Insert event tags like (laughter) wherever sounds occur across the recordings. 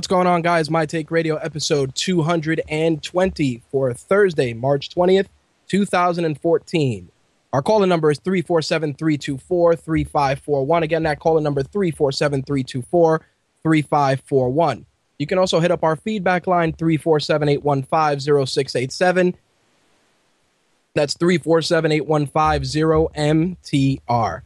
What's going on, guys? My Take Radio episode 220 for Thursday, March 20th, 2014. Our calling number is 347 324 3541. Again, that calling number 347 324 3541. You can also hit up our feedback line 347 815 0687. That's 347 815 0MTR.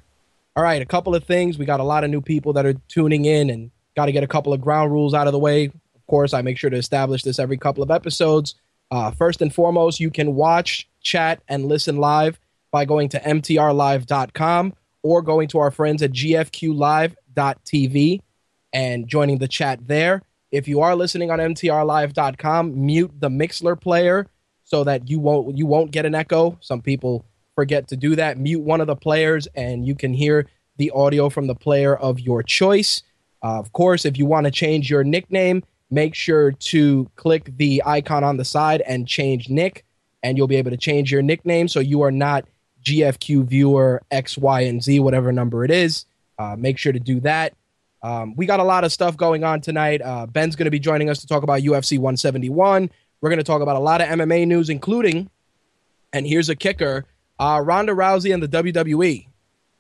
All right, a couple of things. We got a lot of new people that are tuning in and got to get a couple of ground rules out of the way. Of course, I make sure to establish this every couple of episodes. Uh, first and foremost, you can watch, chat, and listen live by going to mtrlive.com or going to our friends at gfqlive.tv and joining the chat there. If you are listening on mtrlive.com, mute the Mixlr player so that you won't you won't get an echo. Some people forget to do that. Mute one of the players and you can hear the audio from the player of your choice. Uh, of course, if you want to change your nickname, make sure to click the icon on the side and change Nick, and you'll be able to change your nickname so you are not GFQ viewer X, Y, and Z, whatever number it is. Uh, make sure to do that. Um, we got a lot of stuff going on tonight. Uh, Ben's going to be joining us to talk about UFC 171. We're going to talk about a lot of MMA news, including, and here's a kicker uh, Ronda Rousey and the WWE.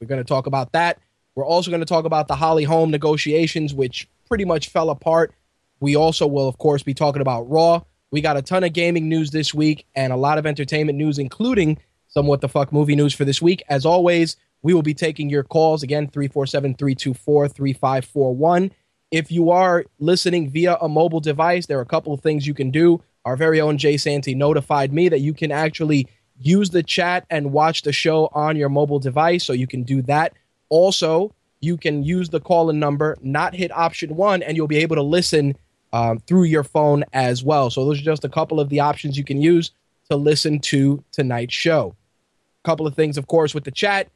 We're going to talk about that. We're also going to talk about the Holly Holm negotiations, which pretty much fell apart. We also will, of course, be talking about Raw. We got a ton of gaming news this week and a lot of entertainment news, including some what the fuck movie news for this week. As always, we will be taking your calls again 347 324 3541. If you are listening via a mobile device, there are a couple of things you can do. Our very own Jay Santy notified me that you can actually use the chat and watch the show on your mobile device. So you can do that also, you can use the call in number, not hit option one, and you'll be able to listen um, through your phone as well. So, those are just a couple of the options you can use to listen to tonight's show. A couple of things, of course, with the chat.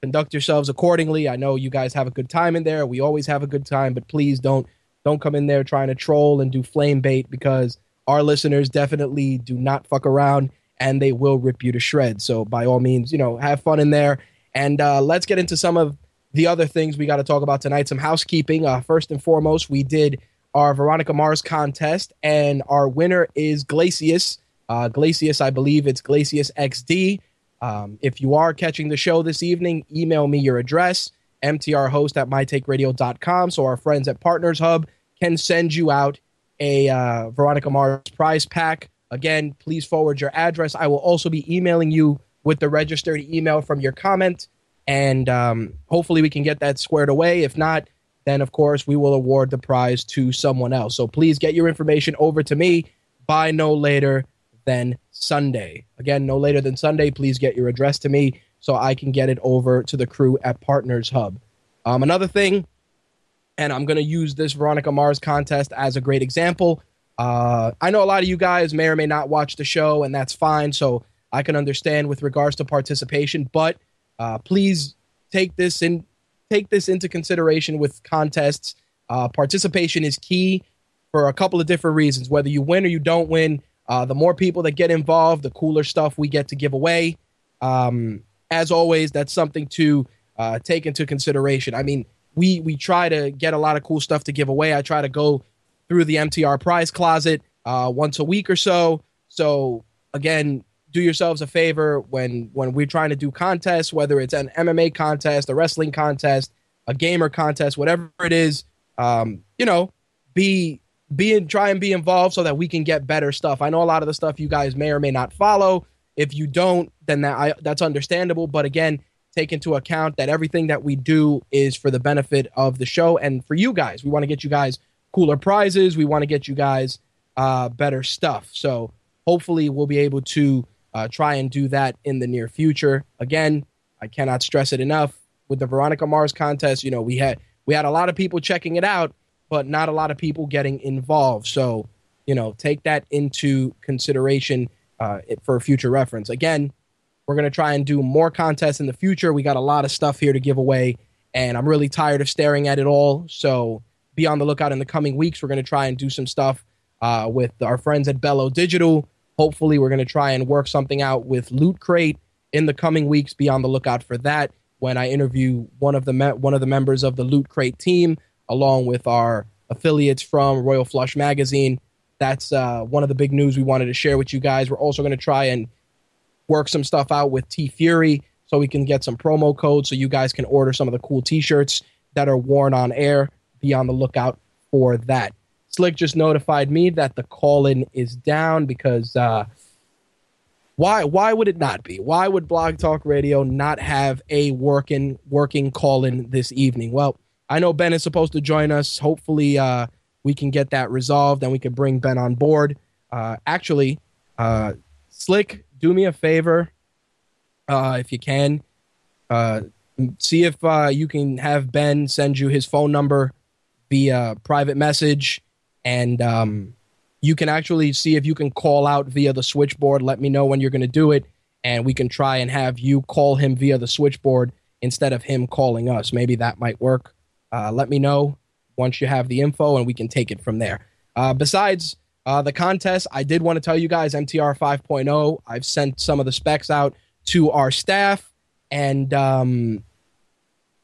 Conduct yourselves accordingly. I know you guys have a good time in there. We always have a good time, but please don't don't come in there trying to troll and do flame bait because our listeners definitely do not fuck around and they will rip you to shreds. So by all means, you know, have fun in there. And uh, let's get into some of the other things we got to talk about tonight, some housekeeping. Uh, first and foremost, we did our Veronica Mars contest, and our winner is Glacius. Uh, Glacius, I believe it's Glacius XD. Um, if you are catching the show this evening, email me your address, mtrhost at mytakeradio.com, so our friends at Partners Hub can send you out a uh, Veronica Mars prize pack. Again, please forward your address. I will also be emailing you with the registered email from your comment and um, hopefully we can get that squared away. If not, then of course we will award the prize to someone else. So please get your information over to me by no later than Sunday. Again, no later than Sunday. Please get your address to me so I can get it over to the crew at Partners Hub. Um, another thing, and I'm going to use this Veronica Mars contest as a great example. Uh, I know a lot of you guys may or may not watch the show, and that's fine. So I can understand with regards to participation, but uh, please take this in take this into consideration with contests. Uh, participation is key for a couple of different reasons. Whether you win or you don't win, uh, the more people that get involved, the cooler stuff we get to give away. um, as always, that's something to uh, take into consideration. I mean, we we try to get a lot of cool stuff to give away. I try to go through the MTR prize closet uh, once a week or so. So again, do yourselves a favor when when we're trying to do contests, whether it's an MMA contest, a wrestling contest, a gamer contest, whatever it is. Um, you know, be be in, try and be involved so that we can get better stuff. I know a lot of the stuff you guys may or may not follow. If you don't, then that I, that's understandable. But again, take into account that everything that we do is for the benefit of the show and for you guys. We want to get you guys cooler prizes. We want to get you guys uh, better stuff. So hopefully, we'll be able to uh, try and do that in the near future. Again, I cannot stress it enough. With the Veronica Mars contest, you know, we had we had a lot of people checking it out, but not a lot of people getting involved. So, you know, take that into consideration uh, for future reference. Again, we're going to try and do more contests in the future. We got a lot of stuff here to give away, and I'm really tired of staring at it all. So be on the lookout in the coming weeks. We're going to try and do some stuff uh, with our friends at Bello Digital. Hopefully, we're going to try and work something out with Loot Crate in the coming weeks. Be on the lookout for that when I interview one of the me- one of the members of the Loot Crate team, along with our affiliates from Royal Flush Magazine. That's uh, one of the big news we wanted to share with you guys. We're also going to try and work some stuff out with TeeFury so we can get some promo codes so you guys can order some of the cool T-shirts that are worn on air. Be on the lookout for that. Slick just notified me that the call in is down because uh, why why would it not be? Why would Blog Talk Radio not have a working working call in this evening? Well, I know Ben is supposed to join us. Hopefully, uh, we can get that resolved and we can bring Ben on board. Uh, actually, uh, Slick, do me a favor, uh, if you can. Uh, see if uh, you can have Ben send you his phone number via private message, and um, you can actually see if you can call out via the switchboard. Let me know when you're going to do it, and we can try and have you call him via the switchboard instead of him calling us. Maybe that might work. Uh, let me know once you have the info, and we can take it from there. Uh, besides uh, the contest, I did want to tell you guys MTR 5.0. I've sent some of the specs out to our staff, and um,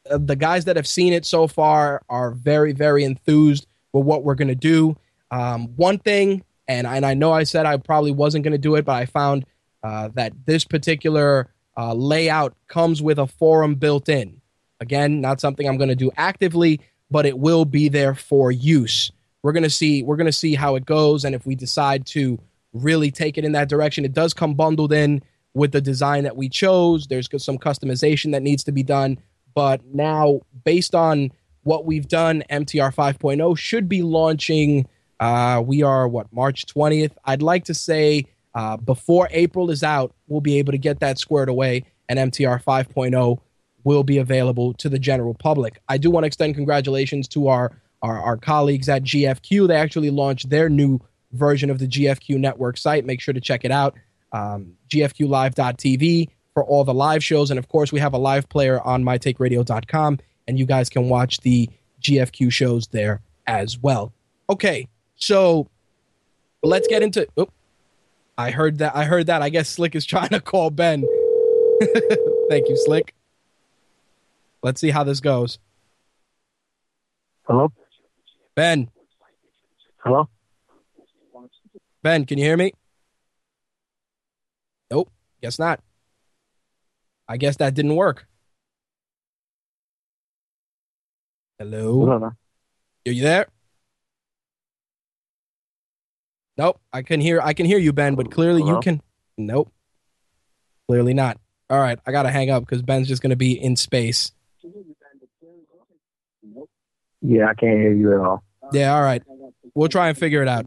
uh, the guys that have seen it so far are very, very enthused with what we're going to do. Um, one thing, and, and I know I said I probably wasn't going to do it, but I found uh, that this particular uh, layout comes with a forum built in. Again, not something I'm going to do actively, but it will be there for use we're gonna see we're gonna see how it goes, and if we decide to really take it in that direction, it does come bundled in with the design that we chose. There's some customization that needs to be done, but now based on what we've done, MTR 5.0 should be launching. Uh, we are what March 20th. I'd like to say uh, before April is out, we'll be able to get that squared away, and MTR 5.0 will be available to the general public. I do want to extend congratulations to our our, our colleagues at GFQ. They actually launched their new version of the GFQ network site. Make sure to check it out. Um, GFQlive.tv for all the live shows. And of course, we have a live player on mytakeradio.com, and you guys can watch the GFQ shows there as well. Okay, so let's get into. Oh, I heard that. I heard that. I guess Slick is trying to call Ben. (laughs) Thank you, Slick. Let's see how this goes. Hello? Ben. Hello? Ben, can you hear me? Nope, guess not. I guess that didn't work. Hello? Are you there? Nope, I can hear I can hear you, Ben, but clearly Hello? you can Nope. Clearly not. All right, I gotta hang up because Ben's just gonna be in space. Yeah, I can't hear you at all. Yeah, all right. We'll try and figure it out.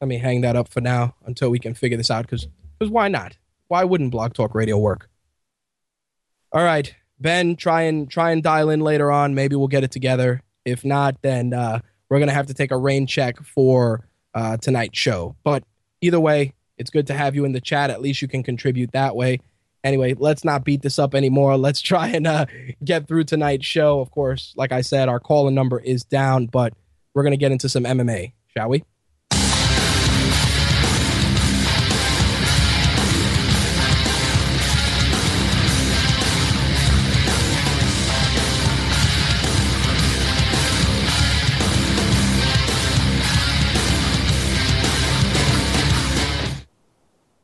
Let me hang that up for now until we can figure this out because why not? Why wouldn't Blog Talk Radio work? All right, Ben, try and try and dial in later on. Maybe we'll get it together. If not, then uh, we're gonna have to take a rain check for uh, tonight's show. But either way, it's good to have you in the chat. At least you can contribute that way. Anyway, let's not beat this up anymore. Let's try and uh, get through tonight's show. Of course, like I said, our call number is down, but we're gonna get into some MMA, shall we?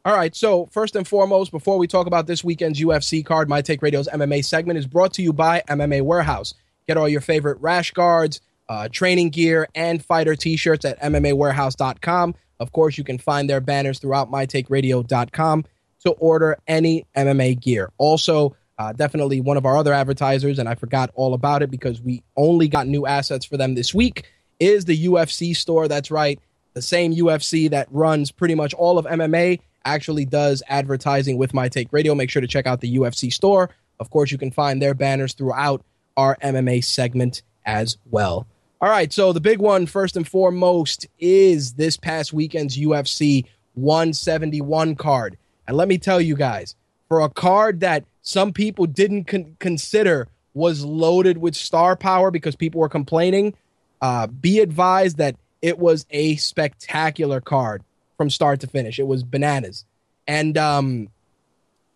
All right. So first and foremost, before we talk about this weekend's UFC card, My Take Radio's MMA segment is brought to you by MMA Warehouse. Get all your favorite rash guards, uh, training gear, and fighter T-shirts at MMAWarehouse.com. Of course, you can find their banners throughout MyTakeRadio.com to order any MMA gear. Also, uh, definitely one of our other advertisers, and I forgot all about it because we only got new assets for them this week, is the UFC store. That's right. The same UFC that runs pretty much all of MMA actually does advertising with My Take Radio. Make sure to check out the UFC store. Of course, you can find their banners throughout our MMA segment as well. All right, so the big one, first and foremost, is this past weekend's UFC 171 card. And let me tell you guys, for a card that some people didn't con- consider was loaded with star power because people were complaining, uh, be advised that it was a spectacular card from start to finish. It was bananas. And um,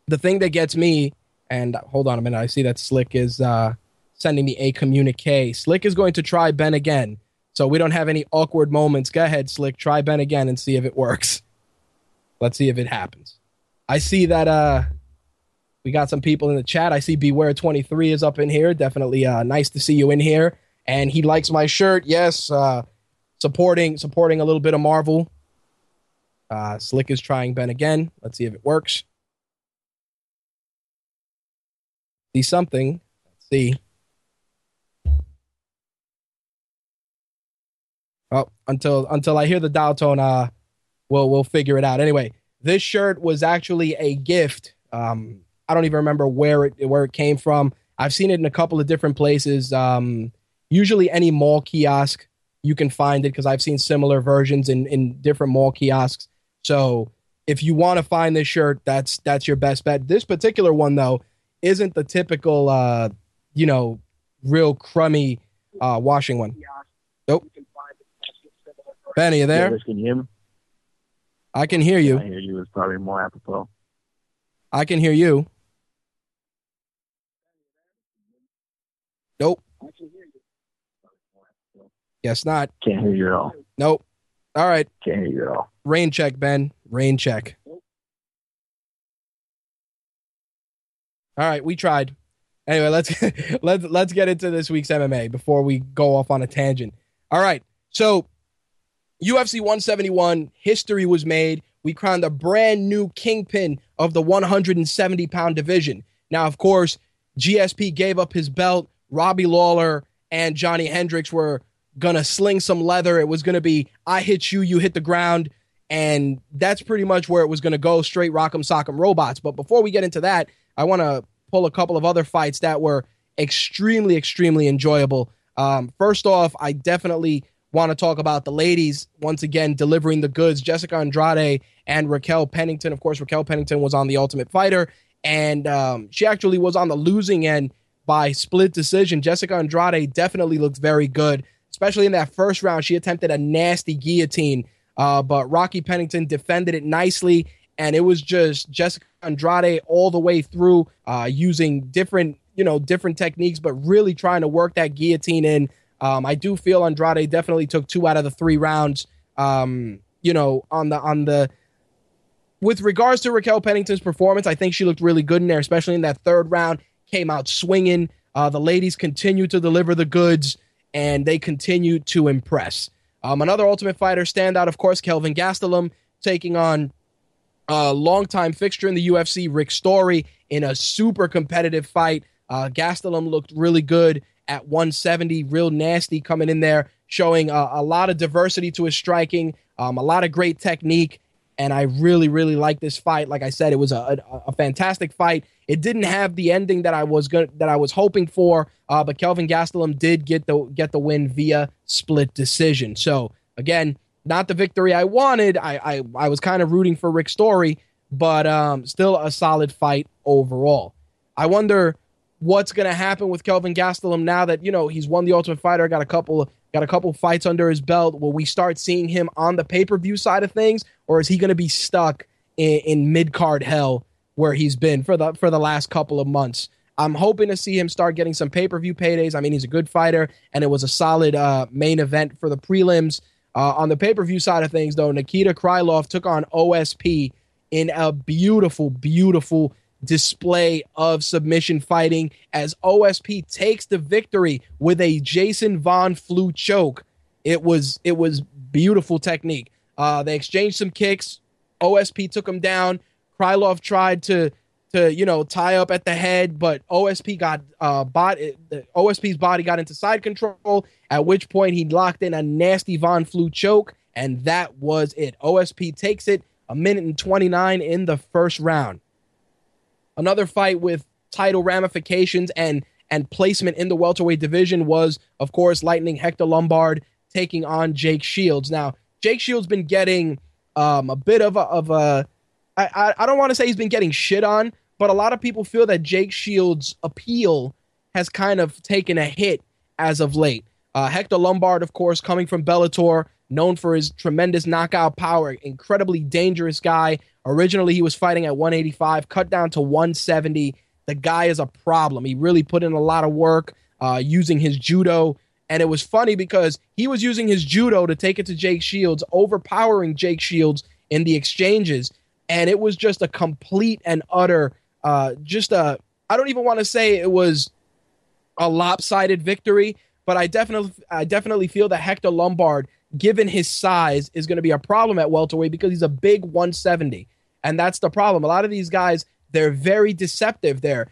the thing that gets me, and hold on a minute, I see that Slick is uh, sending me a communique. Slick is going to try Ben again. So we don't have any awkward moments. Go ahead, Slick. Try Ben again and see if it works. Let's see if it happens. I see that uh we got some people in the chat. I see Beware 23 is up in here. Definitely uh nice to see you in here. And he likes my shirt. Yes, uh supporting supporting a little bit of Marvel. Uh Slick is trying Ben again. Let's see if it works. See something. Let's see. Oh, until until I hear the dial tone, uh, we'll we'll figure it out. Anyway, this shirt was actually a gift. Um, I don't even remember where it where it came from. I've seen it in a couple of different places. Um, usually, any mall kiosk you can find it because I've seen similar versions in in different mall kiosks. So if you want to find this shirt, that's that's your best bet. This particular one though isn't the typical, uh, you know, real crummy uh, washing one. Nope. Ben, are you there? Yeah, can you hear me? I can hear you. I hear you. It's probably more apropos. I can hear you. Nope. Guess not. Can't hear you at all. Nope. All right. Can't hear you at all. Rain check, Ben. Rain check. All right, we tried. Anyway, let's (laughs) let's let's get into this week's MMA before we go off on a tangent. All right. So UFC 171 history was made. We crowned a brand new kingpin of the 170 pound division. Now, of course, GSP gave up his belt. Robbie Lawler and Johnny Hendricks were gonna sling some leather. It was gonna be I hit you, you hit the ground, and that's pretty much where it was gonna go. Straight rock'em sock'em robots. But before we get into that, I want to pull a couple of other fights that were extremely, extremely enjoyable. Um, first off, I definitely want to talk about the ladies once again delivering the goods. Jessica Andrade and Raquel Pennington. Of course, Raquel Pennington was on the Ultimate Fighter, and um, she actually was on the losing end by split decision. Jessica Andrade definitely looked very good, especially in that first round. She attempted a nasty guillotine, uh, but Rocky Pennington defended it nicely. And it was just Jessica Andrade all the way through, uh, using different, you know, different techniques, but really trying to work that guillotine in. Um, I do feel Andrade definitely took two out of the three rounds. Um, you know, on the on the with regards to Raquel Pennington's performance, I think she looked really good in there, especially in that third round. Came out swinging. Uh, the ladies continued to deliver the goods, and they continued to impress. Um, another Ultimate Fighter standout, of course, Kelvin Gastelum taking on a longtime fixture in the UFC, Rick Story, in a super competitive fight. Uh, Gastelum looked really good at 170, real nasty coming in there, showing a, a lot of diversity to his striking, um, a lot of great technique. And I really, really like this fight. Like I said, it was a, a, a fantastic fight. It didn't have the ending that I was going that I was hoping for, uh, but Kelvin Gastelum did get the get the win via split decision. So again, not the victory I wanted. I I, I was kind of rooting for Rick Story, but um, still a solid fight overall. I wonder what's going to happen with Kelvin Gastelum now that you know he's won the Ultimate Fighter, got a couple got a couple fights under his belt. Will we start seeing him on the pay per view side of things, or is he going to be stuck in, in mid card hell where he's been for the for the last couple of months? I'm hoping to see him start getting some pay per view paydays. I mean, he's a good fighter, and it was a solid uh, main event for the prelims. Uh, on the pay per view side of things, though, Nikita Krylov took on OSP in a beautiful, beautiful display of submission fighting as OSP takes the victory with a Jason Von Flue choke. It was it was beautiful technique. Uh, they exchanged some kicks. OSP took him down. Krylov tried to to you know tie up at the head, but OSP got uh bot OSP's body got into side control. At which point he locked in a nasty Von Flue choke, and that was it. OSP takes it a minute and 29 in the first round. Another fight with title ramifications and and placement in the welterweight division was, of course, Lightning Hector Lombard taking on Jake Shields. Now, Jake Shields been getting um, a bit of a, of a I, I, I don't want to say he's been getting shit on, but a lot of people feel that Jake Shields' appeal has kind of taken a hit as of late. Uh, Hector Lombard, of course, coming from Bellator, known for his tremendous knockout power, incredibly dangerous guy. Originally, he was fighting at 185, cut down to 170. The guy is a problem. He really put in a lot of work uh, using his judo. And it was funny because he was using his judo to take it to Jake Shields, overpowering Jake Shields in the exchanges. And it was just a complete and utter, uh, just a, I don't even want to say it was a lopsided victory, but I definitely, I definitely feel that Hector Lombard given his size, is going to be a problem at welterweight because he's a big 170. And that's the problem. A lot of these guys, they're very deceptive there.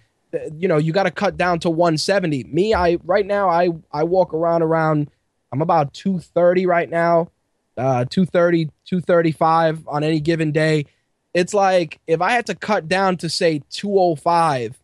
You know, you got to cut down to 170. Me, I right now I I walk around around I'm about 230 right now. Uh 230, 235 on any given day. It's like if I had to cut down to say 205,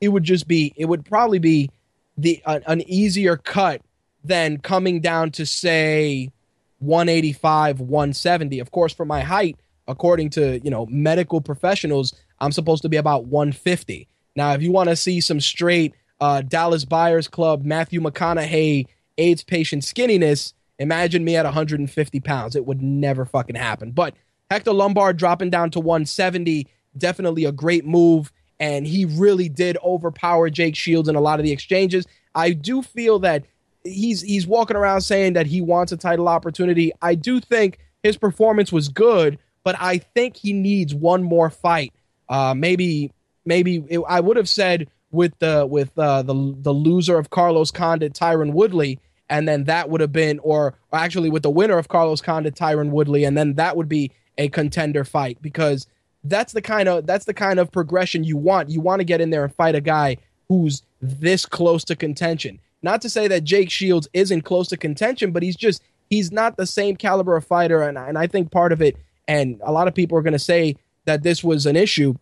it would just be it would probably be the an easier cut than coming down to say 185, 170. Of course, for my height, according to you know medical professionals, I'm supposed to be about 150. Now, if you want to see some straight uh, Dallas Buyers Club, Matthew McConaughey, AIDS patient skinniness, imagine me at 150 pounds. It would never fucking happen. But Hector Lombard dropping down to 170, definitely a great move. And he really did overpower Jake Shields in a lot of the exchanges. I do feel that he's he's walking around saying that he wants a title opportunity. I do think his performance was good, but I think he needs one more fight. Uh, maybe maybe it, I would have said with the with uh, the the loser of Carlos Condit, Tyron Woodley, and then that would have been, or, or actually with the winner of Carlos Condit, Tyron Woodley, and then that would be a contender fight because that's the kind of that's the kind of progression you want. You want to get in there and fight a guy who's this close to contention. Not to say that Jake Shields isn't close to contention, but he's just he's not the same caliber of fighter, and and I think part of it, and a lot of people are going to say that this was an issue.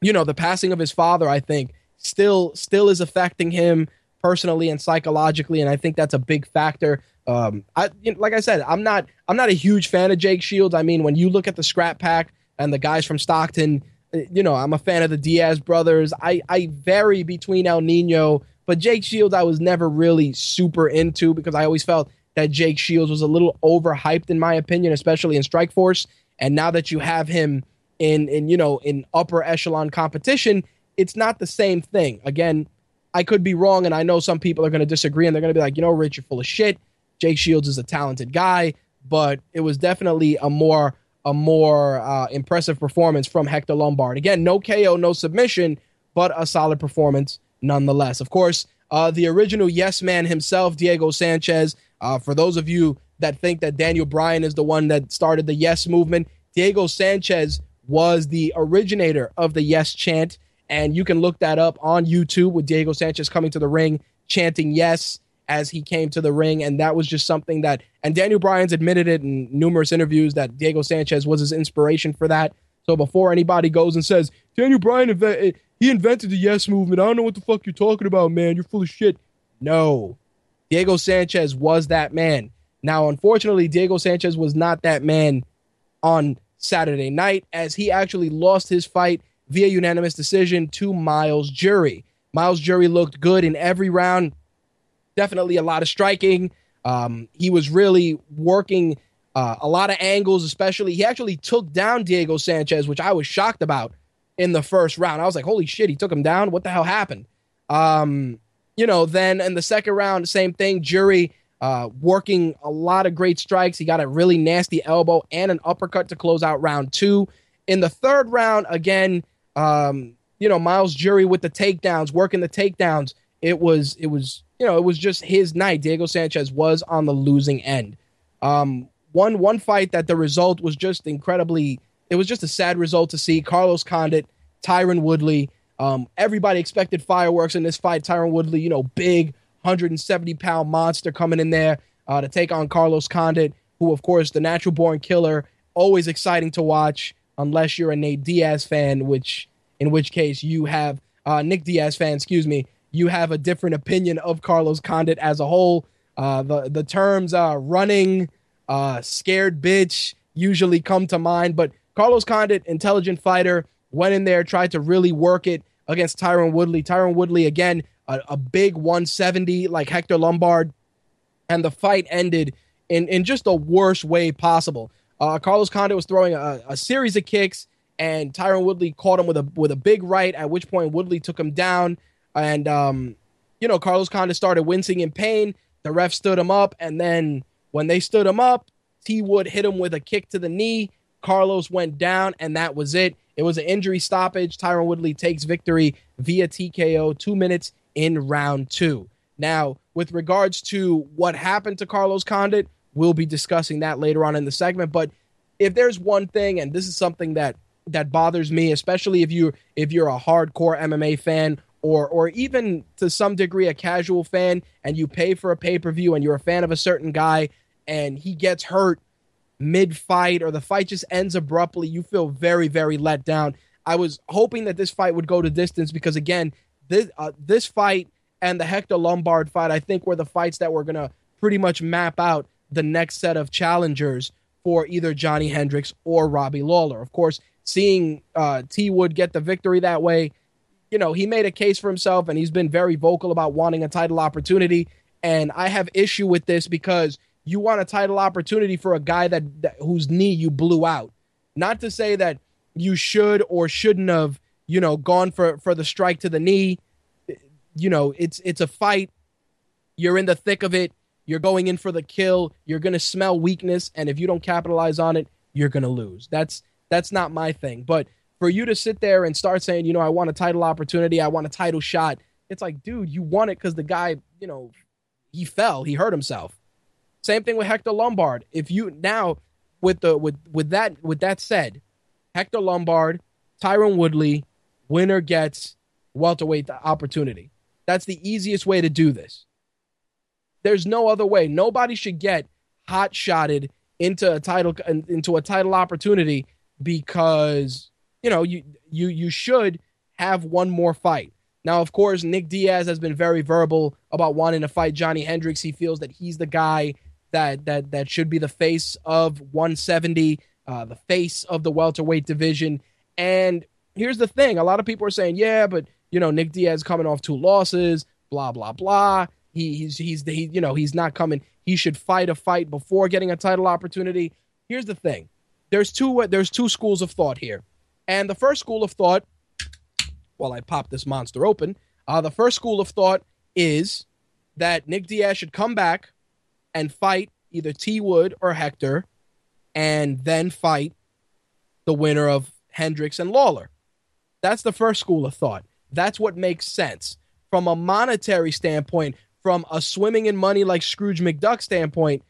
You know, the passing of his father, I think, still still is affecting him personally and psychologically, and I think that's a big factor. Um, I you know, like I said, I'm not I'm not a huge fan of Jake Shields. I mean, when you look at the Skrap Pack and the guys from Stockton, eh, you know, I'm a fan of the Diaz brothers. I I vary between El Nino but Jake Shields, I was never really super into because I always felt that Jake Shields was a little overhyped in my opinion, especially in Strikeforce. And now that you have him in in you know in upper echelon competition, it's not the same thing. Again, I could be wrong, and I know some people are going to disagree, and they're going to be like, you know, Rich, you're full of shit. Jake Shields is a talented guy, but it was definitely a more a more uh, impressive performance from Hector Lombard. Again, no KO, no submission, but a solid performance nonetheless. Of course, uh, the original yes man himself, Diego Sanchez. Uh, for those of you that think that Daniel Bryan is the one that started the yes movement, Diego Sanchez was the originator of the yes chant. And you can look that up on YouTube with Diego Sanchez coming to the ring, chanting yes as he came to the ring. And that was just something that, and Daniel Bryan's admitted it in numerous interviews that Diego Sanchez was his inspiration for that. So before anybody goes and says, Daniel Bryan eh, he invented the yes movement. I don't know what the fuck you're talking about, man. You're full of shit. No. Diego Sanchez was that man. Now, unfortunately, Diego Sanchez was not that man on Saturday night as he actually lost his fight via unanimous decision to Myles Jury. Myles Jury looked good in every round. Definitely a lot of striking. Um, he was really working uh, a lot of angles, especially. He actually took down Diego Sanchez, which I was shocked about in the first round. I was like, holy shit, he took him down. What the hell happened? Um, you know, then in the second round, same thing. Jury uh, working a lot of great strikes. He got a really nasty elbow and an uppercut to close out round two. In the third round, again, um, you know, Myles Jury with the takedowns, working the takedowns. It was, it was, you know, it was just his night. Diego Sanchez was on the losing end. Um, one one fight that the result was just incredibly. It was just a sad result to see. Carlos Condit, Tyron Woodley. Um, everybody expected fireworks in this fight. Tyron Woodley, you know, big 170 pound monster coming in there uh, to take on Carlos Condit, who, of course, the natural born killer. Always exciting to watch, unless you're a Nate Diaz fan, which in which case you have uh, Nick Diaz fan, excuse me, you have a different opinion of Carlos Condit as a whole. Uh, the the terms uh, running, uh, scared bitch usually come to mind, but Carlos Condit, intelligent fighter, went in there, tried to really work it against Tyron Woodley. Tyron Woodley again, a, a big 170 like Hector Lombard, and the fight ended in in just the worst way possible. Uh, Carlos Condit was throwing a, a series of kicks, and Tyron Woodley caught him with a with a big right. At which point Woodley took him down, and um, you know Carlos Condit started wincing in pain. The ref stood him up, and then when they stood him up, T Wood hit him with a kick to the knee. Carlos went down, and that was it. It was an injury stoppage. Tyron Woodley takes victory via TKO two minutes in round two. Now, with regards to what happened to Carlos Condit, we'll be discussing that later on in the segment. But if there's one thing, and this is something that that bothers me, especially if you if you're a hardcore MMA fan or or even to some degree a casual fan and you pay for a pay-per-view and you're a fan of a certain guy and he gets hurt mid-fight or the fight just ends abruptly you feel very very let down. I was hoping that this fight would go to distance because again this uh, this fight and the Hector Lombard fight I think were the fights that were going to pretty much map out the next set of challengers for either Johnny Hendricks or Robbie Lawler. Of course seeing uh, T Wood get the victory that way you know, he made a case for himself and he's been very vocal about wanting a title opportunity. And I have issue with this because you want a title opportunity for a guy that, that whose knee you blew out. Not to say that you should or shouldn't have, you know, gone for for the strike to the knee. You know, it's it's a fight. You're in the thick of it. You're going in for the kill. You're going to smell weakness and if you don't capitalize on it, you're going to lose. That's that's not my thing. But for you to sit there and start saying, you know, I want a title opportunity, I want a title shot. It's like, dude, you want it because the guy, you know, he fell, he hurt himself. Same thing with Hector Lombard. If you now with the with with that with that said, Hector Lombard, Tyron Woodley, winner gets welterweight opportunity. That's the easiest way to do this. There's no other way. Nobody should get hot shotted into a title into a title opportunity because you know, you you you should have one more fight. Now, of course, Nick Diaz has been very verbal about wanting to fight Johnny Hendricks. He feels that he's the guy that that that should be the face of 170, uh, the face of the welterweight division. And here's the thing: a lot of people are saying, "Yeah, but you know, Nick Diaz coming off two losses, blah blah blah. He, he's he's he, you know he's not coming. He should fight a fight before getting a title opportunity." Here's the thing: there's two there's two schools of thought here. And the first school of thought, while I pop this monster open, uh, the first school of thought is that Nick Diaz should come back and fight either T Wood or Hector, and then fight the winner of Hendricks and Lawler. That's the first school of thought. That's what makes sense. From a monetary standpoint, from a swimming in money like Scrooge McDuck standpoint,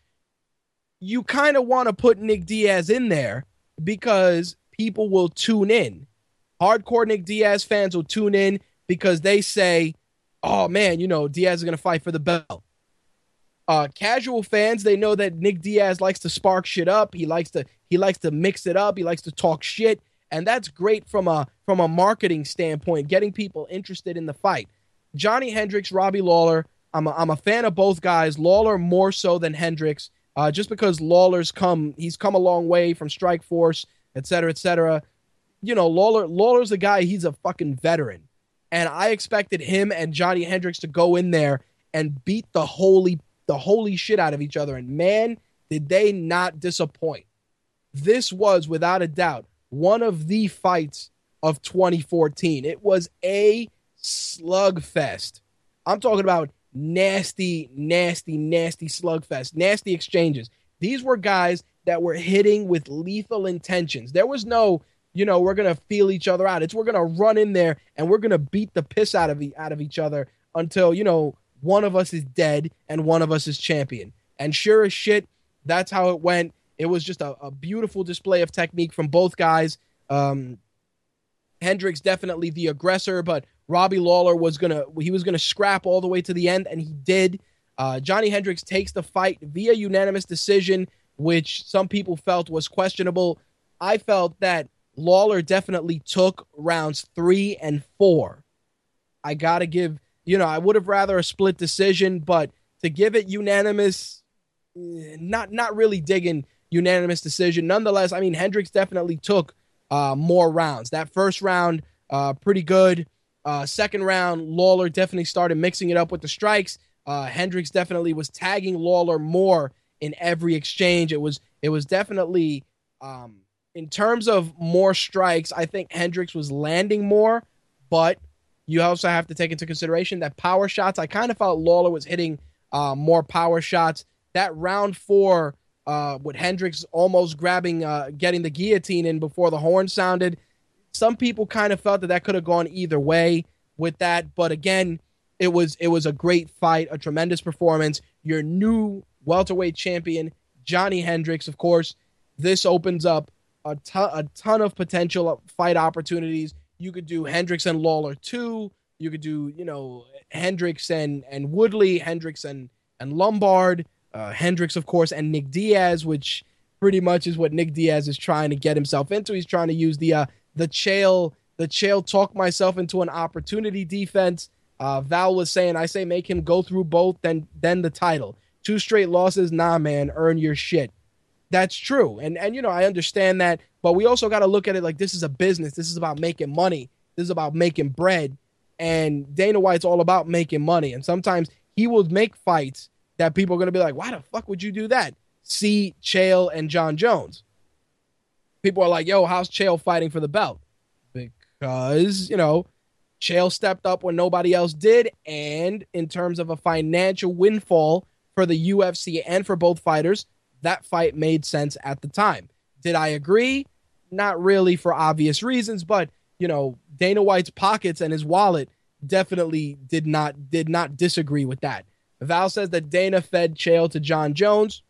you kind of want to put Nick Diaz in there because people will tune in. Hardcore Nick Diaz fans will tune in because they say, oh man, you know, Diaz is going to fight for the belt. Uh, casual fans, they know that Nick Diaz likes to spark shit up. He likes to he likes to mix it up. He likes to talk shit, and that's great from a from a marketing standpoint, getting people interested in the fight. Johnny Hendricks, Robbie Lawler. I'm a, I'm a fan of both guys. Lawler more so than Hendricks, uh, just because Lawler's come he's come a long way from Strikeforce et cetera, et cetera. You know, Lawler Lawler's a guy, he's a fucking veteran. And I expected him and Johnny Hendricks to go in there and beat the holy the holy shit out of each other. And man, did they not disappoint. This was without a doubt one of the fights of 2014. It was a slugfest. I'm talking about nasty, nasty, nasty slugfest, nasty exchanges. These were guys that were hitting with lethal intentions. There was no, you know, we're gonna feel each other out. It's we're gonna run in there and we're gonna beat the piss out of out of each other until you know one of us is dead and one of us is champion. And sure as shit, that's how it went. It was just a, a beautiful display of technique from both guys. Um, Hendricks definitely the aggressor, but Robbie Lawler was gonna he was gonna scrap all the way to the end, and he did. Uh, Johnny Hendricks takes the fight via unanimous decision, which some people felt was questionable. I felt that Lawler definitely took rounds three and four. I gotta give, you know, I would have rather a split decision, but to give it unanimous, eh, not not really digging unanimous decision. Nonetheless, I mean Hendricks definitely took uh, more rounds. That first round, uh, pretty good. Uh, second round, Lawler definitely started mixing it up with the strikes. Uh, Hendricks definitely was tagging Lawler more in every exchange. It was it was definitely um, in terms of more strikes. I think Hendricks was landing more, but you also have to take into consideration that power shots. I kind of felt Lawler was hitting uh, more power shots. That round four uh, with Hendricks almost grabbing, uh, getting the guillotine in before the horn sounded. Some people kind of felt that that could have gone either way with that, but again, it was it was a great fight, a tremendous performance. Your new welterweight champion, Johnny Hendricks, of course. This opens up a ton, a ton of potential fight opportunities. You could do Hendricks and Lawler two. You could do you know Hendricks and and Woodley, Hendricks and and Lombard uh, Hendricks, of course, and Nick Diaz, which pretty much is what Nick Diaz is trying to get himself into. He's trying to use the uh, the Chael the Chael talk myself into an opportunity defense. Uh, Val was saying, I say make him go through both, then then the title. Two straight losses, nah, man, earn your shit. That's true, and and you know I understand that, but we also got to look at it like this is a business. This is about making money. This is about making bread, and Dana White's all about making money. And sometimes he will make fights that people are going to be like, why the fuck would you do that? See Chael and John Jones. People are like, yo, how's Chael fighting for the belt? Because, you know, Chael stepped up when nobody else did. And in terms of a financial windfall for the UFC and for both fighters, that fight made sense at the time. Did I agree? Not really for obvious reasons, but, you know, Dana White's pockets and his wallet definitely did not did not disagree with that. Val says that Dana fed Chael to John Jones.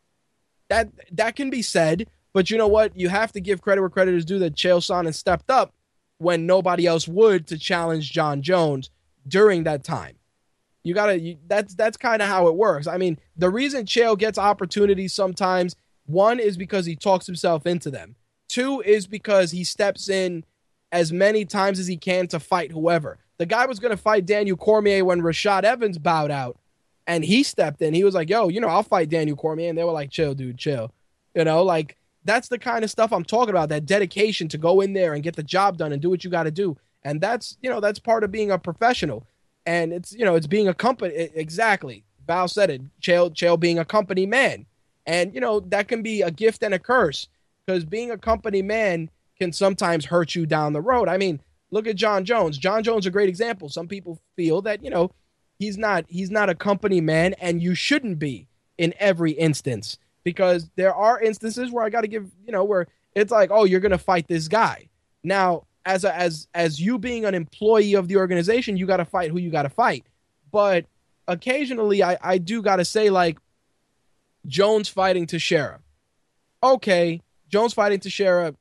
That that can be said, but you know what? You have to give credit where credit is due that Chael Sonnen stepped up when nobody else would to challenge John Jones during that time. You gotta you, that's that's kind of how it works. I mean, the reason Chael gets opportunities sometimes one is because he talks himself into them. Two is because he steps in as many times as he can to fight whoever. The guy was to fight Daniel Cormier when Rashad Evans bowed out and he stepped in. He was like, "Yo, you know, I'll fight Daniel Cormier," and they were like, "Chill, dude, chill." You know, like that's the kind of stuff I'm talking about. That dedication to go in there and get the job done and do what you got to do, and that's you know that's part of being a professional. And it's you know it's being a company exactly. Val said it. Chael Chael being a company man, and you know that can be a gift and a curse because being a company man can sometimes hurt you down the road. I mean, look at John Jones. John Jones a great example. Some people feel that you know he's not he's not a company man and you shouldn't be in every instance because there are instances where I got to give, you know, where it's like, "Oh, you're to fight this guy." Now, as a, as as you being an employee of the organization, you got to fight who you got to fight. But occasionally I I do got to say like Jones fighting Teixeira. Okay, Jones fighting Teixeira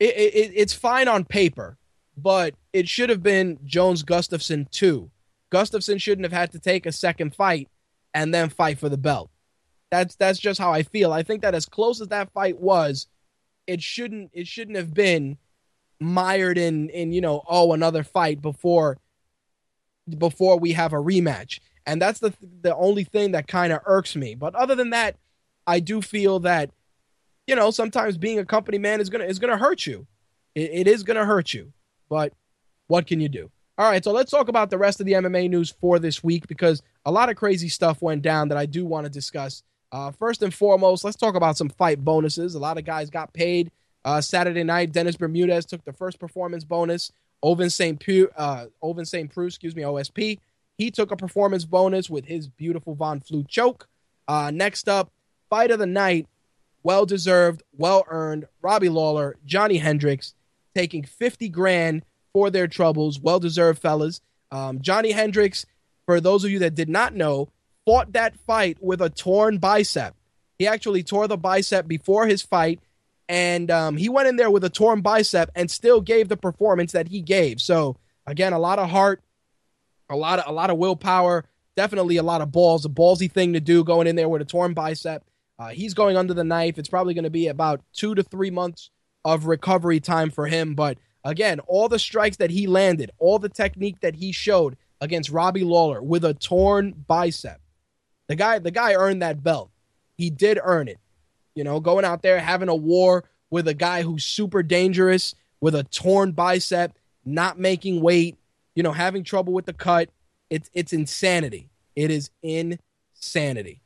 it, it, it's fine on paper, but it should have been Jones Gustafsson too Gustafsson shouldn't have had to take a second fight and then fight for the belt. That's that's just how I feel. I think that as close as that fight was, it shouldn't it shouldn't have been mired in in you know oh another fight before before we have a rematch. And that's the the only thing that kind of irks me. But other than that, I do feel that you know sometimes being a company man is gonna is gonna hurt you. it, it is gonna hurt you. But what can you do? All right, so let's talk about the rest of the MMA news for this week because a lot of crazy stuff went down that I do want to discuss. Uh, first and foremost, let's talk about some fight bonuses. A lot of guys got paid uh, Saturday night. Dennis Bermudez took the first performance bonus. Ovince St. Preux, uh, Ovince St. Preux, excuse me, OSP. He took a performance bonus with his beautiful Von Flue choke. Uh, next up, fight of the night. well deserved, well earned. Robbie Lawler, Johnny Hendricks taking 50 grand for their troubles. Well deserved, fellas. Um, Johnny Hendricks, for those of you that did not know, fought that fight with a torn bicep. He actually tore the bicep before his fight, and um, he went in there with a torn bicep and still gave the performance that he gave. So again, a lot of heart, a lot of a lot of willpower, definitely a lot of balls, a ballsy thing to do going in there with a torn bicep. Uh, he's going under the knife. It's probably going to be about two to three months of recovery time for him. But again, all the strikes that he landed, all the technique that he showed against Robbie Lawler with a torn bicep. The guy, the guy earned that belt. He did earn it. You know, going out there having a war with a guy who's super dangerous with a torn bicep, not making weight, you know, having trouble with the cut. It's it's insanity. It is insanity.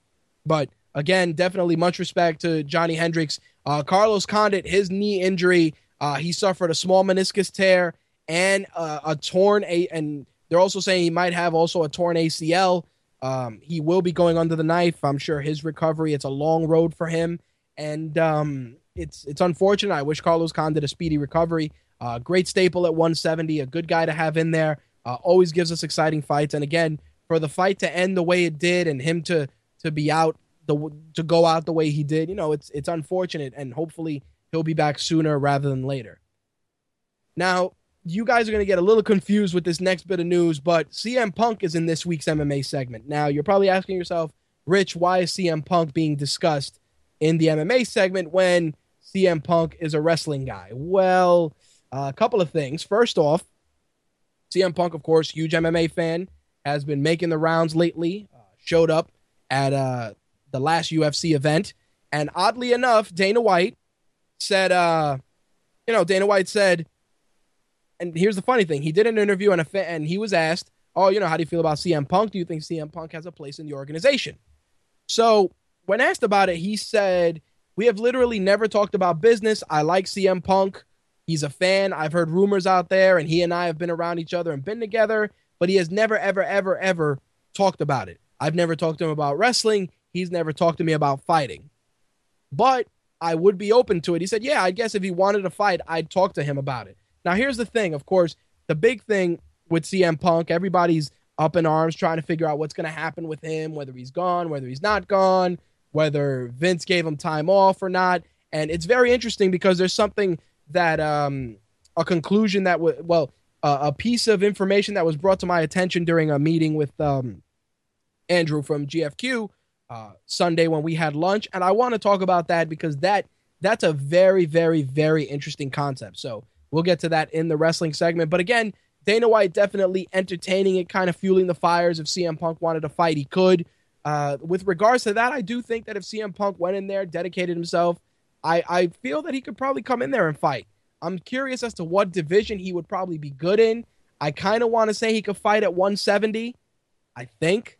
But again, definitely much respect to Johnny Hendricks. Uh, Carlos Condit, his knee injury, uh, he suffered a small meniscus tear and uh, a torn a, and they're also saying he might have also a torn ACL. Um, he will be going under the knife. I'm sure his recovery. It's a long road for him, and um, it's it's unfortunate. I wish Carlos Condit a speedy recovery. Uh, great staple at 170, a good guy to have in there. Uh, always gives us exciting fights. And again, for the fight to end the way it did and him to to be out the to go out the way he did, you know, it's it's unfortunate. And hopefully he'll be back sooner rather than later. Now, you guys are going to get a little confused with this next bit of news, but CM Punk is in this week's MMA segment. Now, you're probably asking yourself, Rich, why is CM Punk being discussed in the MMA segment when CM Punk is a wrestling guy? Well, uh, a couple of things. First off, CM Punk, of course, huge MMA fan, has been making the rounds lately. Uh, showed up at uh, the last UFC event, and oddly enough, Dana White said, uh, you know, Dana White said, and here's the funny thing: he did an interview and a fa- and he was asked, "Oh, you know, how do you feel about CM Punk? Do you think CM Punk has a place in the organization?" So when asked about it, he said, "We have literally never talked about business. I like CM Punk. He's a fan. I've heard rumors out there, and he and I have been around each other and been together, but he has never, ever, ever, ever talked about it. I've never talked to him about wrestling. He's never talked to me about fighting. But I would be open to it. He said, Yeah, I guess if he wanted to fight, I'd talk to him about it. Now, here's the thing of course, the big thing with CM Punk, everybody's up in arms trying to figure out what's going to happen with him, whether he's gone, whether he's not gone, whether Vince gave him time off or not. And it's very interesting because there's something that, um, a conclusion that was, well, uh, a piece of information that was brought to my attention during a meeting with um, Andrew from GFQ uh, Sunday when we had lunch, and I want to talk about that because that that's a very, very, very interesting concept. So we'll get to that in the wrestling segment. But again, Dana White definitely entertaining it, kind of fueling the fires. If CM Punk wanted to fight, he could. Uh, with regards to that, I do think that if CM Punk went in there, dedicated himself, I, I feel that he could probably come in there and fight. I'm curious as to what division he would probably be good in. I kind of want to say he could fight at 170. I think.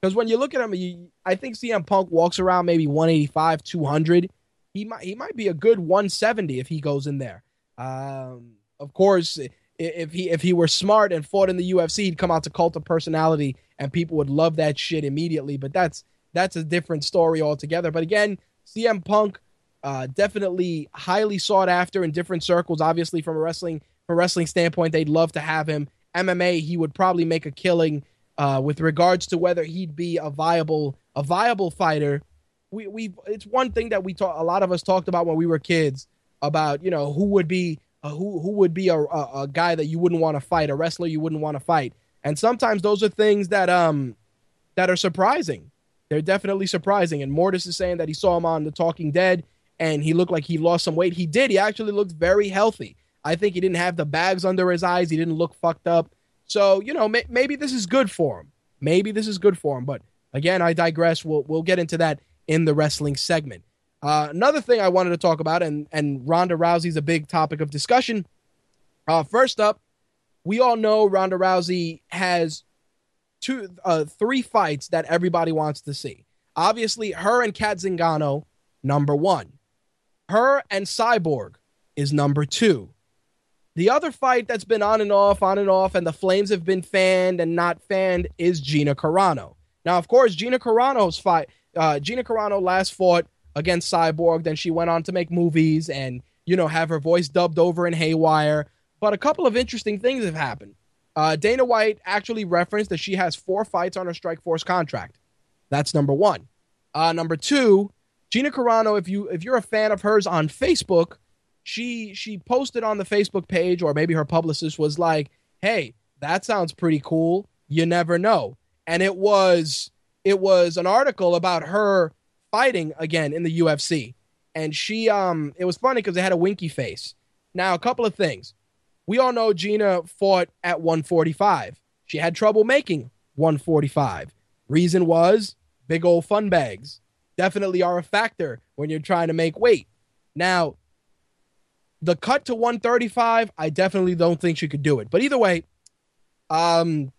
Because when you look at him, you, I think CM Punk walks around maybe 185, 200. He might he might be a good 170 if he goes in there. Um, of course, if he if he were smart and fought in the UFC, he'd come out to Cult of Personality, and people would love that shit immediately. But that's that's a different story altogether. But again, CM Punk uh, definitely highly sought after in different circles. Obviously, from a wrestling from a wrestling standpoint, they'd love to have him. MMA, he would probably make a killing. Uh, with regards to whether he'd be a viable a viable fighter, we we it's one thing that we talk a lot of us talked about when we were kids about you know who would be uh, who who would be a, a, a guy that you wouldn't want to fight, a wrestler you wouldn't want to fight, and sometimes those are things that um that are surprising. They're definitely surprising. And Mortis is saying that he saw him on The Talking Dead and he looked like he lost some weight. He did. He actually looked very healthy. I think he didn't have the bags under his eyes. He didn't look fucked up. So you know, may- maybe this is good for him. Maybe this is good for him. But again, I digress. We'll we'll get into that in the wrestling segment. Uh, another thing I wanted to talk about, and and Ronda Rousey's a big topic of discussion. Uh, first up, we all know Ronda Rousey has two, uh, three fights that everybody wants to see. Obviously, her and Cat Zingano, number one. Her and Cyborg is number two. The other fight that's been on and off, on and off, and the flames have been fanned and not fanned is Gina Carano. Now, of course, Gina Carano's fight, uh, Gina Carano last fought against Cyborg. Then she went on to make movies and, you know, have her voice dubbed over in Haywire. But a couple of interesting things have happened. Uh, Dana White actually referenced that she has four fights on her Strikeforce contract. That's number one. Uh, number two, Gina Carano. If you if you're a fan of hers on Facebook, she she posted on the Facebook page, or maybe her publicist was like, "Hey, that sounds pretty cool. You never know." And it was it was an article about her fighting again in the UFC, and she um it was funny because they had a winky face. Now, a couple of things. We all know Gina fought at 145. She had trouble making 145. Reason was big old fun bags definitely are a factor when you're trying to make weight. Now, the cut to 135, I definitely don't think she could do it. But either way, um,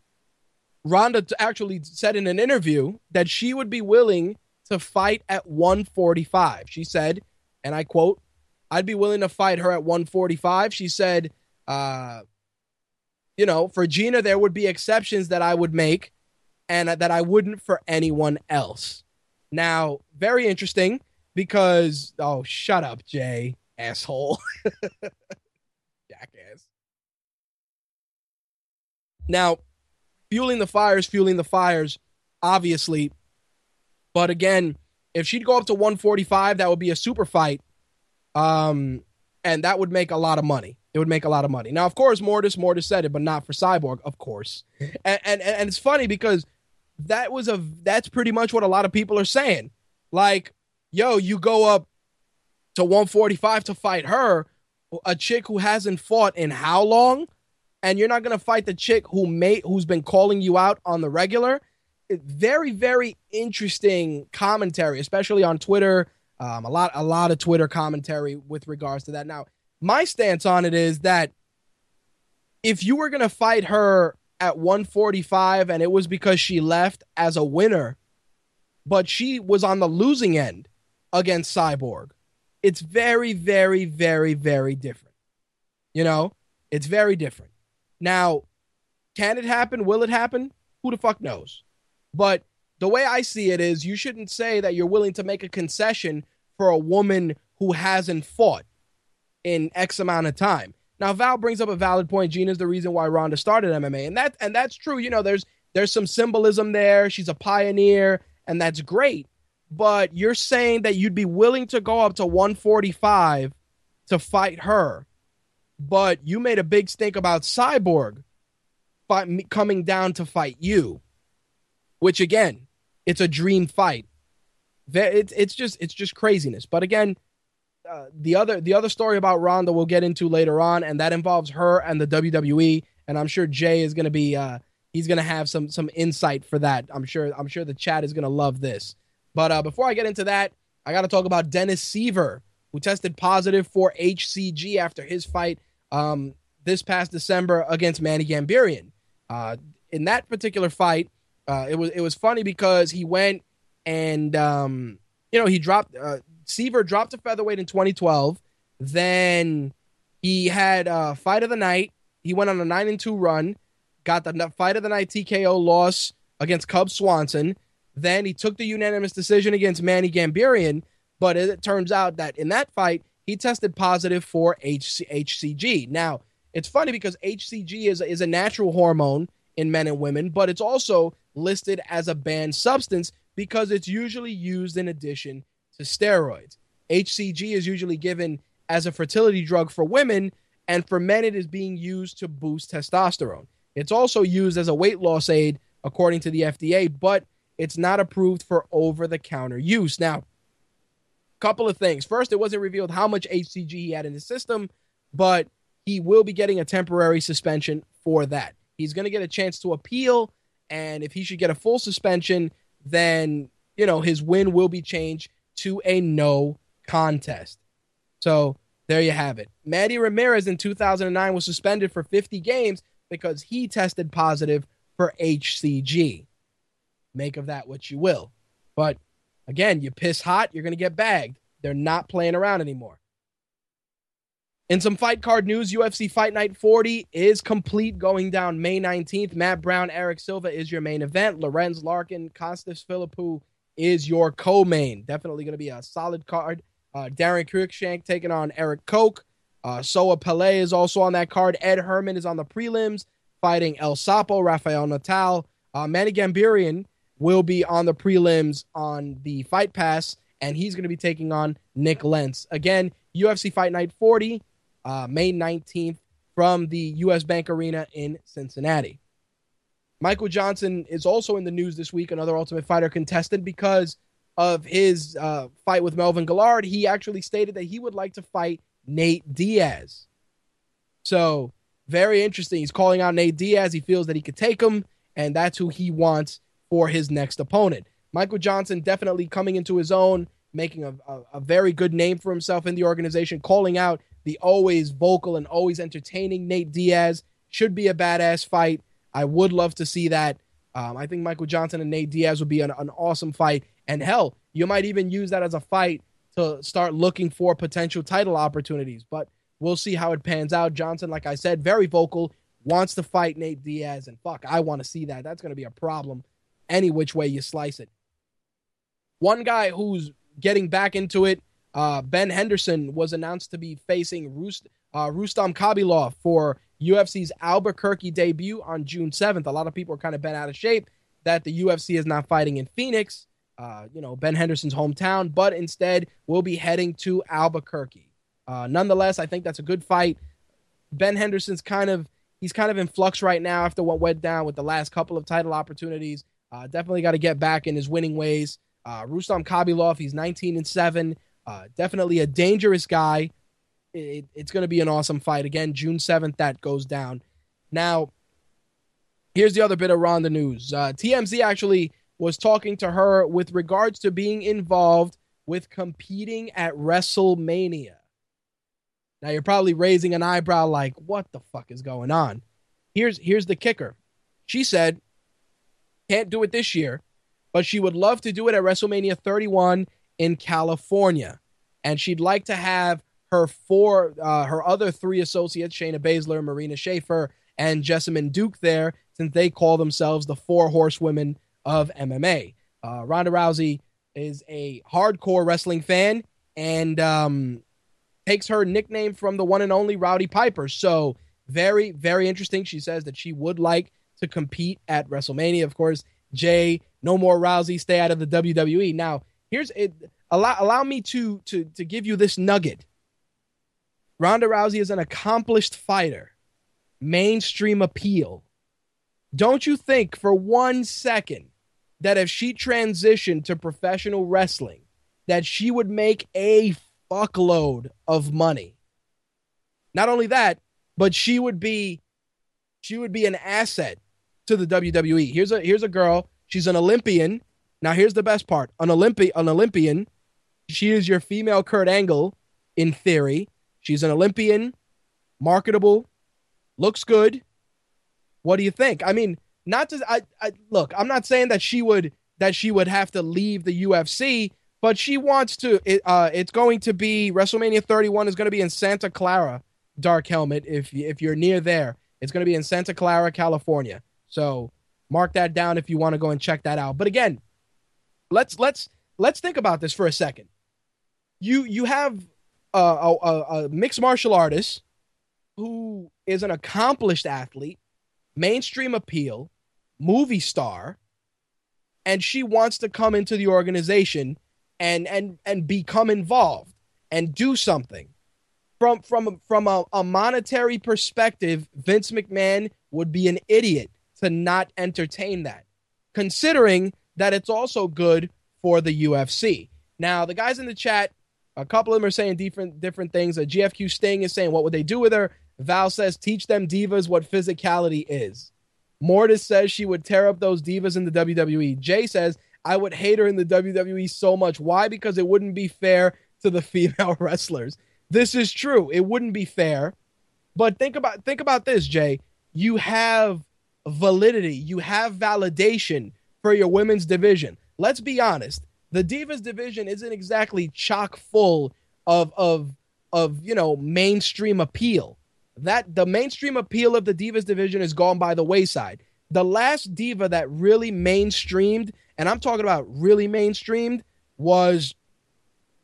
Ronda actually said in an interview that she would be willing to fight at 145. She said, and I quote, I'd be willing to fight her at 145. She said, uh, you know, for Gina, there would be exceptions that I would make and that I wouldn't for anyone else. Now, very interesting because, oh, shut up, Jay, asshole. (laughs) Jackass. Now, fueling the fires, fueling the fires, obviously. But again, if she'd go up to 145, that would be a super fight. Um, and that would make a lot of money. It would make a lot of money. Now, of course, Mortis, Mortis said it, but not for Cyborg, of course. (laughs) And, and and it's funny because that was a that's pretty much what a lot of people are saying. Like, yo, you go up to 145 to fight her, a chick who hasn't fought in how long? And you're not gonna fight the chick who may who's been calling you out on the regular. Very, very interesting commentary, especially on Twitter. Um, a lot, a lot of Twitter commentary with regards to that. Now, my stance on it is that if you were gonna fight her at 145 and it was because she left as a winner, but she was on the losing end against Cyborg. It's very, very, very, very different. You know, it's very different. Now, can it happen? Will it happen? Who the fuck knows? But the way I see it is you shouldn't say that you're willing to make a concession for a woman who hasn't fought in X amount of time. Now Val brings up a valid point. Gina's the reason why Ronda started MMA, and that and that's true. You know, there's there's some symbolism there. She's a pioneer, and that's great. But you're saying that you'd be willing to go up to 145 to fight her, but you made a big stink about Cyborg coming down to fight you, which again, it's a dream fight. It's it's just it's just craziness. But again, uh, the other the other story about Ronda we'll get into later on, and that involves her and the WWE. And I'm sure Jay is going to be uh, he's going to have some some insight for that. I'm sure I'm sure the chat is going to love this. But uh, before I get into that, I got to talk about Dennis Siver, who tested positive for HCG after his fight um, this past December against Manny Gamburyan. Uh, in that particular fight, uh, it was it was funny because he went and um, you know he dropped Siver dropped to featherweight in 2012. Then he had a fight of the night. He went on a nine and two run, got the fight of the night TKO loss against Cub Swanson. Then he took the unanimous decision against Manny Gamburyan. But it turns out that in that fight, he tested positive for HC- HCG. Now, it's funny because HCG is, is a natural hormone in men and women, but it's also listed as a banned substance because it's usually used in addition to steroids. HCG is usually given as a fertility drug for women, and for men, it is being used to boost testosterone. It's also used as a weight loss aid, according to the FDA, but it's not approved for over the counter use. Now, a couple of things. First, it wasn't revealed how much HCG he had in his system, but he will be getting a temporary suspension for that. He's going to get a chance to appeal, and if he should get a full suspension, then you know his win will be changed to a no contest. So there you have it. Manny Ramirez in 2009 was suspended for 50 games because he tested positive for HCG. Make of that what you will. But again, you piss hot, you're going to get bagged. They're not playing around anymore. In some fight card news, UFC Fight Night 40 is complete going down May 19th. Matt Brown, Erick Silva is your main event. Lorenz Larkin, Costas Philippou is your co-main. Definitely going to be a solid card. Uh, Daron Cruickshank taking on Erik Koch. Uh, Soa Pele is also on that card. Ed Herman is on the prelims fighting El Sapo, Rafael Natal. Uh, Manny Gamburyan will be on the prelims on the Fight Pass, and he's going to be taking on Nik Lentz. Again, UFC Fight Night 40, uh, May 19th from the US Bank Arena in Cincinnati. Michael Johnson is also in the news this week, another Ultimate Fighter contestant, because of his uh, fight with Melvin Guillard. He actually stated that he would like to fight Nate Diaz. So, very interesting. He's calling out Nate Diaz. He feels that he could take him, and that's who he wants for his next opponent. Michael Johnson definitely coming into his own, making a, a, a very good name for himself in the organization, calling out the always vocal and always entertaining Nate Diaz. Should be a badass fight. I would love to see that. Um, I think Michael Johnson and Nate Diaz would be an, an awesome fight. And hell, you might even use that as a fight to start looking for potential title opportunities. But we'll see how it pans out. Johnson, like I said, very vocal, wants to fight Nate Diaz. And fuck, I want to see that. That's going to be a problem any which way you slice it. One guy who's getting back into it, uh, Ben Henderson, was announced to be facing Rust- uh, Rustam Khabilov for UFC's Albuquerque debut on June 7th. A lot of people are kind of bent out of shape that the UFC is not fighting in Phoenix, uh, you know, Ben Henderson's hometown, but instead will be heading to Albuquerque. Uh, nonetheless, I think that's a good fight. Ben Henderson's kind of he's kind of in flux right now after what went down with the last couple of title opportunities. Uh, definitely got to get back in his winning ways. Uh, Rustam Khabilov, he's 19 and seven. Uh, definitely a dangerous guy it, it's going to be an awesome fight. Again, June 7th, that goes down. Now, here's the other bit of Ronda news. Uh, TMZ actually was talking to her with regards to being involved with competing at WrestleMania. Now, you're probably raising an eyebrow like, what the fuck is going on? Here's, here's the kicker. She said, can't do it this year, but she would love to do it at WrestleMania 31 in California. And she'd like to have her four, uh, her other three associates, Shayna Baszler, Marina Shafir, and Jessamyn Duke there, since they call themselves the four horsewomen of MMA. Uh, Ronda Rousey is a hardcore wrestling fan and um, takes her nickname from the one and only Rowdy Piper. So, very, very interesting. She says that she would like to compete at WrestleMania. Of course, Jay, no more Rousey, stay out of the WWE. Now, here's it. Allow, allow me to to to give you this nugget Ronda Rousey is an accomplished fighter, mainstream appeal. Don't you think for one second that if she transitioned to professional wrestling, that she would make a fuckload of money? Not only that, but she would be she would be an asset to the WWE. Here's a here's a girl. She's an Olympian. Now here's the best part. An Olympi- an Olympian. She is your female Kurt Angle in theory. She's an Olympian, marketable, looks good. What do you think? I mean, not to I, I look, I'm not saying that she would that she would have to leave the UFC, but she wants to. It, uh, it's going to be WrestleMania 31 is going to be in Santa Clara, Dark Helmet. If if you're near there, it's going to be in Santa Clara, California. So mark that down if you want to go and check that out. But again, let's let's let's think about this for a second. You you have a, a, a mixed martial artist who is an accomplished athlete, mainstream appeal, movie star, and she wants to come into the organization and and and become involved and do something. From from from a, a monetary perspective, Vince McMahon would be an idiot to not entertain that, considering that it's also good for the UFC. Now, the guys in the chat a couple of them are saying different different things. A GFQ Sting is saying, "What would they do with her?" Val says, "Teach them divas what physicality is." Mortis says she would tear up those divas in the WWE. Jay says, "I would hate her in the WWE so much. Why? Because it wouldn't be fair to the (laughs) female wrestlers." This is true. It wouldn't be fair. But think about think about this, Jay. You have validity. You have validation for your women's division. Let's be honest the Divas division isn't exactly chock full of of of you know mainstream appeal. That the mainstream appeal of the Divas division is gone by the wayside. The last diva that really mainstreamed and I'm talking about really mainstreamed, was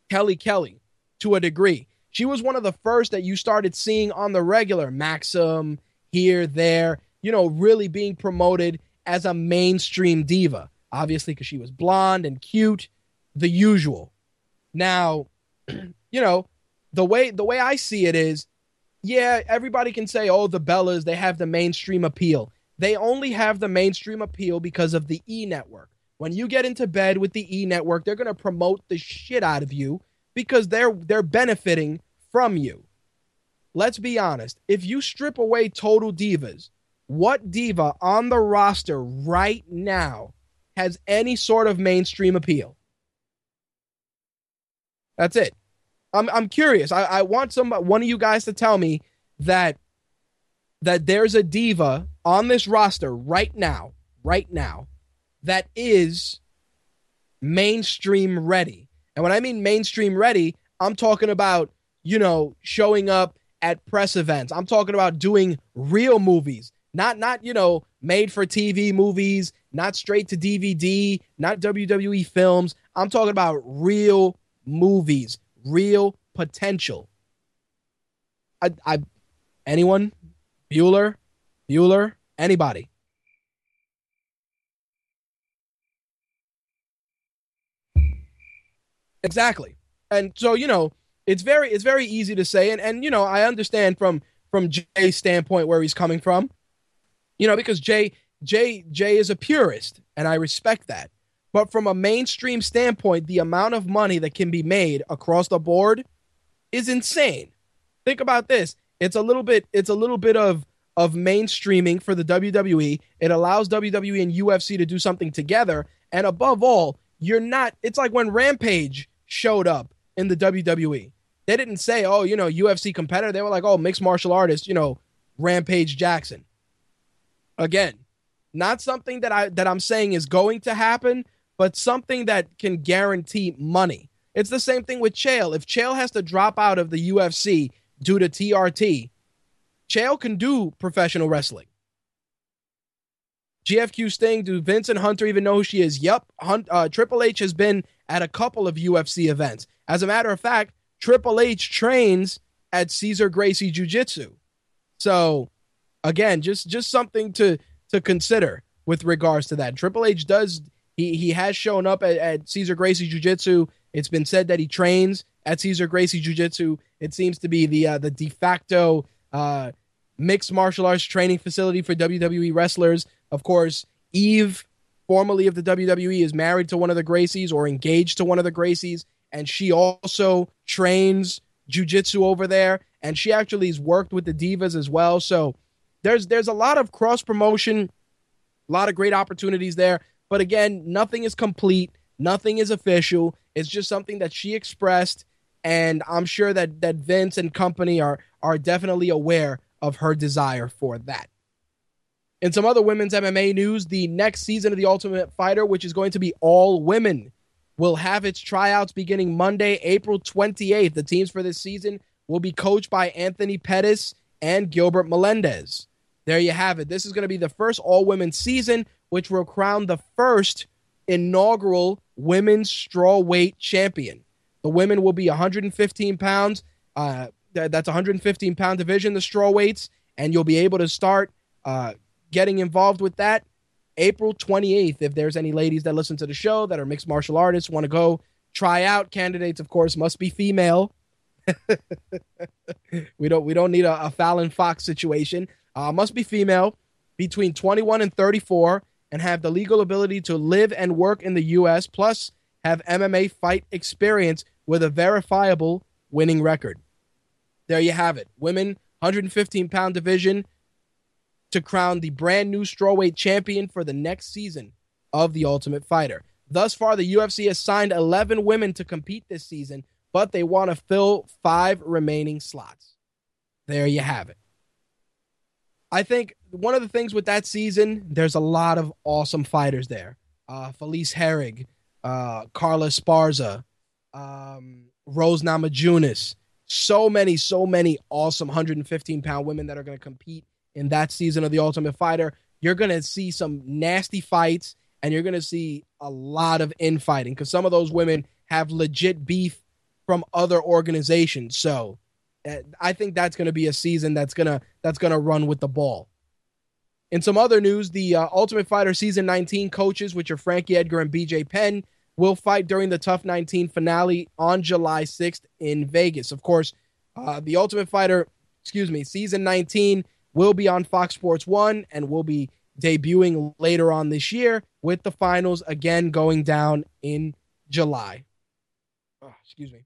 Kelly Kelly to a degree. She was one of the first that you started seeing on the regular, Maxim here, there, you know, really being promoted as a mainstream diva. Obviously, because she was blonde and cute, the usual. Now, (clears throat) you know, the way the way I see it is, yeah, everybody can say, oh, the Bellas, they have the mainstream appeal. They only have the mainstream appeal because of the E network. When you get into bed with the E network, they're gonna promote the shit out of you because they're they're benefiting from you. Let's be honest. If you strip away total divas, what diva on the roster right now has any sort of mainstream appeal? That's it. I'm I'm curious. I, I want some one of you guys to tell me that that there's a diva on this roster right now, right now, that is mainstream ready. And when I mean mainstream ready, I'm talking about, you know, showing up at press events. I'm talking about doing real movies, not not, you know, made for TV movies, not straight to DVD, not WWE films. I'm talking about real movies, real potential. I I anyone? Bueller? Bueller? Anybody? Exactly. And so, you know, it's very it's very easy to say and and you know, I understand from from Jay's standpoint where he's coming from. You know, because Jay Jay Jay is a purist and I respect that. But from a mainstream standpoint, the amount of money that can be made across the board is insane. Think about this. It's a little bit it's a little bit of of mainstreaming for the WWE. It allows WWE and UFC to do something together and above all, you're not it's like when Rampage showed up in the WWE. They didn't say, "Oh, you know, UFC competitor." They were like, "Oh, mixed martial artist, you know, Rampage Jackson." Again, not something that I that I'm saying is going to happen, but something that can guarantee money. It's the same thing with Chael. If Chael has to drop out of the UFC due to TRT, Chael can do professional wrestling. GFQ Sting, do Vince and Hunter even know who she is? Yep. Hunt, uh, Triple H has been at a couple of UFC events. As a matter of fact, Triple H trains at Cesar Gracie Jiu Jitsu. So, again, just just something to to consider with regards to that. Triple H does he he has shown up at, at Cesar Gracie Jiu Jitsu. It's been said that he trains at Cesar Gracie Jiu Jitsu. It seems to be the uh, the de facto uh, mixed martial arts training facility for WWE wrestlers. Of course, Eve, formerly of the WWE, is married to one of the Gracies or engaged to one of the Gracies, and she also trains jujitsu over there. And she actually has worked with the Divas as well. So there's there's a lot of cross promotion, a lot of great opportunities there. But again, nothing is complete, nothing is official. It's just something that she expressed, and I'm sure that that Vince and company are are definitely aware of her desire for that. In some other women's MMA news, the next season of The Ultimate Fighter, which is going to be all women, will have its tryouts beginning Monday, April 28th. The teams for this season will be coached by Anthony Pettis and Gilbert Melendez. There you have it. This is going to be the first all women season, which will crown the first inaugural women's strawweight champion. The women will be 115 pounds. Uh, that's 115 pound division, the strawweights, and you'll be able to start uh, getting involved with that April 28th. If there's any ladies that listen to the show that are mixed martial artists, want to go try out, candidates, of course, must be female. (laughs) we don't we don't need a, a Fallon Fox situation. Uh, must be female, between 21 and 34, and have the legal ability to live and work in the U.S. Plus, have MMA fight experience with a verifiable winning record. There you have it. Women 115 pound division to crown the brand new strawweight champion for the next season of The Ultimate Fighter. Thus far, the UFC has signed 11 women to compete this season, but they want to fill five remaining slots. There you have it. I think one of the things with that season, there's a lot of awesome fighters there. Uh, Felice Herrig, uh, Carla Esparza, um, Rose Namajunas. So many, so many awesome 115 pound women that are going to compete in that season of The Ultimate Fighter. You're going to see some nasty fights, and you're going to see a lot of infighting because some of those women have legit beef from other organizations. So I think that's going to be a season that's gonna that's gonna run with the ball. In some other news, the uh, Ultimate Fighter Season 19 coaches, which are Frankie Edgar and BJ Penn, will fight during the TUF 19 finale on July 6th in Vegas. Of course, uh, the Ultimate Fighter, excuse me, Season 19 will be on Fox Sports 1 and will be debuting later on this year with the finals again going down in July. Oh, excuse me.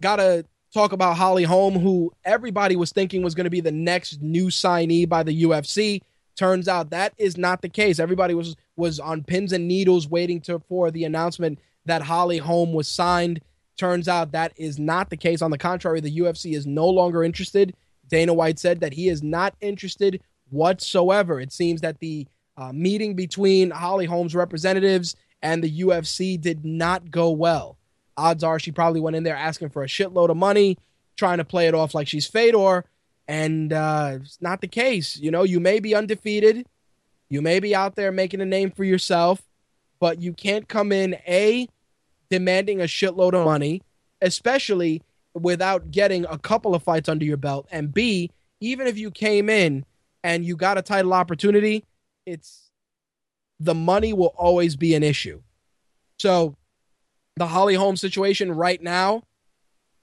Gotta talk about Holly Holm, who everybody was thinking was going to be the next new signee by the UFC. Turns out that is not the case. Everybody was was on pins and needles waiting to for the announcement that Holly Holm was signed. Turns out that is not the case. On the contrary, the UFC is no longer interested. Dana White said that he is not interested whatsoever. It seems that the uh, meeting between Holly Holm's representatives and the UFC did not go well. Odds are she probably went in there asking for a shitload of money, trying to play it off like she's Fedor, and uh, it's not the case. You know, you may be undefeated, you may be out there making a name for yourself, but you can't come in a demanding a shitload of money, especially without getting a couple of fights under your belt, and b even if you came in and you got a title opportunity, it's the money will always be an issue. So the Holly Holm situation right now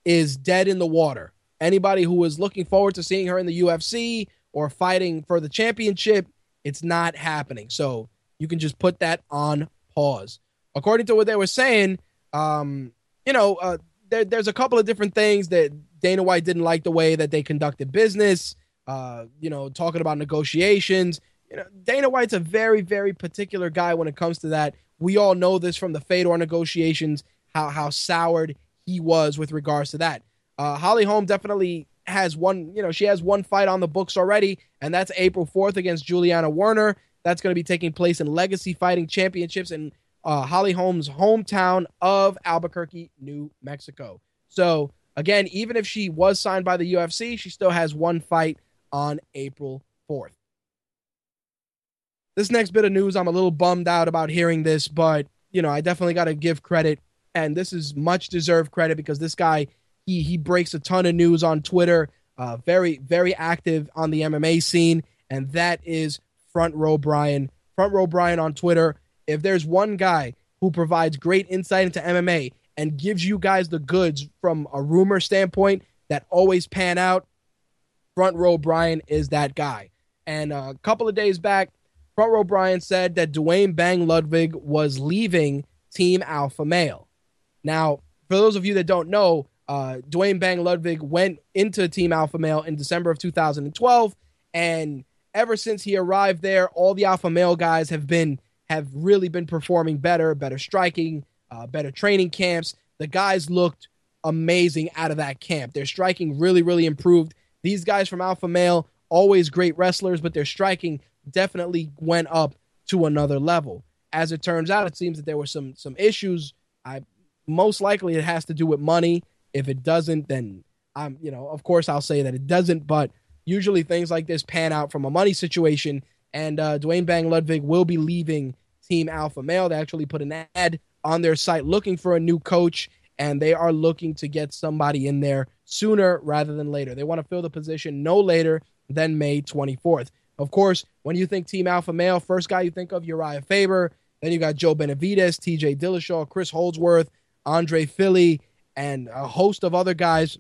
is dead in the water. Anybody who is looking forward to seeing her in the UFC or fighting for the championship, it's not happening. So you can just put that on pause. According to what they were saying, um, you know, uh, there, there's a couple of different things that Dana White didn't like the way that they conducted business. Uh, you know, talking about negotiations. You know, Dana White's a very, very particular guy when it comes to that. We all know this from the Fedor negotiations, how how soured he was with regards to that. Uh, Holly Holm definitely has one, you know, she has one fight on the books already, and that's April 4th against Juliana Werner. That's going to be taking place in Legacy Fighting Championships in uh, Holly Holm's hometown of Albuquerque, New Mexico. So, again, even if she was signed by the UFC, she still has one fight on April 4th. This next bit of news, I'm a little bummed out about hearing this, but you know, I definitely got to give credit, and this is much deserved credit because this guy he he breaks a ton of news on Twitter, uh, very very active on the MMA scene, and that is Front Row Brian. Front Row Brian on Twitter. If there's one guy who provides great insight into MMA and gives you guys the goods from a rumor standpoint that always pan out, Front Row Brian is that guy. And a couple of days back, Front Row Brian said that Duane Bang Ludwig was leaving Team Alpha Male. Now, for those of you that don't know, uh, Duane Bang Ludwig went into Team Alpha Male in December of 2012, and ever since he arrived there, all the Alpha Male guys have been have really been performing better, better striking, uh, better training camps. The guys looked amazing out of that camp. Their striking really, really improved. These guys from Alpha Male, always great wrestlers, but their striking definitely went up to another level. As it turns out, it seems that there were some some issues. I most likely it has to do with money. If it doesn't, then I'm you know of course I'll say that it doesn't. But usually things like this pan out from a money situation. And uh, Duane Bang Ludwig will be leaving Team Alpha Male. They actually put an ad on their site looking for a new coach, and they are looking to get somebody in there sooner rather than later. They want to fill the position no later than May 24th. Of course, when you think Team Alpha Male, first guy you think of Uriah Faber. Then you got Joe Benavidez, TJ Dillashaw, Chris Holdsworth, Andre Fili, and a host of other guys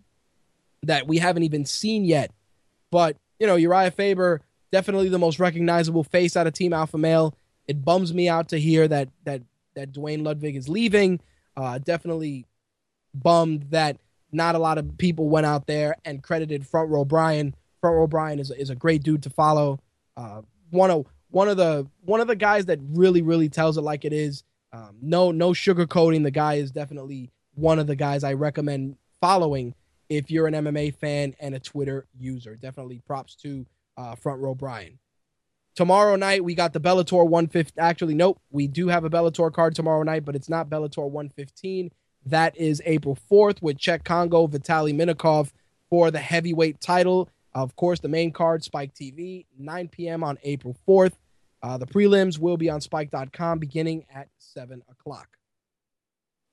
that we haven't even seen yet. But, you know, Uriah Faber, definitely the most recognizable face out of Team Alpha Male. It bums me out to hear that that that Duane Ludwig is leaving. Uh, definitely bummed that not a lot of people went out there and credited Front Row Brian. Front Row Brian is, is a great dude to follow. Uh, one of one of the one of the guys that really really tells it like it is. Um, no no sugarcoating. The guy is definitely one of the guys I recommend following if you're an MMA fan and a Twitter user. Definitely props to uh, Front Row Brian. Tomorrow night we got the Bellator 150. Actually, nope, we do have a Bellator card tomorrow night, but it's not Bellator 115. That is April 4th with Cheick Kongo Vitaly Minakov for the heavyweight title. Of course, the main card, Spike TV, 9 p.m. on April 4th. Uh, the prelims will be on spike.com beginning at 7 o'clock.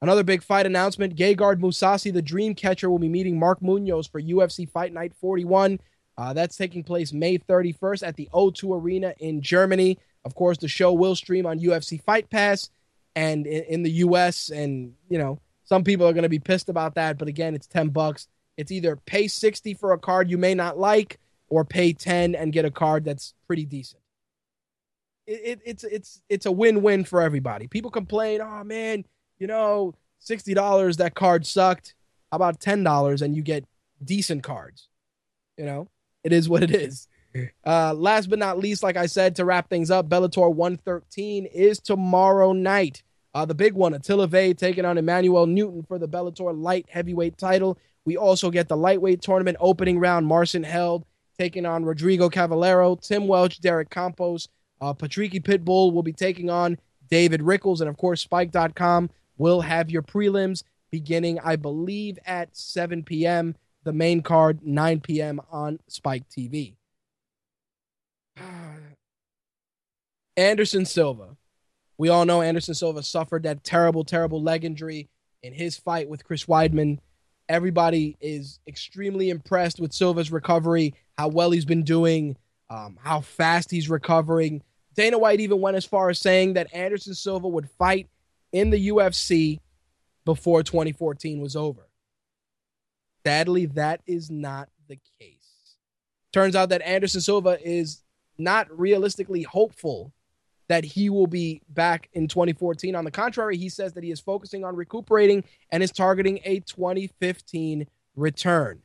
Another big fight announcement Gegard Mousasi, the dream catcher, will be meeting Mark Munoz for UFC Fight Night 41. Uh, that's taking place May 31st at the O2 Arena in Germany. Of course, the show will stream on UFC Fight Pass and in, in the US. And, you know, some people are going to be pissed about that. But again, it's 10 bucks. It's either pay 60 for a card you may not like or pay 10 and get a card that's pretty decent. It, it, it's it's it's a win-win for everybody. People complain, "Oh man, you know, $60 that card sucked. How about $10 and you get decent cards?" You know? It is what it is. (laughs) Uh, last but not least, like I said, to wrap things up, Bellator 113 is tomorrow night. Uh, the big one, Attila Végh taking on Emmanuel Newton for the Bellator light heavyweight title. We also get the lightweight tournament opening round. Marcin Held taking on Rodrigo Cavalheiro, Tim Welch, Derek Campos, uh, Patricky Pitbull will be taking on David Rickels, And of course, Spike.com will have your prelims beginning, I believe, at 7 p.m the main card 9 p.m. on Spike TV. (sighs) Anderson Silva. We all know Anderson Silva suffered that terrible, terrible leg injury in his fight with Chris Weidman. Everybody is extremely impressed with Silva's recovery, how well he's been doing, um, how fast he's recovering. Dana White even went as far as saying that Anderson Silva would fight in the UFC before 2014 was over. Sadly, that is not the case. Turns out that Anderson Silva is not realistically hopeful that he will be back in 2014. On the contrary, he says that he is focusing on recuperating and is targeting a 2015 return.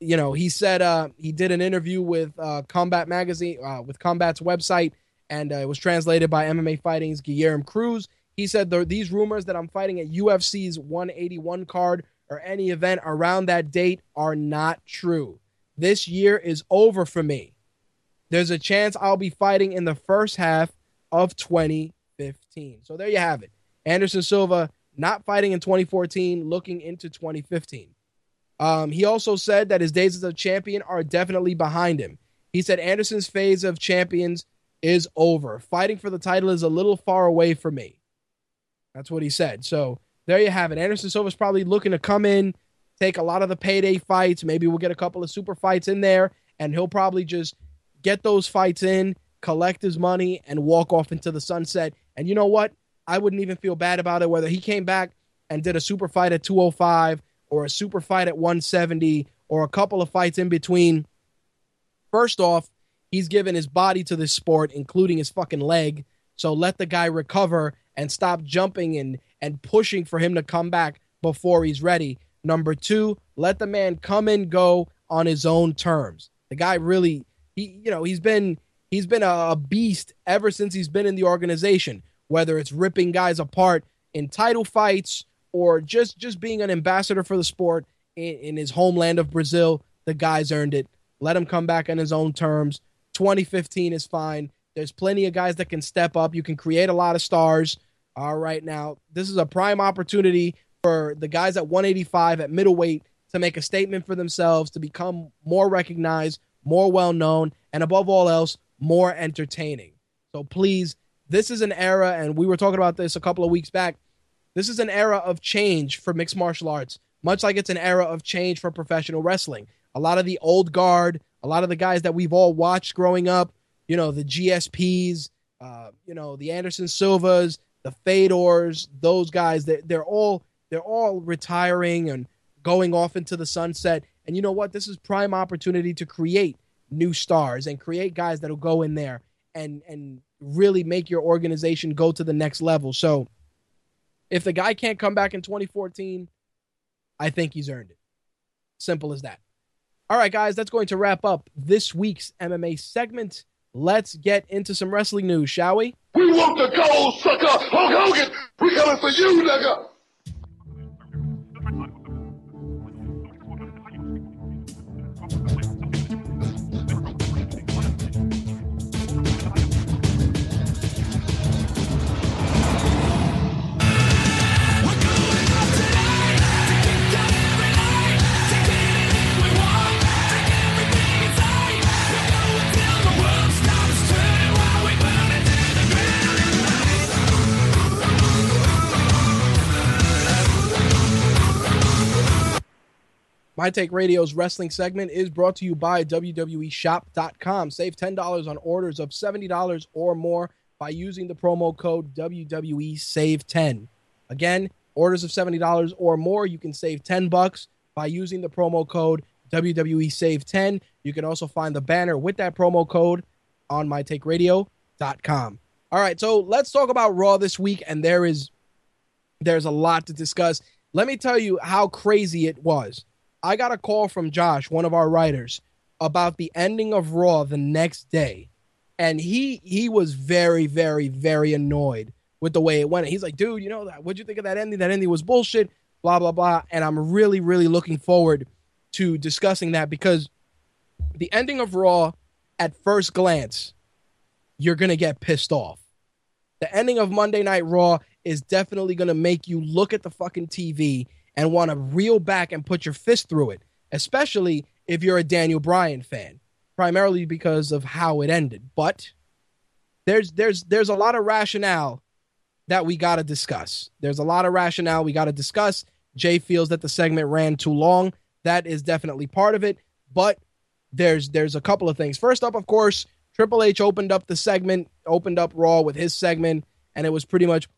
You know, he said uh, he did an interview with uh, Combat Magazine, uh, with Combat's website, and uh, it was translated by MMA Fighting's Guillermo Cruz. He said these rumors that I'm fighting at UFC's 181 card or any event around that date are not true. This year is over for me. There's a chance I'll be fighting in the first half of 2015. So there you have it. Anderson Silva not fighting in 2014, looking into 2015. Um, he also said that his days as a champion are definitely behind him. He said Anderson's phase of champions is over. Fighting for the title is a little far away for me. That's what he said. So there you have it. Anderson Silva's probably looking to come in, take a lot of the payday fights. Maybe we'll get a couple of super fights in there, and he'll probably just get those fights in, collect his money, and walk off into the sunset. And you know what? I wouldn't even feel bad about it whether he came back and did a super fight at 205 or a super fight at 170 or a couple of fights in between. First off, he's given his body to this sport, including his fucking leg. So let the guy recover and stop jumping and and pushing for him to come back before he's ready. Number two, let the man come and go on his own terms. The guy really, he, you know, he's been he's been a beast ever since he's been in the organization. Whether it's ripping guys apart in title fights or just just being an ambassador for the sport in, in his homeland of Brazil, the guy's earned it. Let him come back on his own terms. 2015 is fine. There's plenty of guys that can step up. You can create a lot of stars. All right, now this is a prime opportunity for the guys at 185 at middleweight to make a statement for themselves, to become more recognized, more well known, and above all else, more entertaining. So please, this is an era, and we were talking about this a couple of weeks back. This is an era of change for mixed martial arts, much like it's an era of change for professional wrestling. A lot of the old guard, a lot of the guys that we've all watched growing up, you know, the GSPs, uh, you know, the Anderson Silvas, the Fedors, those guys, they're, they're all they're all retiring and going off into the sunset. And you know what? This is prime opportunity to create new stars and create guys that'll go in there and and really make your organization go to the next level. So if the guy can't come back in 2014, I think he's earned it. Simple as that. All right, guys, that's going to wrap up this week's MMA segment. Let's get into some wrestling news, shall we? We want the gold, sucker! Hulk Hogan! We coming for you, nigga! My Take Radio's wrestling segment is brought to you by WWEshop.com. Save $10 on orders of $70 or more by using the promo code WWE Save 10. Again, orders of $70 or more, you can save 10 bucks by using the promo code WWE Save 10. You can also find the banner with that promo code on mytakeradio.com. All right, so let's talk about Raw this week, and there is there's a lot to discuss. Let me tell you how crazy it was. I got a call from Josh, one of our writers, about the ending of Raw the next day, and he he was very, very, very annoyed with the way it went. He's like, "Dude, you know that? What'd you think of that ending? That ending was bullshit." Blah blah blah. And I'm really, really looking forward to discussing that because the ending of Raw, at first glance, you're gonna get pissed off. The ending of Monday Night Raw is definitely gonna make you look at the fucking TV and want to reel back and put your fist through it, especially if you're a Daniel Bryan fan, primarily because of how it ended. But there's there's there's a lot of rationale that we got to discuss. There's a lot of rationale we got to discuss. Jay feels that the segment ran too long. That is definitely part of it, but there's there's a couple of things. First up, of course, Triple H opened up the segment, opened up Raw with his segment, and it was pretty much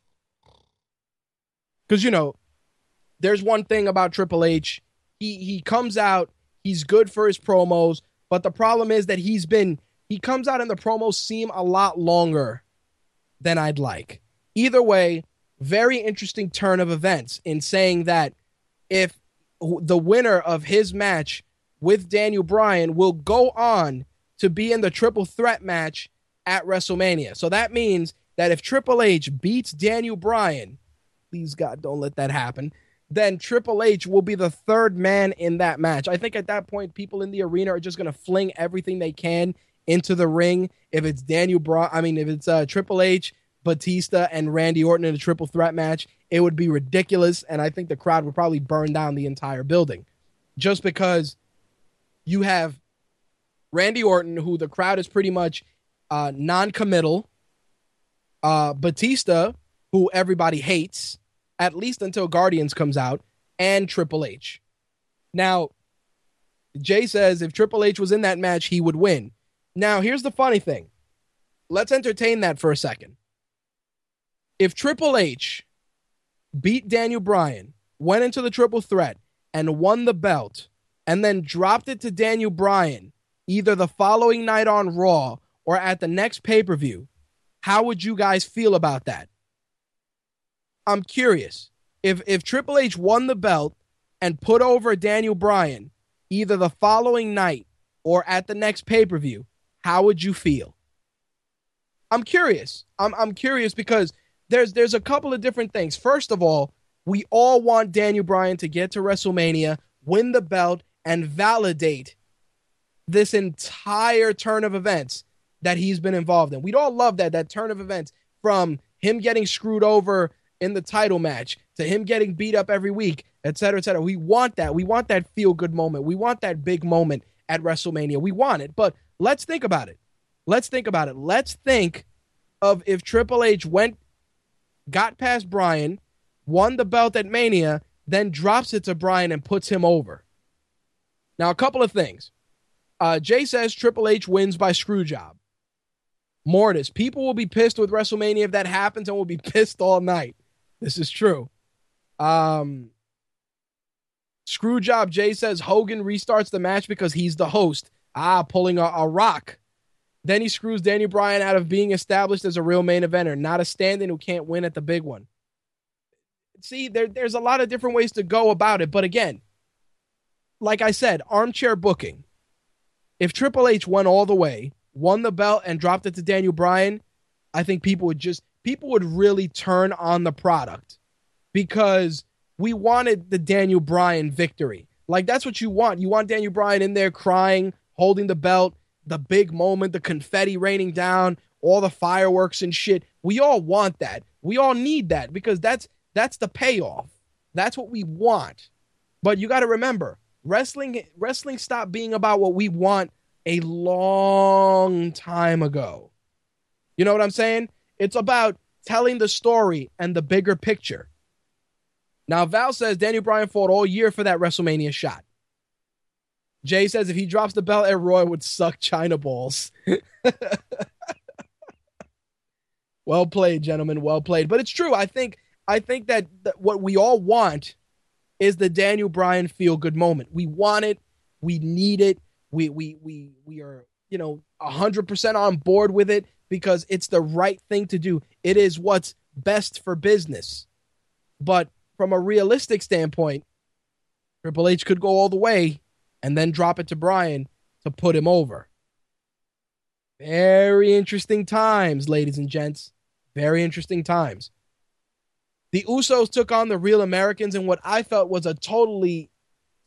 because you know there's one thing about Triple H. He he comes out, he's good for his promos, but the problem is that he's been he comes out and the promos seem a lot longer than I'd like. Either way, very interesting turn of events in saying that if the winner of his match with Daniel Bryan will go on to be in the triple threat match at WrestleMania. So that means that if Triple H beats Daniel Bryan, please God, don't let that happen then Triple H will be the third man in that match. I think at that point, people in the arena are just going to fling everything they can into the ring. If it's Daniel Bryan, I mean, if it's uh, Triple H, Batista, and Randy Orton in a triple threat match, it would be ridiculous. And I think the crowd would probably burn down the entire building just because you have Randy Orton, who the crowd is pretty much uh, non committal, uh, Batista, who everybody hates at least until Guardians comes out, and Triple H. Now, Jay says if Triple H was in that match, he would win. Now, here's the funny thing. Let's entertain that for a second. If Triple H beat Daniel Bryan, went into the triple threat, and won the belt, and then dropped it to Daniel Bryan either the following night on Raw or at the next pay per view, how would you guys feel about that? I'm curious if if Triple H won the belt and put over Daniel Bryan either the following night or at the next pay per view, how would you feel? I'm curious. I'm I'm curious because there's there's a couple of different things. First of all, we all want Daniel Bryan to get to WrestleMania, win the belt, and validate this entire turn of events that he's been involved in. We'd all love that that turn of events from him getting screwed over in the title match to him getting beat up every week, et cetera, et cetera. We want that. We want that feel good moment. We want that big moment at WrestleMania. We want it. But let's think about it. Let's think about it. Let's think of if Triple H went, got past Bryan, won the belt at Mania, then drops it to Bryan and puts him over. Now, a couple of things. Uh, Jay says Triple H wins by screw job. Mortis, people will be pissed with WrestleMania if that happens and will be (laughs) pissed all night. This is true. Um, Screwjob Jay says Hogan restarts the match because he's the host. Ah, pulling a, a, rock. Then he screws Daniel Bryan out of being established as a real main eventer, not a stand-in who can't win at the big one. See, there, there's a lot of different ways to go about it, but again, like I said, armchair booking. If Triple H went all the way, won the belt, and dropped it to Daniel Bryan, I think people would just people would really turn on the product because we wanted the Daniel Bryan victory. Like that's what you want. You want Daniel Bryan in there crying, holding the belt, the big moment, the confetti raining down, all the fireworks and shit. We all want that. We all need that because that's that's the payoff. That's what we want. But you got to remember, wrestling wrestling stopped being about what we want a long time ago. You know what I'm saying? It's about telling the story and the bigger picture. Now, Val says Daniel Bryan fought all year for that WrestleMania shot. Jay says if he drops the belt, Ed Roy would suck China balls. (laughs) well played, gentlemen. Well played. But it's true. I think I think that, that what we all want is the Daniel Bryan feel good moment. We want it. We need it. We we we we are you know hundred percent on board with it because it's the right thing to do. It is what's best for business. But from a realistic standpoint, Triple H could go all the way and then drop it to Bryan to put him over. Very interesting times, ladies and gents. Very interesting times. The Usos took on the Real Americans in what I felt was a totally,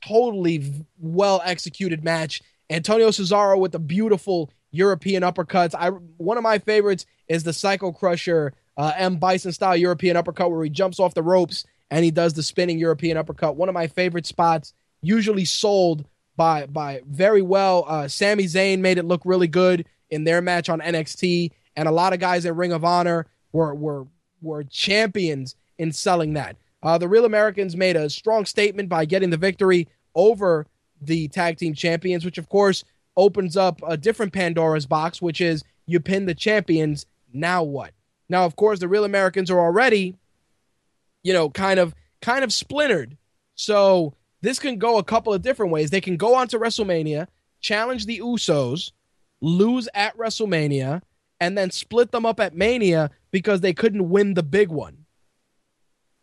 totally well executed match. Antonio Cesaro with a beautiful European uppercuts. I one of my favorites is the Psycho Crusher uh, M Bison style European uppercut where he jumps off the ropes and he does the spinning European uppercut. One of my favorite spots, usually sold by by very well. Uh, Sami Zayn made it look really good in their match on NXT, and a lot of guys at Ring of Honor were were were champions in selling that. Uh, the Real Americans made a strong statement by getting the victory over the tag team champions, which of course opens up a different Pandora's box, which is you pin the champions. Now what? Now, of course, the Real Americans are already, you know, kind of kind of splintered. So this can go a couple of different ways. They can go on to WrestleMania, challenge the Usos, lose at WrestleMania, and then split them up at Mania because they couldn't win the big one.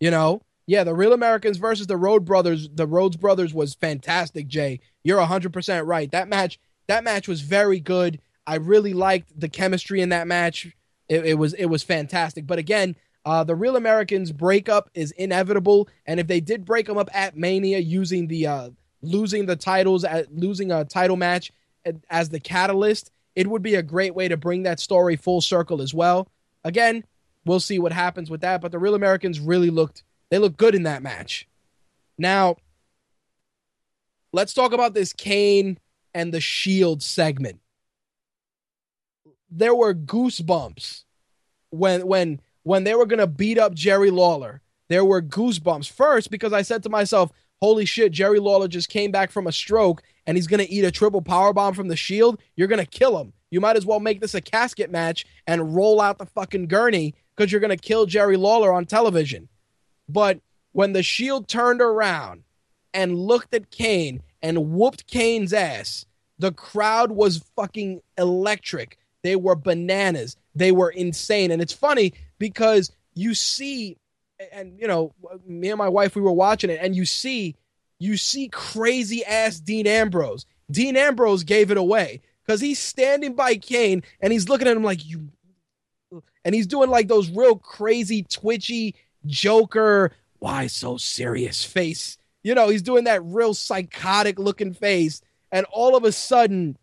You know? Yeah, the Real Americans versus the Rhodes Brothers, the Rhodes Brothers was fantastic, Jay. You're 100% right. That match that match was very good. I really liked the chemistry in that match. It, it was it was fantastic. But again, uh, the Real Americans breakup is inevitable, and if they did break them up at Mania using the uh, losing the titles at losing a title match as the catalyst, it would be a great way to bring that story full circle as well. Again, we'll see what happens with that. But the Real Americans really looked they looked good in that match. Now, let's talk about this Kane and the Shield segment. There were goosebumps when when when they were gonna beat up Jerry Lawler. There were goosebumps first because I said to myself, "Holy shit! Jerry Lawler just came back from a stroke and he's gonna eat a triple power bomb from the Shield. You're gonna kill him. You might as well make this a casket match and roll out the fucking gurney because you're gonna kill Jerry Lawler on television." But when the Shield turned around and looked at Kane and whooped Kane's ass, the crowd was fucking electric. They were bananas. They were insane. And it's funny because you see, and you know, me and my wife, we were watching it, and you see, you see crazy ass Dean Ambrose. Dean Ambrose gave it away because he's standing by Kane and he's looking at him like you, and he's doing like those real crazy, twitchy Joker, why so serious face. You know, he's doing that real psychotic looking face. And all of a sudden,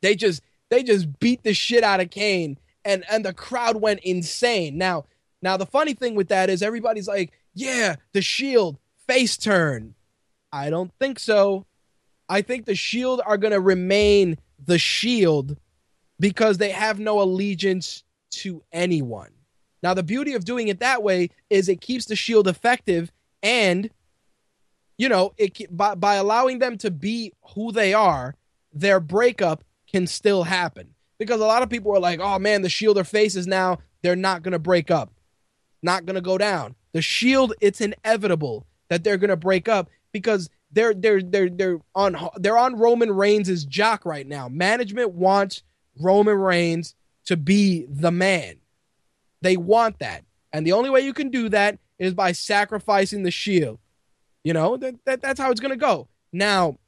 they just they just beat the shit out of Kane and and the crowd went insane. Now, now the funny thing with that is everybody's like, "Yeah, the Shield face turn." I don't think so. I think the Shield are going to remain the Shield because they have no allegiance to anyone. Now, the beauty of doing it that way is it keeps the Shield effective and you know, it by, by allowing them to be who they are, their breakup can still happen. Because a lot of people are like, "Oh man, the Shield are faces now; they're not going to break up, not going to go down." The Shield, it's inevitable that they're going to break up because they're they're they're they're on they're on Roman Reigns' jock right now. Management wants Roman Reigns to be the man. They want that, and the only way you can do that is by sacrificing the Shield. You know, that, that that's how it's going to go. Now,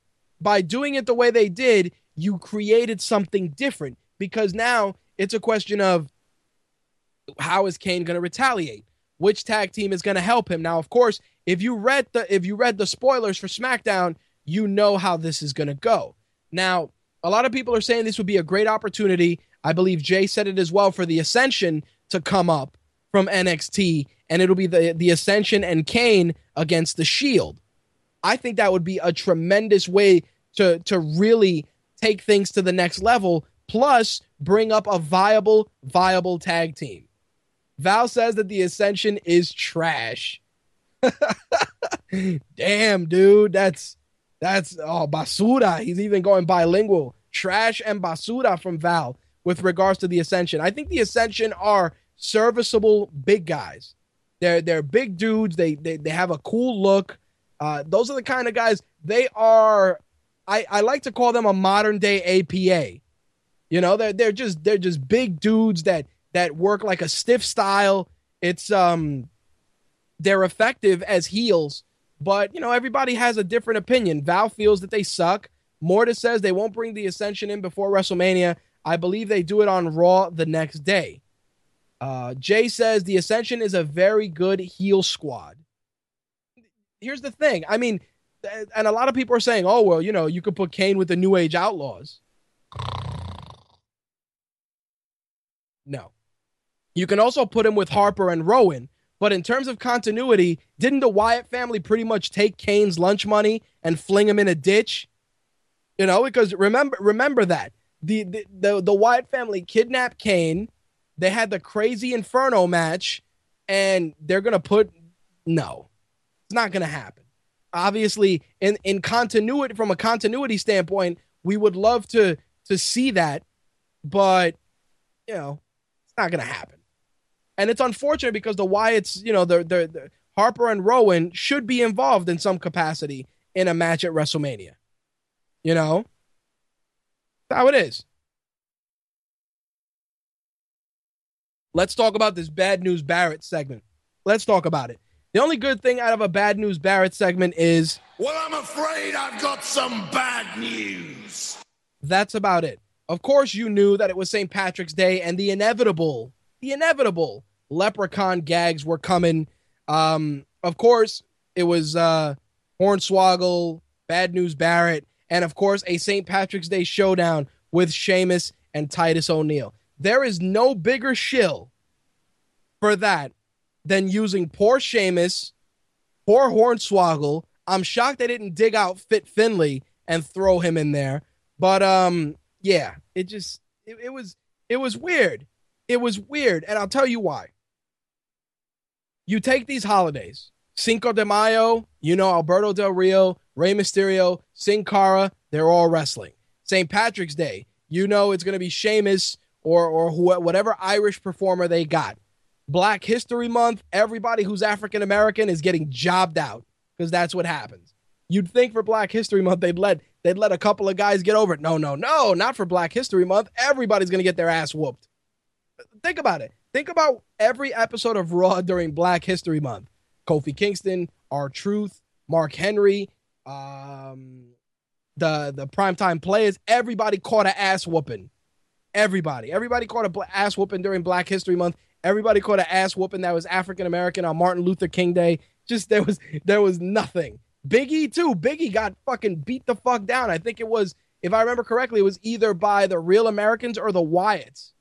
by doing it the way they did, you created something different because now it's a question of how is Kane going to retaliate? Which tag team is going to help him? Now, of course, if you read the if you read the spoilers for SmackDown, you know how this is going to go. Now, a lot of people are saying this would be a great opportunity. I believe Jay said it as well for the Ascension to come up from NXT, and it'll be the the Ascension and Kane against the Shield. I think that would be a tremendous way to to really take things to the next level. Plus, bring up a viable viable tag team. Val says that the Ascension is trash. (laughs) Damn, dude, that's That's oh basura. He's even going bilingual. Trash and basura from Val with regards to the Ascension. I think the Ascension are serviceable big guys. They're they're big dudes. They they they have a cool look. Uh, those are the kind of guys. They are. I I like to call them a modern day APA. You know, they're they're just they're just big dudes that that work like a stiff style. It's um, they're effective as heels, but you know everybody has a different opinion. Val feels that they suck. Mortis says they won't bring the Ascension in before WrestleMania. I believe they do it on Raw the next day. Uh, Jay says the Ascension is a very good heel squad. Here's the thing. I mean, and a lot of people are saying, oh, well, you know, you could put Kane with the New Age Outlaws. No. You can also put him with Harper and Rowan. But in terms of continuity, didn't the Wyatt family pretty much take Kane's lunch money and fling him in a ditch? You know, because remember remember that. The the the, the Wyatt family kidnapped Kane. They had the crazy Inferno match, and they're gonna put no. It's not gonna happen. Obviously, in, in continuity from a continuity standpoint, we would love to to see that, but you know, it's not to happen. And it's unfortunate because the Wyatts, you know, the, the Harper and Rowan should be involved in some capacity in a match at WrestleMania. You know, That's how it is. Let's talk about this bad news Barrett segment. Let's talk about it. The only good thing out of a bad news Barrett segment is. Well, I'm afraid I've got some bad news. That's about it. Of course, you knew that it was St. Patrick's Day and the inevitable, the inevitable leprechaun gags were coming. Um, of course, it was uh, Hornswoggle, Bad News Barrett, and of course, a St. Patrick's Day showdown with Sheamus and Titus O'Neil. There is no bigger shill for that than using poor Sheamus, poor Hornswoggle. I'm shocked they didn't dig out Fit Finlay and throw him in there. But um, yeah, it just it, it was it was weird. It was weird, and I'll tell you why. You take these holidays, Cinco de Mayo, you know Alberto Del Rio, Rey Mysterio, Sin Cara, they're all wrestling. St. Patrick's Day, you know it's going to be Sheamus or or wh- whatever Irish performer they got. Black History Month, everybody who's African American is getting jobbed out because that's what happens. You'd think for Black History Month they'd let they'd let a couple of guys get over it. No, no, no, not for Black History Month. Everybody's gonna get their ass whooped. Think about it. Think about every episode of Raw during Black History Month. Kofi Kingston, R-Truth, Mark Henry, um, the the primetime players. Everybody caught an ass whooping. Everybody, everybody caught a ass whooping during Black History Month. Everybody caught an ass whooping that was African American on Martin Luther King Day. Just there was there was nothing. Biggie too. Biggie got fucking beat the fuck down. I think it was, if I remember correctly, it was either by the Real Americans or the Wyatts.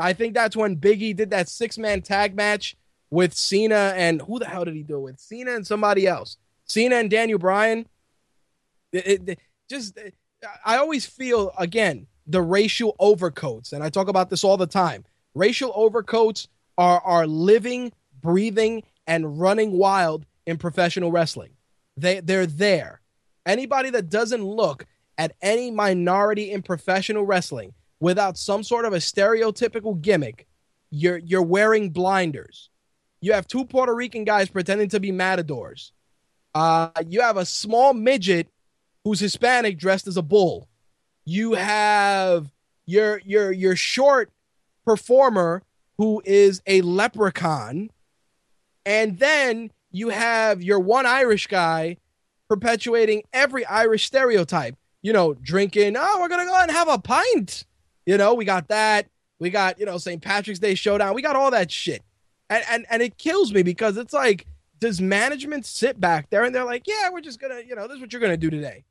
I think that's when Biggie did that six man tag match with Cena and who the hell did he do it with? Cena and somebody else. Cena and Daniel Bryan. It, it, it, just, I always feel again the racial overcoats, and I talk about this all the time. Racial overcoats are are living, breathing, and running wild in professional wrestling. They they're there. Anybody that doesn't look at any minority in professional wrestling without some sort of a stereotypical gimmick, you're you're wearing blinders. You have two Puerto Rican guys pretending to be matadors. Uh, you have a small midget who's Hispanic dressed as a bull. You have your your your short performer who is a leprechaun, and then you have your one Irish guy perpetuating every Irish stereotype. You know, drinking, oh, we're to go and have a pint. You know, we got that. We got, you know, St. Patrick's Day showdown. We got all that shit. And, and, and it kills me because it's like, does management sit back there and they're like, yeah, we're just to, you know, this is what you're to do today.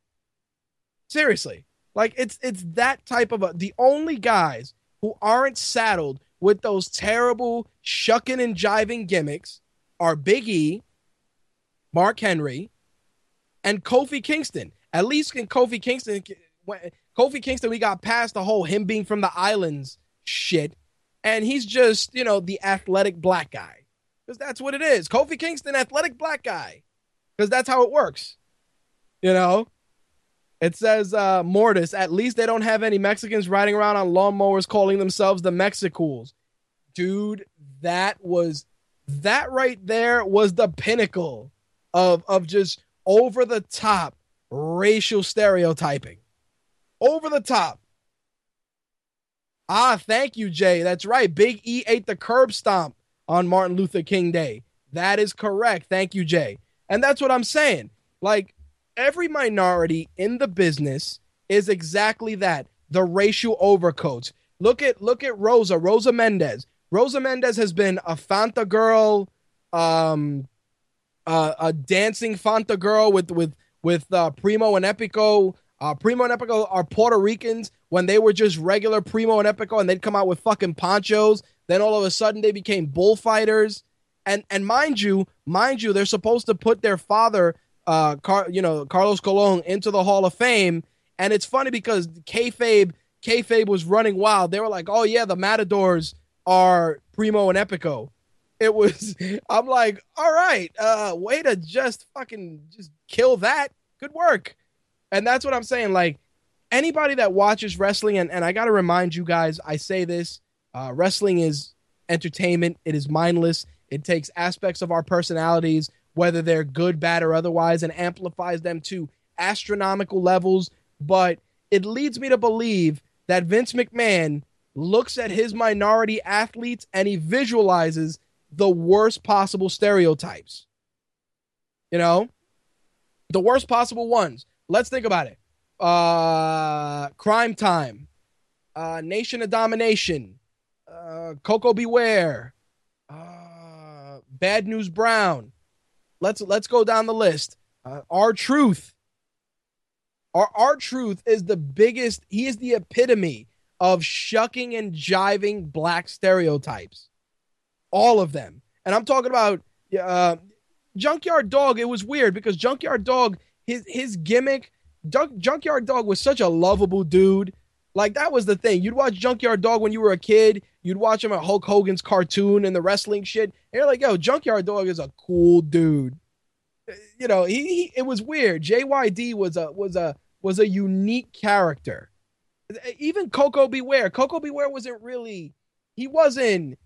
Seriously. Like it's it's that type of a the only guys who aren't saddled with those terrible shucking and jiving gimmicks are Big E Mark Henry, and Kofi Kingston. At least in Kofi Kingston, Kofi Kingston, we got past the whole him being from the islands shit, and he's just you know the athletic black guy because that's what it is. Kofi Kingston, athletic black guy, because that's how it works. You know, It says uh, Mortis. At least they don't have any Mexicans riding around on lawnmowers calling themselves the Mexicools. Dude, that was that right there was the pinnacle of of just over the top racial stereotyping. Over the top. Ah, thank you, Jay. That's right. Big E ate the curb stomp on Martin Luther King Day. That is correct. Thank you, Jay. And that's what I'm saying. Like every minority in the business is exactly that. The racial overcoats. Look at look at Rosa, Rosa Mendez. Rosa Mendez has been a Fanta girl, um, uh, a dancing Fanta girl with with with uh, Primo and Epico. Uh, Primo and Epico are Puerto Ricans when they were just regular Primo and Epico, and they'd come out with fucking ponchos. Then all of a sudden they became bullfighters. And and mind you, mind you, they're supposed to put their father, uh, Car- you know, Carlos Colon, into the Hall of Fame. And it's funny because kayfabe, kayfabe was running wild. They were like, "Oh yeah, the Matadors are Primo and Epico." It was. (laughs) I'm like, all right, uh, way to just fucking just kill that. Good work. And that's what I'm saying. Like anybody that watches wrestling, and, and I got to remind you guys, I say this uh, wrestling is entertainment, it is mindless. It takes aspects of our personalities, whether they're good, bad, or otherwise, and amplifies them to astronomical levels. But it leads me to believe that Vince McMahon looks at his minority athletes and he visualizes the worst possible stereotypes. You know, the worst possible ones. Let's think about it. Uh, Cryme Tyme, uh, nation of domination, uh, Koko B. Ware, uh, Bad News Brown. Let's let's go down the list. Uh, R-Truth. Our R-Truth is the biggest. He is the epitome of shucking and jiving black stereotypes. All of them, and I'm talking about uh, Junkyard Dog. It was weird because Junkyard Dog, his his gimmick, Junk, Junkyard Dog was such a lovable dude. Like that was the thing. You'd watch Junkyard Dog when you were a kid. You'd watch him at Hulk Hogan's cartoon and the wrestling shit. And you're like, yo, Junkyard Dog is a cool dude. Uh, you know, he, he it was weird. JYD was a was a was a unique character. Uh, even Koko B. Ware. Coco Beware wasn't really he wasn't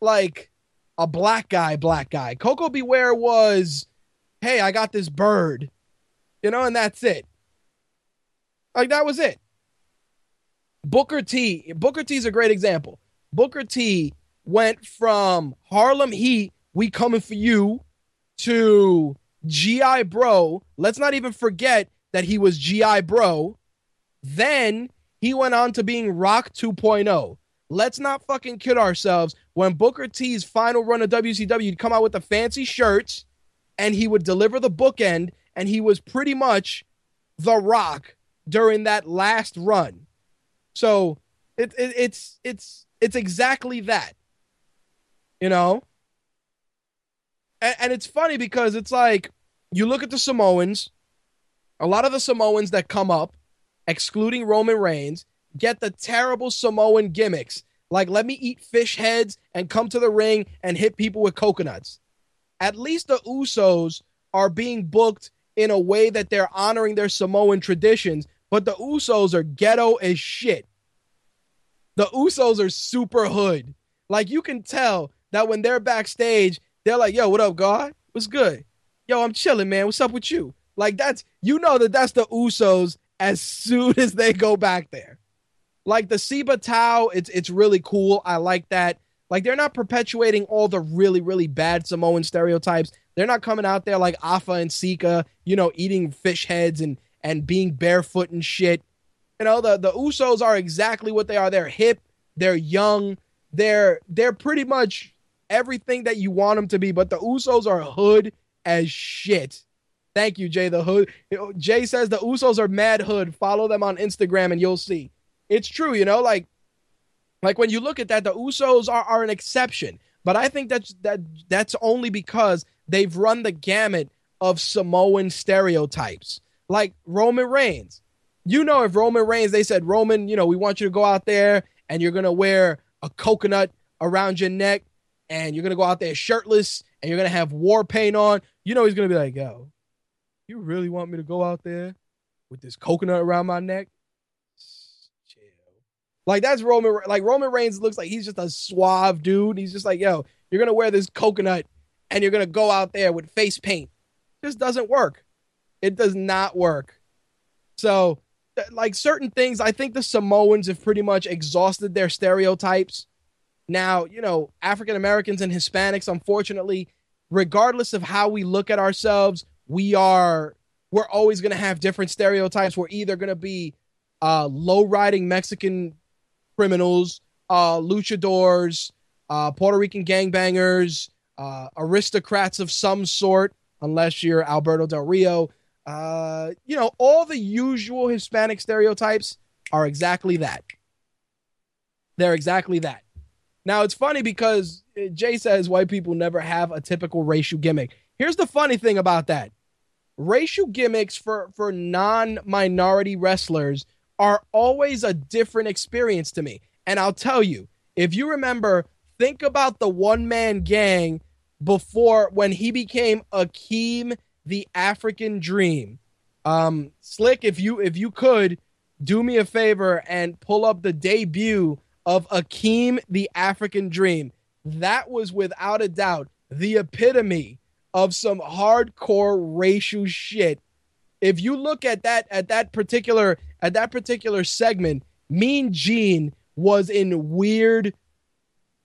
like a black guy, black guy. Koko B. Ware was, hey, I got this bird. You know, and that's it. Like that was it. Booker T. Booker T is a great example. Booker T went from Harlem Heat, we coming for you, to GI Bro. Let's not even forget that he was GI Bro. Then he went on to being Rock 2.0. Let's not fucking kid ourselves. When Booker T's final run of WCW, he'd come out with the fancy shirts and he would deliver the bookend, and he was pretty much the Rock during that last run. So it, it, it's it's it's exactly that. You know? And, and it's funny because it's like you look at the Samoans, a lot of the Samoans that come up, excluding Roman Reigns, get the terrible Samoan gimmicks. Like, let me eat fish heads and come to the ring and hit people with coconuts. At least the Usos are being booked in a way that they're honoring their Samoan traditions, but the Usos are ghetto as shit. The Usos are super hood. Like, you can tell that when they're backstage, they're like, yo, what up, God? What's good? Yo, I'm chilling, man. What's up with you? Like, that's, you know, that that's the Usos as soon (laughs) as they go back there. Like the Siva Tau, it's it's really cool. I like that. Like they're not perpetuating all the really really bad Samoan stereotypes. They're not coming out there like Afa and Sika, you know, eating fish heads and and being barefoot and shit. You know, the the Usos are exactly what they are. They're hip, they're young, they're they're pretty much everything that you want them to be. But the Usos are hood as shit. Thank you, Jay. The hood. Jay says the Usos are mad hood. Follow them on Instagram and you'll see it's true, you know, like like when you look at that, the Usos are, are an exception. But I think that's that that's only because they've run the gamut of Samoan stereotypes. Like Roman Reigns. You know, if Roman Reigns, they said, Roman, you know, we want you to go out there and you're gonna wear a coconut around your neck and you're gonna go out there shirtless and you're gonna have war paint on, you know he's gonna be like, yo, you really want me to go out there with this coconut around my neck. Chill. Like that's Roman. Like Roman Reigns looks like he's just a suave dude. He's just like, yo, you're gonna wear this coconut and you're gonna go out there with face paint. Just doesn't work. It does not work. So, like certain things, I think the Samoans have pretty much exhausted their stereotypes. Now, you know, African Americans and Hispanics, unfortunately, regardless of how we look at ourselves, we are we're always going to have different stereotypes. We're either going to be uh, low riding Mexican criminals, uh, luchadors, uh, Puerto Rican gangbangers, uh, aristocrats of some sort, unless you're Alberto Del Rio. Uh, you know, all the usual Hispanic stereotypes are exactly that. They're exactly that. Now, it's funny because Jay says white people never have a typical racial gimmick. Here's the funny thing about that racial gimmicks for for non-minority wrestlers are always a different experience to me. And I'll tell you, if you remember, think about the one-man gang before when he became Akeem the African Dream. Um, Slick, if you if you could do me a favor and pull up the debut of Akeem the African Dream. That was without a doubt the epitome of some hardcore racial shit. If you look at that at that particular at that particular segment, Mean Gene was in weird,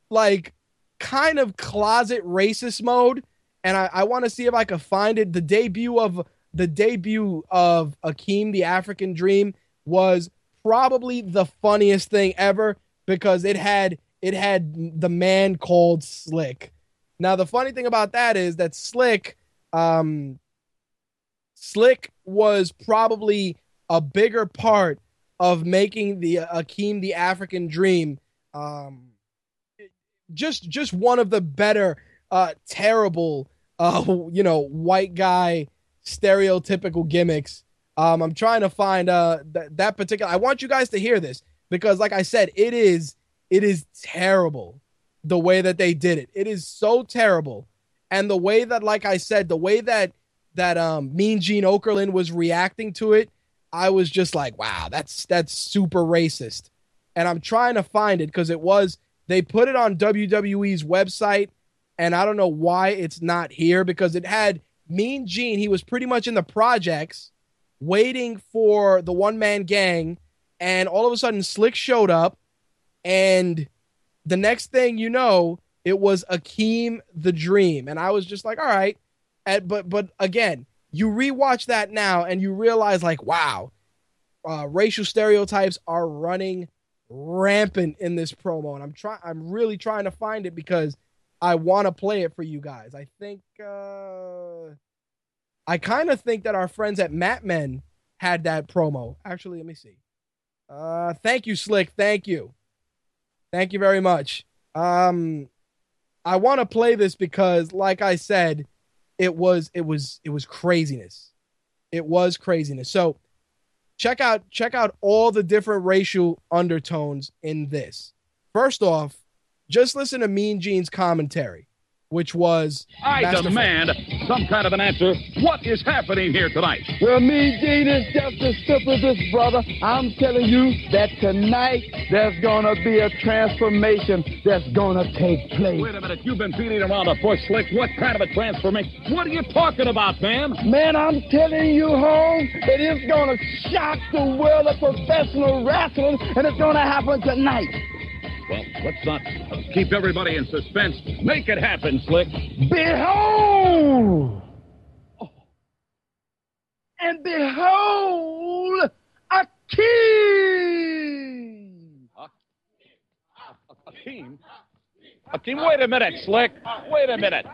like kind of closet racist mode. And I, I want to see if I could find it. The debut of the debut of Akeem the African Dream was probably the funniest thing ever because it had it had the man called Slick. Now the funny thing about that is that Slick, um, Slick was probably a bigger part of making the uh, Akeem the African Dream, um, just just one of the better, uh, terrible, uh, (laughs) you know, white guy stereotypical gimmicks. Um, I'm trying to find uh th- that particular. I want you guys to hear this because, like I said, it is it is terrible the way that they did it. It is so terrible. And the way that, like I said, the way that that um Mean Gene Okerlund was reacting to it, I was just like, wow, that's that's super racist. And I'm trying to find it because it was they put it on WWE's website, and I don't know why it's not here because it had Mean Gene. He was pretty much in the projects waiting for the one man gang, and all of a sudden Slick showed up, and the next thing you know, it was Akeem the Dream, and I was just like, all right. And, but but again, you rewatch that now and you realize like, wow, uh, racial stereotypes are running rampant in this promo, and I'm trying. I'm really trying to find it because I want to play it for you guys. I think. Uh, I kind of think that our friends at Mat Men had that promo. Actually, let me see. Uh, thank you, Slick. Thank you. Thank you very much. Um, I want to play this because, like I said, it was it was it was craziness. It was craziness. So check out check out all the different racial undertones in this. First off, just listen to Mean Gene's commentary, which was I masterful. demand some kind of an answer. What is happening here tonight? Well, me, Gene, is just as simple as this, brother. I'm telling you that tonight there's gonna be a transformation that's gonna take place. Wait a minute, you've been beating around the bush, Slick. What kind of a transformation? What are you talking about, man? Man, I'm telling you, home, it is gonna shock the world of professional wrestling, and it's gonna happen tonight. Well, let's not keep everybody in suspense. Make it happen, Slick. Behold! And behold, a king! Akeem? Akeem, wait a minute, Slick. Wait a minute.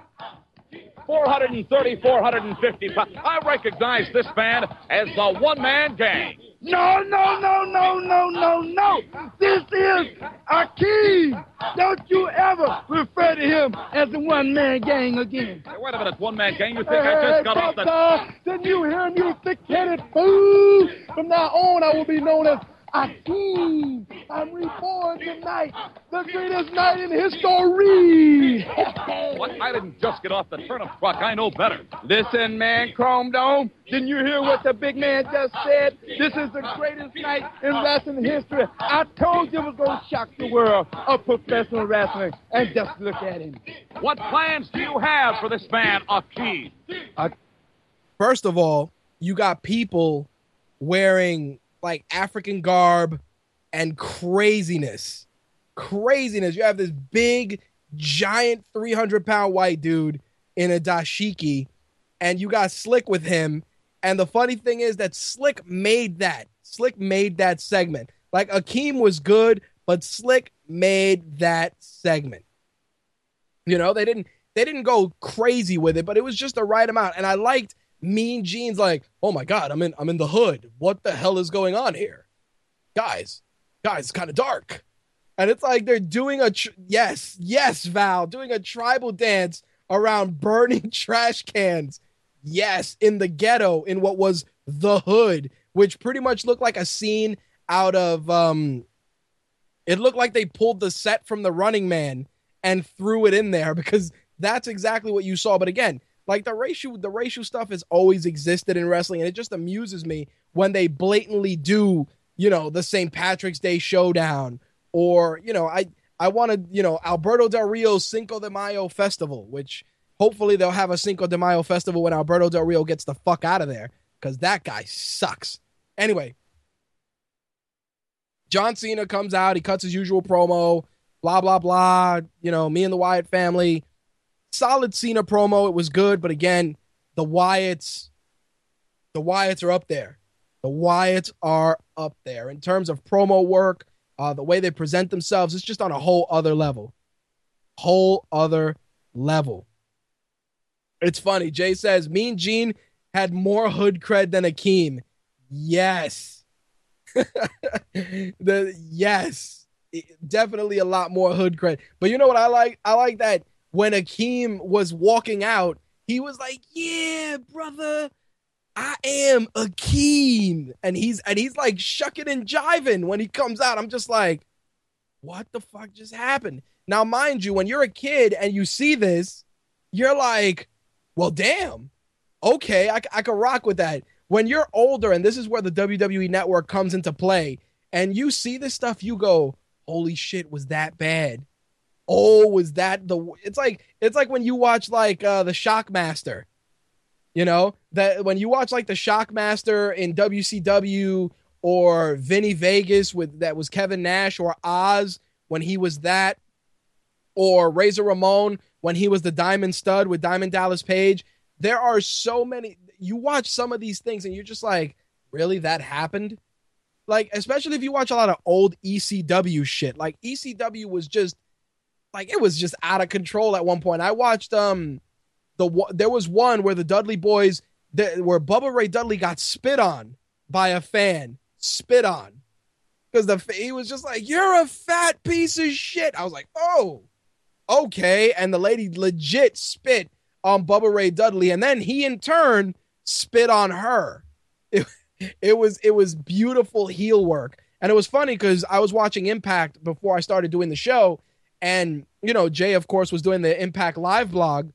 430, 450 pounds. I recognize this man as the one-man gang. No, no, no, no, no, no, no. This is a king. Don't you ever refer to him as the one man gang again. Hey, wait a minute, one-man gang. You think I just got off the... Didn't you hear me, thick headed fool? From now on, I will be known as Akeem, I'm reborn tonight, the greatest night in history. (laughs) What? I didn't just get off the turnip truck. I know better. Listen, man, Chrome Dome, didn't you hear what the big man just said? This is the greatest night in wrestling history. I told you it was going to shock the world of professional wrestling. And just look at him. What plans do you have for this man, Akeem? First of all, you got people wearing like African garb and craziness. Craziness. You have this big, giant 300 pound white dude in a dashiki, and you got Slick with him. And the funny thing is that Slick made that. Slick made that segment. Like Akeem was good, but Slick made that segment. You know, they didn't they didn't go crazy with it, but it was just the right amount. And I liked Mean Gene's like, oh my god, I'm in I'm in the hood. What the hell is going on here, guys? Guys, it's kind of dark, and it's like they're doing a tr- yes, yes, Val, doing a tribal dance around (laughs) burning trash cans. Yes, in the ghetto, in what was the hood, which pretty much looked like a scene out of um. It looked like they pulled the set from The Running Man and threw it in there (laughs) because that's exactly what you saw. But again, like the racial the racial stuff has always existed in wrestling, and it just amuses me when they blatantly do, you know, the St. Patrick's Day showdown, or you know, I I wanted, you know, Alberto Del Rio's Cinco de Mayo festival, which hopefully they'll have a Cinco de Mayo festival when Alberto Del Rio gets the fuck out of there, because that guy sucks. Anyway, John Cena comes out, he cuts his usual promo, blah blah blah. You know, me and the Wyatt family solid Cena promo. It was good, but again, the Wyatts, the Wyatts are up there. The Wyatts are up there in terms of promo work, uh, the way they present themselves. It's just on a whole other level, whole other level. It's funny. Jay says Mean Gene had more hood cred than Akeem. Yes, (laughs) the yes, definitely a lot more hood cred. But you know what I like? I like that when Akeem was walking out, he was like, "Yeah, brother, I am Akeem," and he's and he's like shucking and jiving when he comes out. I'm just like, "What the fuck just happened?" Now, mind you, when you're a kid and you see this, you're like, "Well, damn, okay, I, I can rock with that." When you're older, and this is where the WWE Network comes into play, and you see this stuff, you go, "Holy shit, was that bad?" Oh was that the it's like it's like when you watch like uh the shockmaster you know? That when you watch like the shockmaster in wcw or Vinnie Vegas with that was kevin nash or oz when he was that or razor ramon when he was the diamond stud with diamond dallas page there are so many you watch some of these things and you're just like really that happened? Like especially if you watch a lot of old ecw shit. Like ecw was just like it was just out of control at one point. I watched um the there was one where the Dudley boys the, where Bubba Ray Dudley got spit on by a fan, spit on because the he was just like you're a fat piece of shit. I was like, oh, okay, and the lady legit spit on Bubba Ray Dudley, and then he in turn spit on her. (laughs) It, it was it was beautiful heel work, and it was funny because I was watching Impact before I started doing the show and, you know, Jay, of course, was doing the Impact Live blog.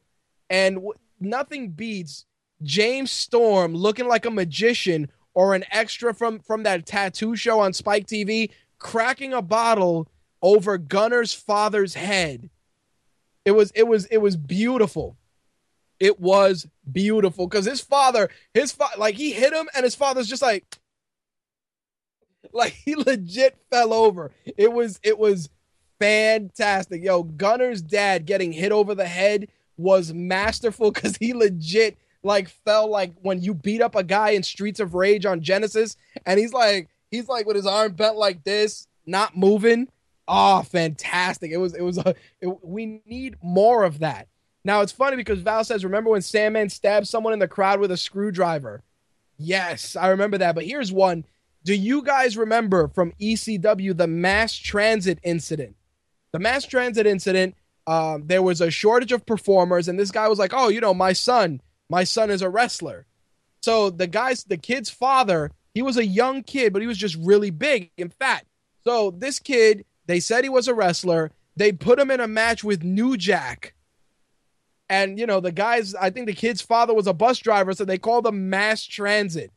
And w- nothing beats James Storm looking like a magician or an extra from, from that tattoo show on Spike TV cracking a bottle over Gunner's father's head. It was it was it was beautiful. It was beautiful because his father, his like he hit him, and his father's just like, like (laughs) he legit fell over. It was it was fantastic. Yo, Gunner's dad getting hit over the head was masterful (laughs) because he legit like fell like when you beat up a guy in Streets of Rage on Genesis, and he's like he's like with his arm bent like this, not moving. Oh, fantastic! It was it was a it, we need more of that. Now it's funny because Val says, "Remember when Sandman stabbed someone in the crowd with a screwdriver?" Yes, I remember that. But here's one. Do you guys remember from ECW the mass transit incident? The mass transit incident, um, there was a shortage of performers, and this guy was like, "Oh, you know, my son, my son is a wrestler." So the guy's, the kid's father He was a young kid, but he was just really big and fat. So this kid, they said he was a wrestler. They put him in a match with New Jack. And you know, the guys, I think the kid's father was a bus driver, so they called him Mass Transit.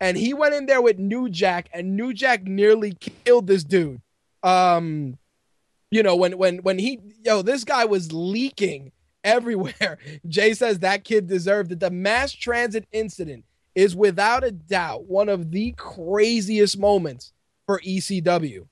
And he went in there with New Jack, and New Jack nearly killed this dude. Um, you know, when when when he yo, this guy was leaking everywhere. (laughs) Jay says that kid deserved it. The mass transit incident is without a doubt one of the craziest moments for ECW.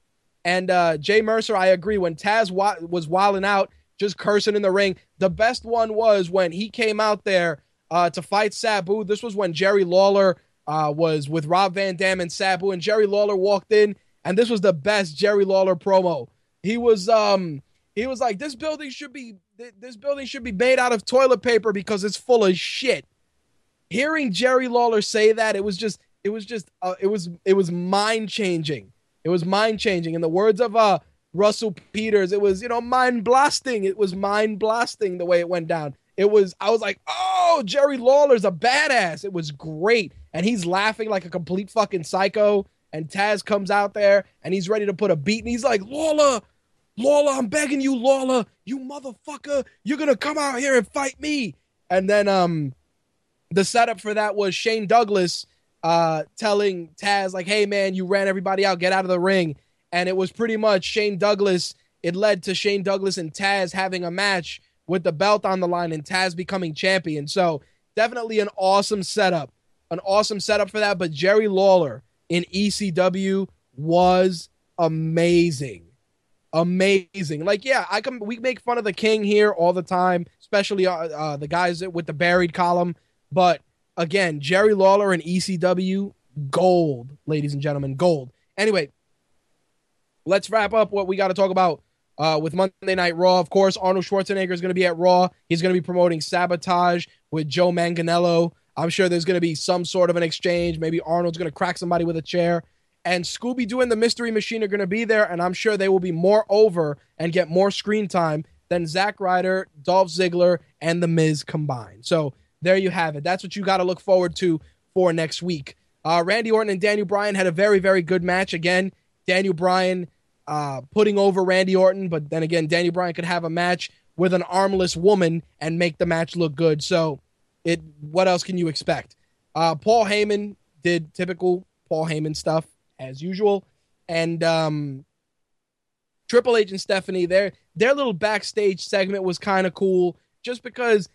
And uh, Jay Mercer, I agree. When Taz wa- was wilding out, just cursing in the ring, the best one was when he came out there uh, to fight Sabu. This was when Jerry Lawler uh, was with Rob Van Dam and Sabu, and Jerry Lawler walked in, and this was the best Jerry Lawler promo. He was um he was like, this building should be this building should be made out of toilet paper because it's full of shit. Hearing Jerry Lawler say that, it was just it was just uh, it was it was mind changing. It was mind changing. In the words of uh Russell Peters, it was you know mind blasting. It was mind blasting the way it went down. It was I was like, oh, Jerry Lawler's a badass. It was great, and he's laughing like a complete fucking psycho. And Taz comes out there and he's ready to put a beat, and he's like, Lawler, Lawler, I'm begging you, Lawler, you motherfucker, you're gonna come out here and fight me. And then um the setup for that was Shane Douglas uh telling Taz, like, hey man, you ran everybody out, get out of the ring. And it was pretty much Shane Douglas, it led to Shane Douglas and Taz having a match with the belt on the line and Taz becoming champion. So definitely an awesome setup. An awesome setup for that. But Jerry Lawler in ECW was amazing amazing. Like, yeah, I can. We make fun of the King here all the time, especially uh, uh, the guys with the buried column. But again, Jerry Lawler and ECW, gold, ladies and gentlemen, gold. Anyway, let's wrap up what we got to talk about uh, with Monday Night Raw. Of course, Arnold Schwarzenegger is going to be at Raw. He's going to be promoting Sabotage with Joe Manganiello. I'm sure there's going to be some sort of an exchange. Maybe Arnold's going to crack somebody with a chair and Scooby Doo and the Mystery Machine are going to be there, and I'm sure they will be more over and get more screen time than Zack Ryder, Dolph Ziggler, and The Miz combined. So there you have it. That's what you got to look forward to for next week. Uh, Randy Orton and Daniel Bryan had a very, very good match. Again, Daniel Bryan uh, putting over Randy Orton, but then again, Daniel Bryan could have a match with an armless woman and make the match look good. So, it what else can you expect? Uh, Paul Heyman did typical Paul Heyman stuff as usual. And um, Triple H and Stephanie, their their little backstage segment was kind of cool, just because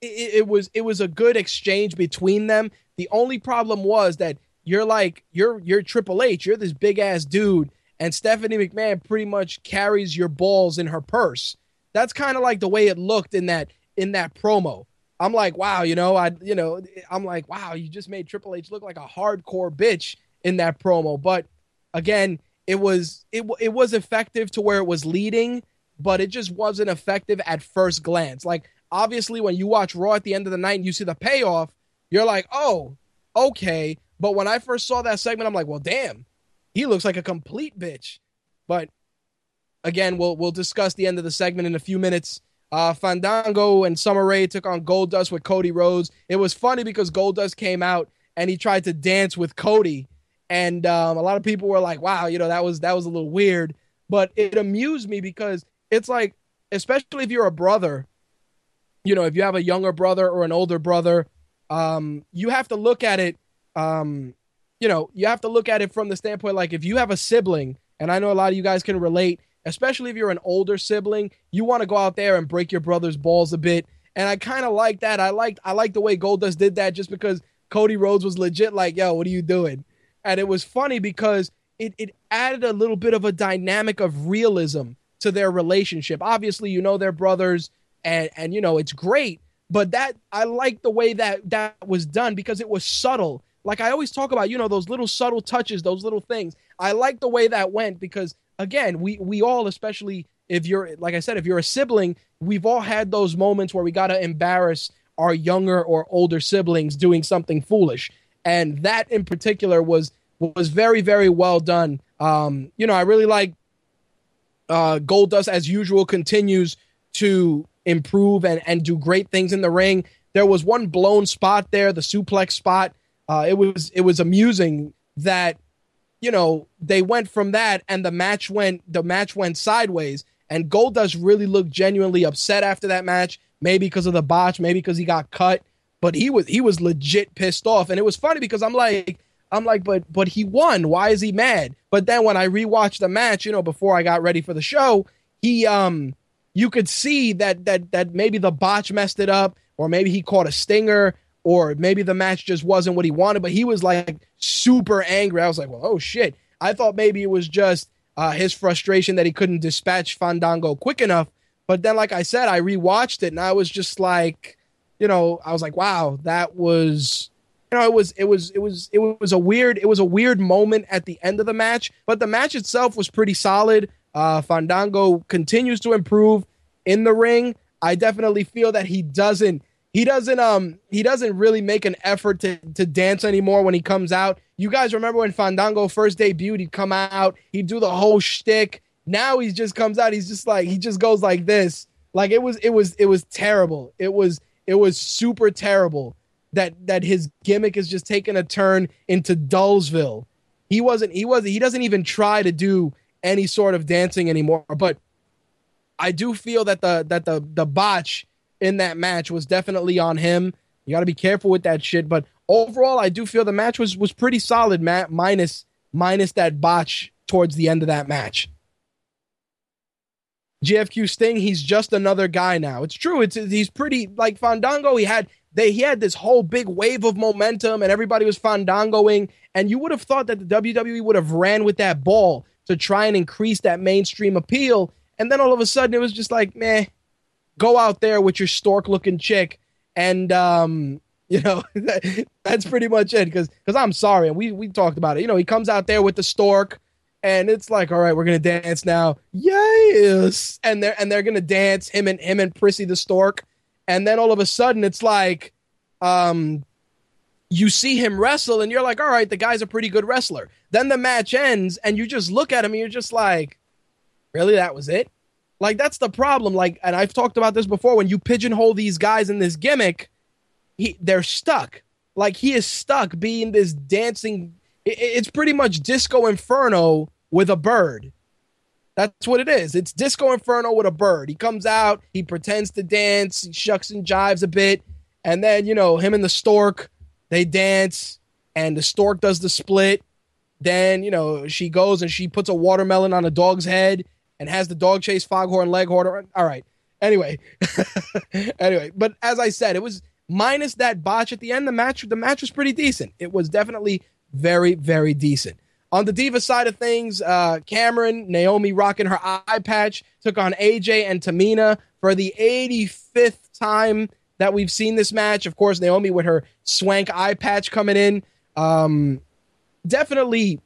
it, it was it was a good exchange between them. The only problem was that you're like you're you're Triple H, you're this big ass dude, and Stephanie McMahon pretty much carries your balls in her purse. That's kind of like the way it looked in that in that promo. I'm like, wow, you know, I you know, I'm like, wow, you just made Triple H look like a hardcore bitch in that promo. But again, it was it it was effective to where it was leading, but it just wasn't effective at first glance. Like obviously, when you watch Raw at the end of the night and you see the payoff, you're like, oh, okay. But when I first saw that segment, I'm like, well, damn, he looks like a complete bitch. But again, we'll we'll discuss the end of the segment in a few minutes. Uh, Fandango and Summer Rae took on Goldust with Cody Rhodes. It was funny because Goldust came out and he tried to dance with Cody, and um, a lot of people were like, "Wow, you know that was that was a little weird," but it amused me because it's like, especially if you're a brother, you know, if you have a younger brother or an older brother, um, you have to look at it. Um, you know, you have to look at it from the standpoint like if you have a sibling, and I know a lot of you guys can relate, especially if you're an older sibling, you want to go out there and break your brother's balls a bit. And I kind of like that. I liked I like the way Goldust did that just because Cody Rhodes was legit like, yo, what are you doing? And it was funny because it, it added a little bit of a dynamic of realism to their relationship. Obviously, you know they're brothers, and and you know it's great. But that I like the way that that was done because it was subtle. Like I always talk about, you know, those little subtle touches, those little things. I like the way that went because again, we we all, especially if you're like I said, if you're a sibling, we've all had those moments where we gotta embarrass our younger or older siblings doing something foolish and that in particular was was very very well done. Um, you know, I really like uh, Goldust as usual continues to improve and and do great things in the ring. There was one blown spot there, the suplex spot. Uh, it was it was amusing that you know they went from that and the match went the match went sideways and Goldust really looked genuinely upset after that match, maybe because of the botch, maybe because he got cut, but he was he was legit pissed off and it was funny because I'm like I'm like but but he won, why is he mad? But then when I rewatched the match, you know, before I got ready for the show, he um you could see that that that maybe the botch messed it up or maybe he caught a stinger or maybe the match just wasn't what he wanted, but he was like super angry. I was like, well, oh shit. I thought maybe it was just uh, his frustration that he couldn't dispatch Fandango quick enough. But then, like I said, I rewatched it and I was just like, you know, I was like, wow, that was, you know, it was, it was, it was, it was a weird, it was a weird moment at the end of the match. But the match itself was pretty solid. Uh, Fandango continues to improve in the ring. I definitely feel that he doesn't he doesn't um he doesn't really make an effort to to dance anymore when he comes out. You guys remember when Fandango first debuted? He'd come out, he'd do the whole shtick. Now he just comes out, he's just like he just goes like this. Like it was it was it was terrible. It was it was super terrible that that his gimmick is just taking a turn into Dullsville. He wasn't he wasn't he doesn't even try to do any sort of dancing anymore. But I do feel that the that the the botch in that match was definitely on him. You got to be careful with that shit. But overall, I do feel the match was was pretty solid, Matt. Minus minus that botch towards the end of that match. GFQ Sting, he's just another guy now. It's true. It's he's pretty like Fandango. He had they he had this whole big wave of momentum, and everybody was fandangoing. And you would have thought that the WWE would have ran with that ball to try and increase that mainstream appeal. And then all of a sudden, it was just like, meh, go out there with your stork looking chick and um (laughs) you know that's pretty much it because because i'm sorry and we we talked about it you know he comes out there with the stork and it's like all right we're gonna dance now yes and they're and they're gonna dance him and him and prissy the stork and then all of a sudden it's like um you see him wrestle and you're like all right the guy's a pretty good wrestler then the match ends and you just look at him and you're just like really that was it like that's the problem. Like, and I've talked about this before. When you pigeonhole these guys in this gimmick, he, they're stuck. Like he is stuck being this dancing. It, it's pretty much Disco Inferno with a bird. That's what it is. It's Disco Inferno with a bird. He comes out, he pretends to dance, he shucks and jives a bit, and then you know him and the stork, they dance, and the stork does the split. Then you know she goes and she puts a watermelon on a dog's head and has the dog chase foghorn leghorn. All right. Anyway, (laughs) anyway, but as I said, it was minus that botch at the end. The match, the match was pretty decent. It was definitely very, very decent. On the diva side of things, uh, Cameron, Naomi rocking her eye patch, took on AJ and Tamina for the 85th time that we've seen this match. Of course, Naomi with her swank eye patch coming in. Um, definitely,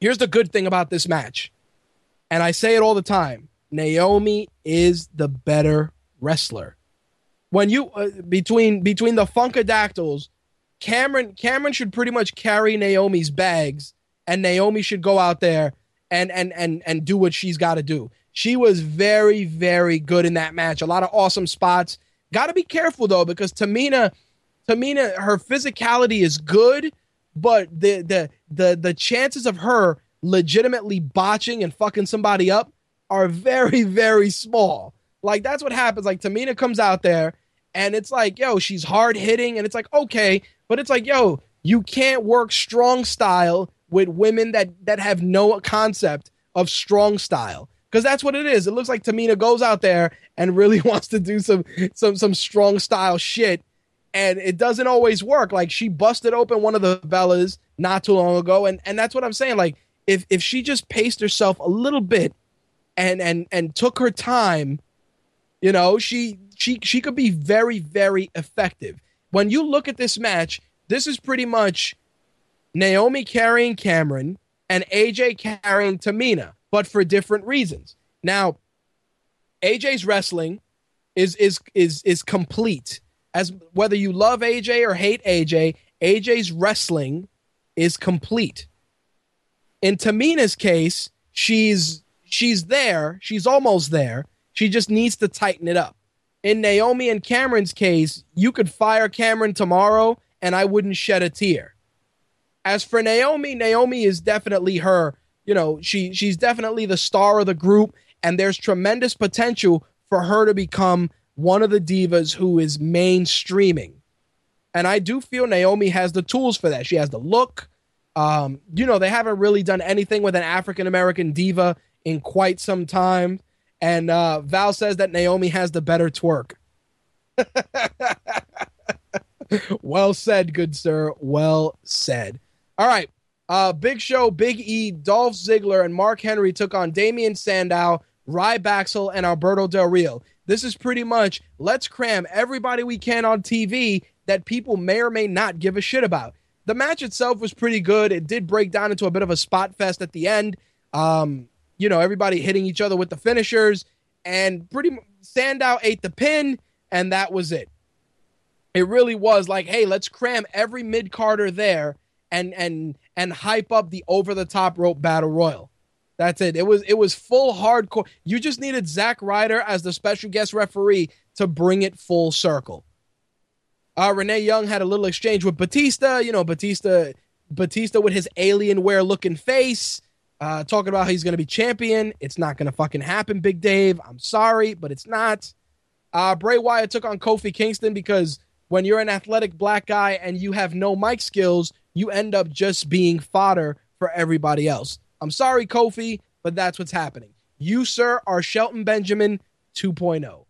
here's the good thing about this match and I say it all the time Naomi is the better wrestler. When you uh, between between the Funkadactyls, Cameron Cameron should pretty much carry Naomi's bags, and Naomi should go out there and and and and do what she's got to do. She was very very good in that match. A lot of awesome spots. Got to be careful though because Tamina Tamina her physicality is good, but the the the the chances of her legitimately botching and fucking somebody up are (laughs) very, very small. Like that's what happens. Like Tamina comes out there and it's like, yo, she's hard hitting, and it's like, okay, but it's like, yo, you can't work strong style with women that that have no concept of strong style. Because that's what it is. It looks like Tamina goes out there and really (laughs) wants to do some some some strong style shit. And it doesn't always work. Like she busted open one of the Bellas not too long ago. And and that's what I'm saying. Like if if she just paced herself a little bit and and and took her time, you know, she she she could be very very effective. When you look at this match, this is pretty much Naomi carrying Cameron and AJ carrying Tamina, but for different reasons. Now, AJ's wrestling is is is is complete. As whether you love AJ or hate AJ, AJ's wrestling is complete. In Tamina's case, she's she's there, she's almost there. She just needs to tighten it up. In Naomi and Cameron's case, you could fire Cameron tomorrow and I wouldn't shed a tear. As for Naomi, Naomi is definitely her. You know, she she's definitely the star of the group, and there's tremendous potential for her to become one of the divas who is mainstreaming. And I do feel Naomi has the tools for that. She has the look. Um, you know, they haven't really done anything with an African American diva in quite some time. And uh, Val says that Naomi has the better twerk. (laughs) well said, good sir. Well said. All right. Uh, Big Show, Big E, Dolph Ziggler, and Mark Henry took on Damien Sandow, Rybaxel, and Alberto Del Rio. This is pretty much let's cram everybody we can on TV that people may or may not give a shit about. The match itself was pretty good. It did break down into a bit of a spot fest at the end. Um, you know, everybody hitting each other with the finishers, and pretty Sandow ate the pin, and that was it. It really was like, hey, let's cram every mid carder there and and and hype up the over the top rope battle royal. That's it. It was it was full hardcore. You just needed Zack Ryder as the special guest referee to bring it full circle. Uh, Renee Young had a little exchange with Batista. You know, Batista, Batista with his alien Alienware looking face, uh, talking about he's going to be champion. It's not going to fucking happen, Big Dave. I'm sorry, but it's not. Uh, Bray Wyatt took on Kofi Kingston because when you're an athletic black guy and you have no mic skills, you end up just being fodder for everybody else. I'm sorry, Kofi, but that's what's happening. You, sir, are Shelton Benjamin 2.0.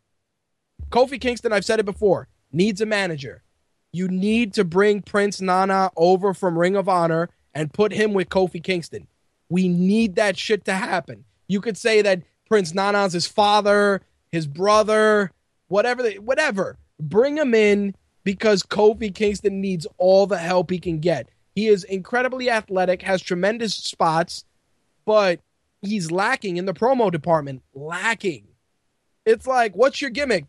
Kofi Kingston, I've said it before, needs a manager. You need to bring Prince Nana over from Ring of Honor and put him with Kofi Kingston. We need that shit to happen. You could say that Prince Nana's his father, his brother, whatever, they, whatever. Bring him in because Kofi Kingston needs all the help he can get. He is incredibly athletic, has tremendous spots, but he's lacking in the promo department. Lacking. It's like, what's your gimmick?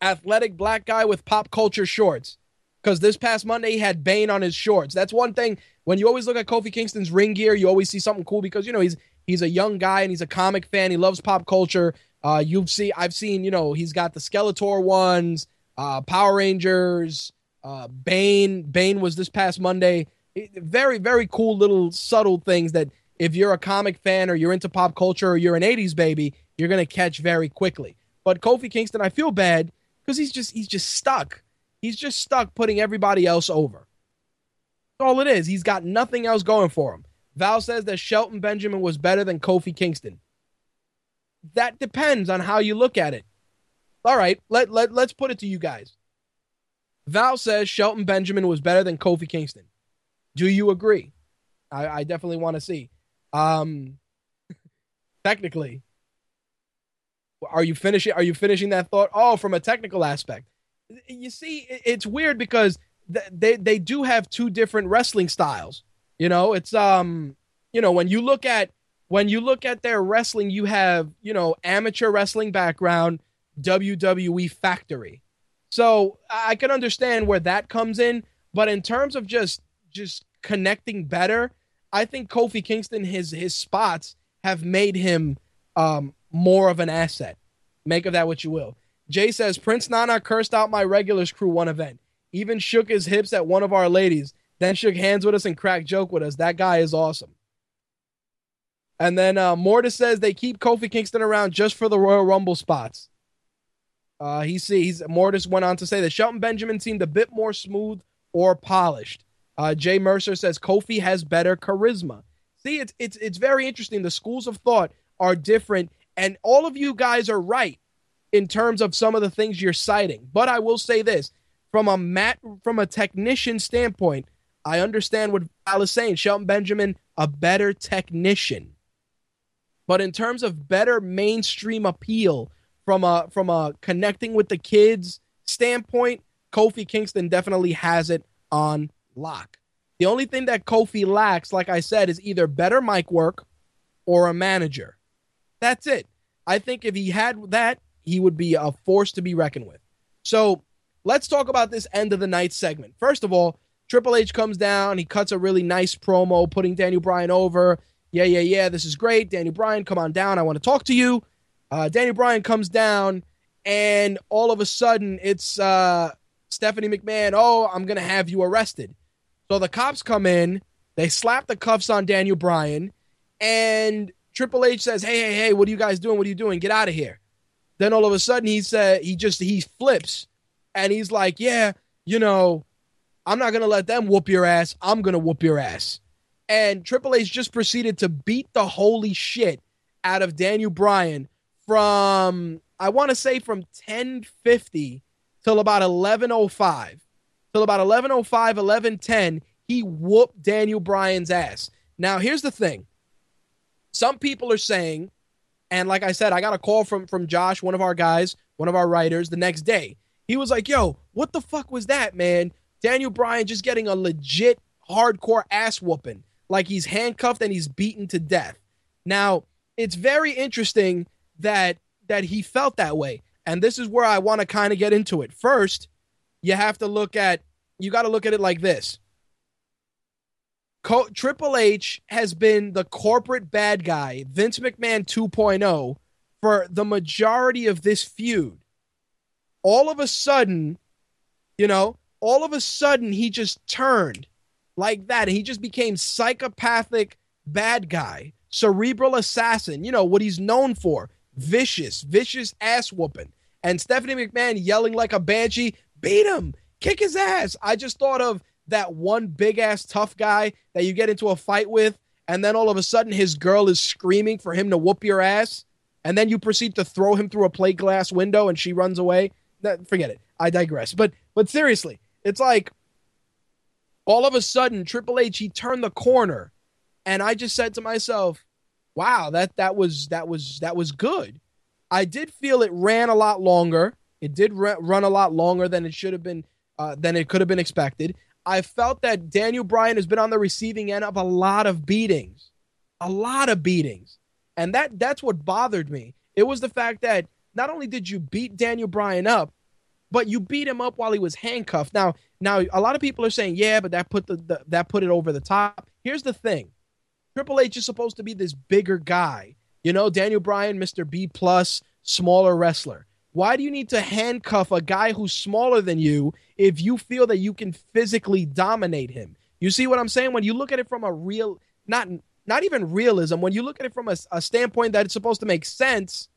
Athletic black guy with pop culture shorts. Because this past Monday he had Bane on his shorts. That's one thing. When you always look at Kofi Kingston's ring gear, you always see something cool because you know he's he's a young guy and he's a comic fan. He loves pop culture. Uh, you've seen I've seen you know he's got the Skeletor ones, uh, Power Rangers, uh, Bane. Bane was this past Monday. Very very cool little subtle things that if you're a comic fan or you're into pop culture or you're an 80s baby, you're to catch very quickly. But Kofi Kingston, I feel bad because he's just he's just stuck. He's just stuck putting everybody else over. That's all it is. He's got nothing else going for him. Val says that Shelton Benjamin was better than Kofi Kingston. That depends on how you look at it. All right, let, let, let's put it to you guys. Val says Shelton Benjamin was better than Kofi Kingston. Do you agree? I, I definitely want to see. Um, (laughs) technically, are you finishing? Are you finishing that thought? Oh, from a technical aspect, you see, it's weird because they they do have two different wrestling styles. You know, it's um, you know, when you look at when you look at their wrestling, you have you know amateur wrestling background, WWE factory. So I can understand where that comes in, but in terms of just just connecting better, I think Kofi Kingston his his spots have made him um, more of an asset. Make of that what you will. Jay says Prince Nana cursed out my regulars crew one event. Even shook his hips at one of our ladies, then shook hands with us and cracked joke with us. That guy is awesome. And then uh, Mortis says they keep Kofi Kingston around just for the Royal Rumble spots. Uh, he sees Mortis went on to say that Shelton Benjamin seemed a bit more smooth or polished. Uh, Jay Mercer says Kofi has better charisma. See, it's it's it's very interesting. The schools of thought are different, and all of you guys are right in terms of some of the things you're citing. But I will say this: from a mat, from a technician standpoint, I understand what Val is saying. Shelton Benjamin, a better technician. But in terms of better mainstream appeal from a from a connecting with the kids standpoint, Kofi Kingston definitely has it on lock. The only thing that Kofi lacks, like I said, is either better mic work or a manager. That's it. I think if he had that, he would be a force to be reckoned with. So let's talk about this end of the night segment. First of all, Triple H comes down. He cuts a really nice promo, putting Daniel Bryan over. Yeah, yeah, yeah. This is great. Daniel Bryan, come on down. I want to talk to you. Uh, Daniel Bryan comes down, and all of a sudden, it's uh, Stephanie McMahon. Oh, I'm going to have you arrested. So the cops come in, they slap the cuffs on Daniel Bryan, and Triple H says, "Hey, hey, hey, what are you guys doing? What are you doing? Get out of here." Then all of a sudden he said he just he flips and he's like, "Yeah, you know, I'm not to let them whoop your ass. I'm to whoop your ass." And Triple H just proceeded to beat the holy shit out of Daniel Bryan from I want to say from 1050 till about 1105. Till about 1105, 1110, he whooped Daniel Bryan's ass. Now, here's the thing. Some people are saying, and like I said, I got a call from from Josh, one of our guys, one of our writers, the next day. He was like, "Yo, what the fuck was that, man? Daniel Bryan just getting a legit hardcore ass whooping, like he's handcuffed and he's beaten to death." Now, it's very interesting that that he felt that way, and this is where I want to kind of get into it. First, you have to look at you got to look at it like this. Co- Triple H has been the corporate bad guy, Vince McMahon 2.0, for the majority of this feud. All of a sudden, you know, all of a sudden he just turned like that and he just became psychopathic bad guy, cerebral assassin, you know, what he's known for. Vicious, vicious ass whooping. And Stephanie McMahon yelling like a banshee, beat him, kick his ass. I just thought of that one big ass tough guy that you get into a fight with, and then all of a sudden his girl is screaming for him to whoop your ass, and then you proceed to throw him through a plate glass window and she runs away. That, forget it. I digress. But but seriously, it's like all of a sudden Triple H he turned the corner, and I just said to myself, "Wow, that that was that was that was good." I did feel it ran a lot longer. It did run a lot longer than it should have been, uh, than it could have been expected. I felt that Daniel Bryan has been on the receiving end of a lot of beatings, a lot of beatings, and that that's what bothered me. It was the fact that not only did you beat Daniel Bryan up, but you beat him up while he was handcuffed. Now, now a lot of people are saying, yeah, but that put the, the that put it over the top. Here's the thing: Triple H is supposed to be this bigger guy. You know, Daniel Bryan, Mr. B plus, smaller wrestler. Why do you need to handcuff a guy who's smaller than you if you feel that you can physically dominate him? You see what I'm saying? When you look at it from a real, not not even realism, when you look at it from a, a standpoint that it's supposed to make sense,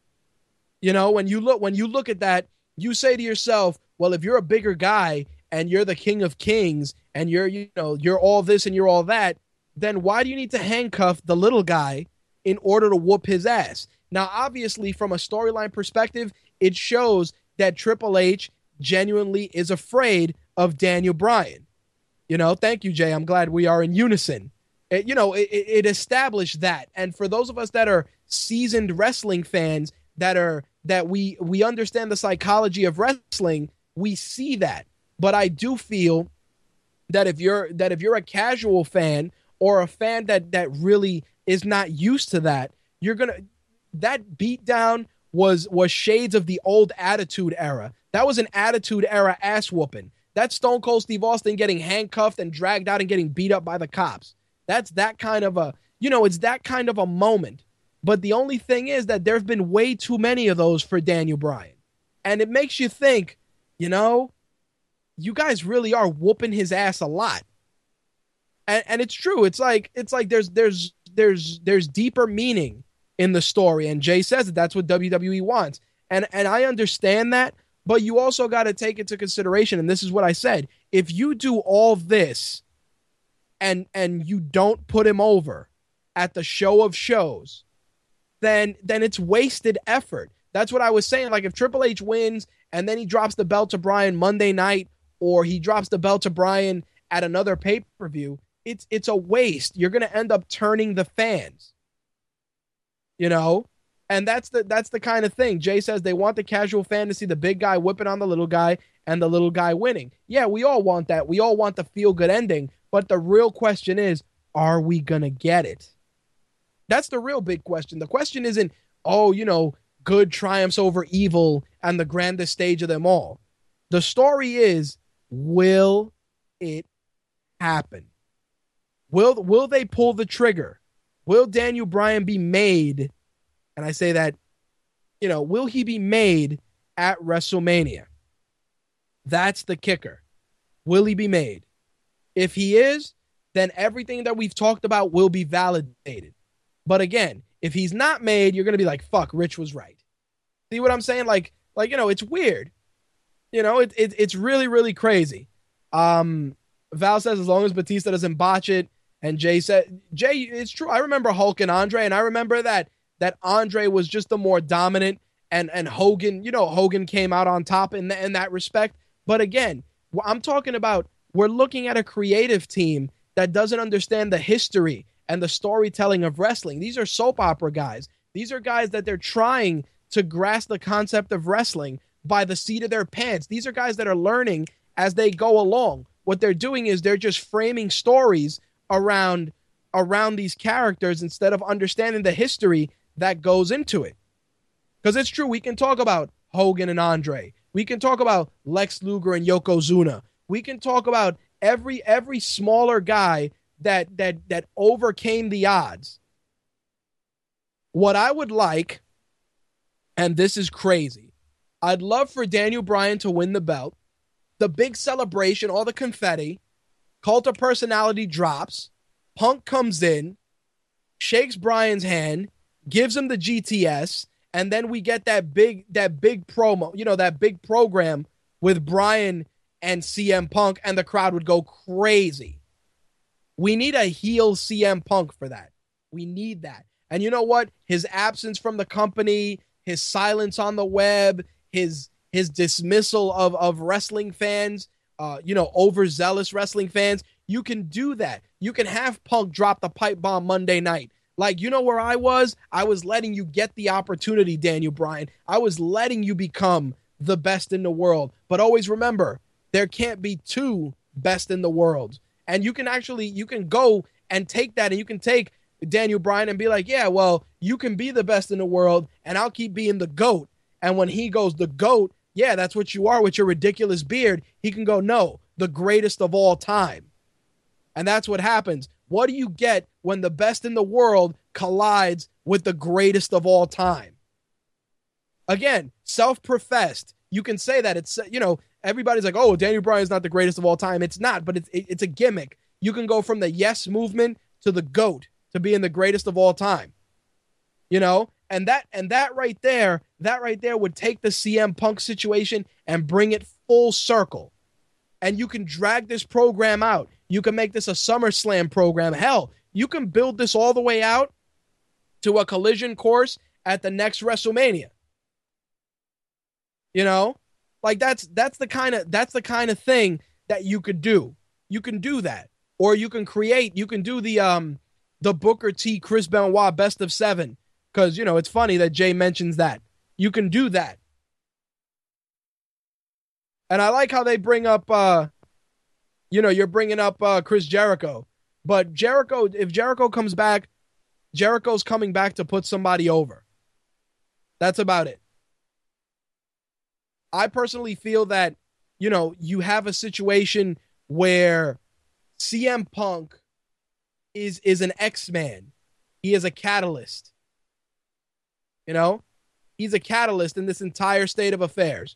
you know, when you look when you look at that, you say to yourself, well, if you're a bigger guy and you're the king of kings and you're you know you're all this and you're all that, then why do you need to handcuff the little guy in order to whoop his ass? Now, obviously, from a storyline perspective, it shows that Triple H genuinely is afraid of Daniel Bryan. You know, thank you, Jay. I'm glad we are in unison. It, you know, it, it established that. And for those of us that are seasoned wrestling fans, that are that we we understand the psychology of wrestling, we see that. But I do feel that if you're that if you're a casual fan or a fan that that really is not used to that, you're gonna that beatdown was was shades of the old attitude era. That was an attitude era ass whooping. That's Stone Cold Steve Austin getting handcuffed and dragged out and getting beat up by the cops. That's that kind of a, you know, it's that kind of a moment. But the only thing is that there've been way too many of those for Daniel Bryan. And it makes you think, you know, you guys really are whooping his ass a lot. And and it's true. It's like it's like there's there's there's there's deeper meaning in the story. And Jay says that that's what WWE wants. And and I understand that, but you also got to take into consideration and this is what I said. If you do all this and and you don't put him over at the show of shows, then then it's wasted effort. That's what I was saying like if Triple H wins and then he drops the belt to Bryan Monday night or he drops the belt to Bryan at another pay-per-view, it's it's a waste. You're going to end up turning the fans you know? And that's the that's the kind of thing. Jay says they want the casual fan to see the big guy whipping on the little guy and the little guy winning. Yeah we all want that. We all want the feel good ending. But the real question is are we gonna get it? That's the real big question. The question isn't oh you know good triumphs over evil and the grandest stage of them all. The story is will it happen? Will will they pull the trigger Will Daniel Bryan be made? And I say that, you know, will he be made at WrestleMania? That's the kicker. Will he be made? If he is, then everything that we've talked about will be validated. But again, if he's not made, you're gonna be like, "Fuck, Rich was right." See what I'm saying? Like, like you know, it's weird. You know, it, it it's really really crazy. Um, Val says as long as Batista doesn't botch it, and Jay said Jay, it's true. I remember Hulk and Andre, and I remember that that Andre was just the more dominant, and and Hogan, you know, Hogan came out on top in the, in that respect. But again, I'm talking about we're looking at a creative team that doesn't understand the history and the storytelling of wrestling. These are soap opera guys. These are guys that they're trying to grasp the concept of wrestling by the seat of their pants. These are guys that are learning as they go along. What they're doing is they're just framing stories around around these characters instead of understanding the history that goes into it. Because it's true, we can talk about Hogan and Andre. We can talk about Lex Luger and Yokozuna. We can talk about every every smaller guy that that that overcame the odds. What I would like, and this is crazy, I'd love for Daniel Bryan to win the belt. The big celebration, all the confetti, cult of personality drops. Punk comes in, shakes Bryan's hand, gives him the GTS, and then we get that big that big promo, you know, that big program with Bryan and CM Punk, and the crowd would go crazy. We need a heel CM Punk for that. We need that. And you know what? His absence from the company, his silence on the web, his his dismissal of of wrestling fans, uh, you know, overzealous wrestling fans. You can do that. You can have Punk drop the pipe bomb Monday night. Like, you know where I was? I was letting you get the opportunity, Daniel Bryan. I was letting you become the best in the world. But always remember, there can't be two best in the world. And you can actually you can go and take that and you can take Daniel Bryan and be like, "Yeah, well, you can be the best in the world and I'll keep being the goat." And when he goes the goat, yeah, that's what you are with your ridiculous beard. He can go, "No, the greatest of all time." And that's what happens. What do you get when the best in the world collides with the greatest of all time? Again, self professed. You can say that. It's, you know, everybody's like, oh, Daniel Bryan's not the greatest of all time. It's not, but it's, it's a gimmick. You can go from the yes movement to the GOAT to being the greatest of all time. You know? And that and that right there, that right there would take the CM Punk situation and bring it full circle. And you can drag this program out. You can make this a SummerSlam program. Hell, you can build this all the way out to a collision course at the next WrestleMania. You know? Like that's that's the kind of that's the kind of thing that you could do. You can do that. Or you can create, you can do the um the Booker T Chris Benoit best of 7 cuz you know, it's funny that Jay mentions that. You can do that. And I like how they bring up uh you know, you're bringing up uh, Chris Jericho, but Jericho, if Jericho comes back, Jericho's coming back to put somebody over. That's about it. I personally feel that, you know, you have a situation where CM Punk is is an X-Man. He is a catalyst. You know? He's a catalyst in this entire state of affairs.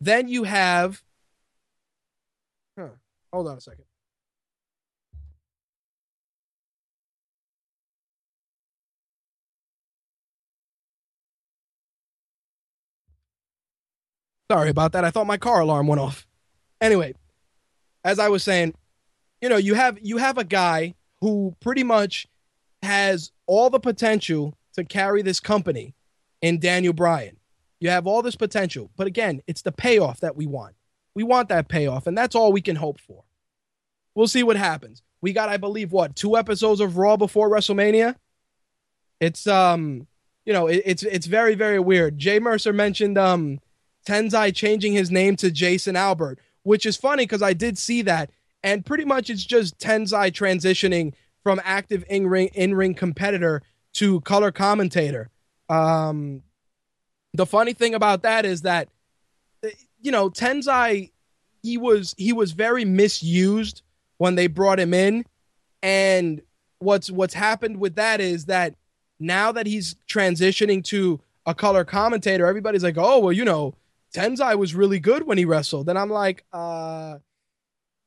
Then you have huh Hold on a second. Sorry about that. I thought my car alarm went off. Anyway, as I was saying, you know, you have you have a guy who pretty much has all the potential to carry this company in Daniel Bryan. You have all this potential, but again, it's the payoff that we want. We want that payoff, and that's all we can hope for. We'll see what happens. We got, I believe, what two episodes of Raw before WrestleMania. It's um, you know, it, it's it's very very weird. Jay Mercer mentioned um, Tensai changing his name to Jason Albert, which is funny because I did see that, and pretty much it's just Tensai transitioning from active in ring in ring competitor to color commentator. Um, the funny thing about that is that you know Tensai he was he was very misused when they brought him in. And what's what's happened with that is that now that he's transitioning to a color commentator everybody's like oh well you know Tensai was really good when he wrestled. And I'm like uh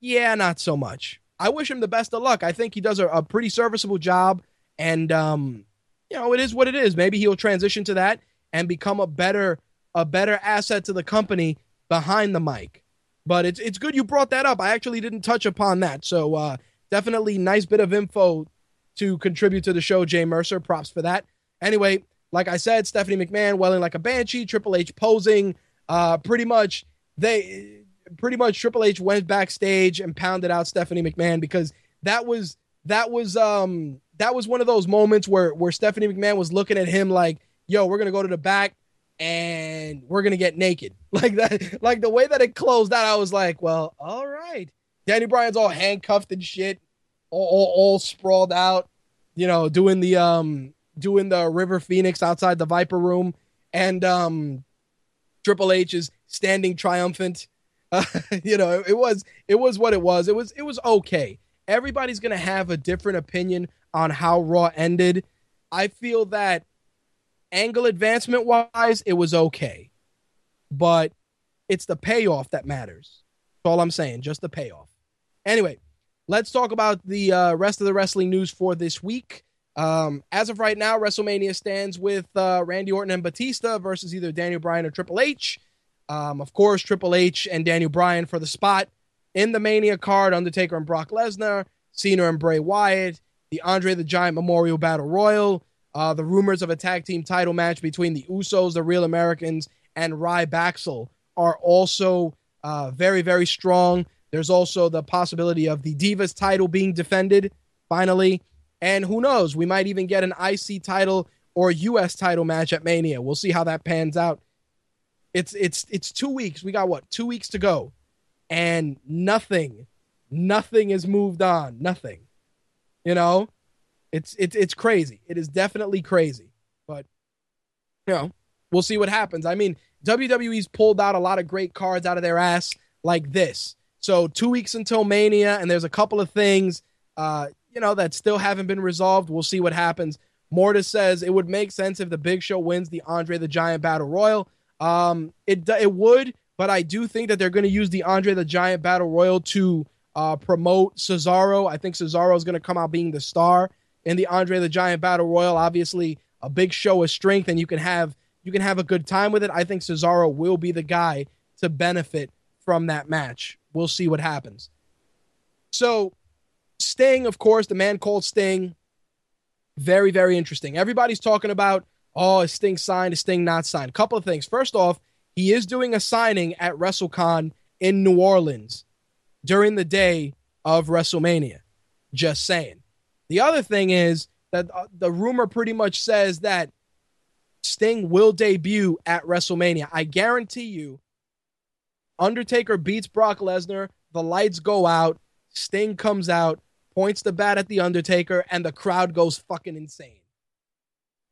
yeah not so much. I wish him the best of luck. I think he does a, a pretty serviceable job, and um, you know, it is what it is. Maybe he'll transition to that and become a better a better asset to the company behind the mic. But it's it's good you brought that up. I actually didn't touch upon that. So uh, definitely nice bit of info to contribute to the show, Jay Mercer. Props for that. Anyway, like I said, Stephanie McMahon welling like a banshee, Triple H posing. Uh, pretty much they pretty much Triple H went backstage and pounded out Stephanie McMahon because that was that was um that was one of those moments where where Stephanie McMahon was looking at him like, "Yo, we're gonna go to the back and we're gonna get naked." (laughs) Like that, like the way that it closed out, I was like, "Well, all right." Danny Bryan's all handcuffed and shit, all, all, all sprawled out, you know, doing the um doing the River Phoenix outside the Viper room, and um Triple H is standing triumphant. Uh, (laughs) you know, it, it was it was what it was. It was it was okay. Everybody's gonna have a different opinion on how Raw ended. I feel that angle advancement wise, it was okay, but it's the payoff that matters. That's all I'm saying, just the payoff. Anyway, let's talk about the uh, rest of the wrestling news for this week. Um, as of right now, WrestleMania stands with uh, Randy Orton and Batista versus either Daniel Bryan or Triple H. Um, of course, Triple H and Daniel Bryan for the spot in the Mania card. Undertaker and Brock Lesnar, Cena and Bray Wyatt, the Andre the Giant Memorial Battle Royal, uh, the rumors of a tag team title match between the Usos, the Real Americans, and Ryback are also uh, very, very strong. There's also the possibility of the Divas title being defended finally. And who knows, we might even get an IC title or US title match at Mania. We'll see how that pans out. It's it's it's 2 weeks. We got what? 2 weeks to go. And nothing nothing has moved on. Nothing. You know? It's it's it's crazy. It is definitely crazy. But you know, we'll see what happens. I mean, WWE's pulled out a lot of great cards out of their ass like this. So two weeks until Mania, and there's a couple of things, uh, you know, that still haven't been resolved. We'll see what happens. Mortis says it would make sense if the Big Show wins the Andre the Giant Battle Royal. Um, it it would, but I do think that they're going to use the Andre the Giant Battle Royal to uh, promote Cesaro. I think Cesaro is going to come out being the star in the Andre the Giant Battle Royal. Obviously, a big show of strength, and you can have you can have a good time with it. I think Cesaro will be the guy to benefit from that match. We'll see what happens. So, Sting, of course, the man called Sting, very, very interesting. Everybody's talking about, oh, is Sting signed? Is Sting not signed? Couple of things. First off, he is doing a signing at WrestleCon in New Orleans during the day of WrestleMania. Just saying. The other thing is that uh, the rumor pretty much says that Sting will debut at WrestleMania. I guarantee you, Undertaker beats Brock Lesnar, the lights go out, Sting comes out, points the bat at the Undertaker, and the crowd goes fucking insane.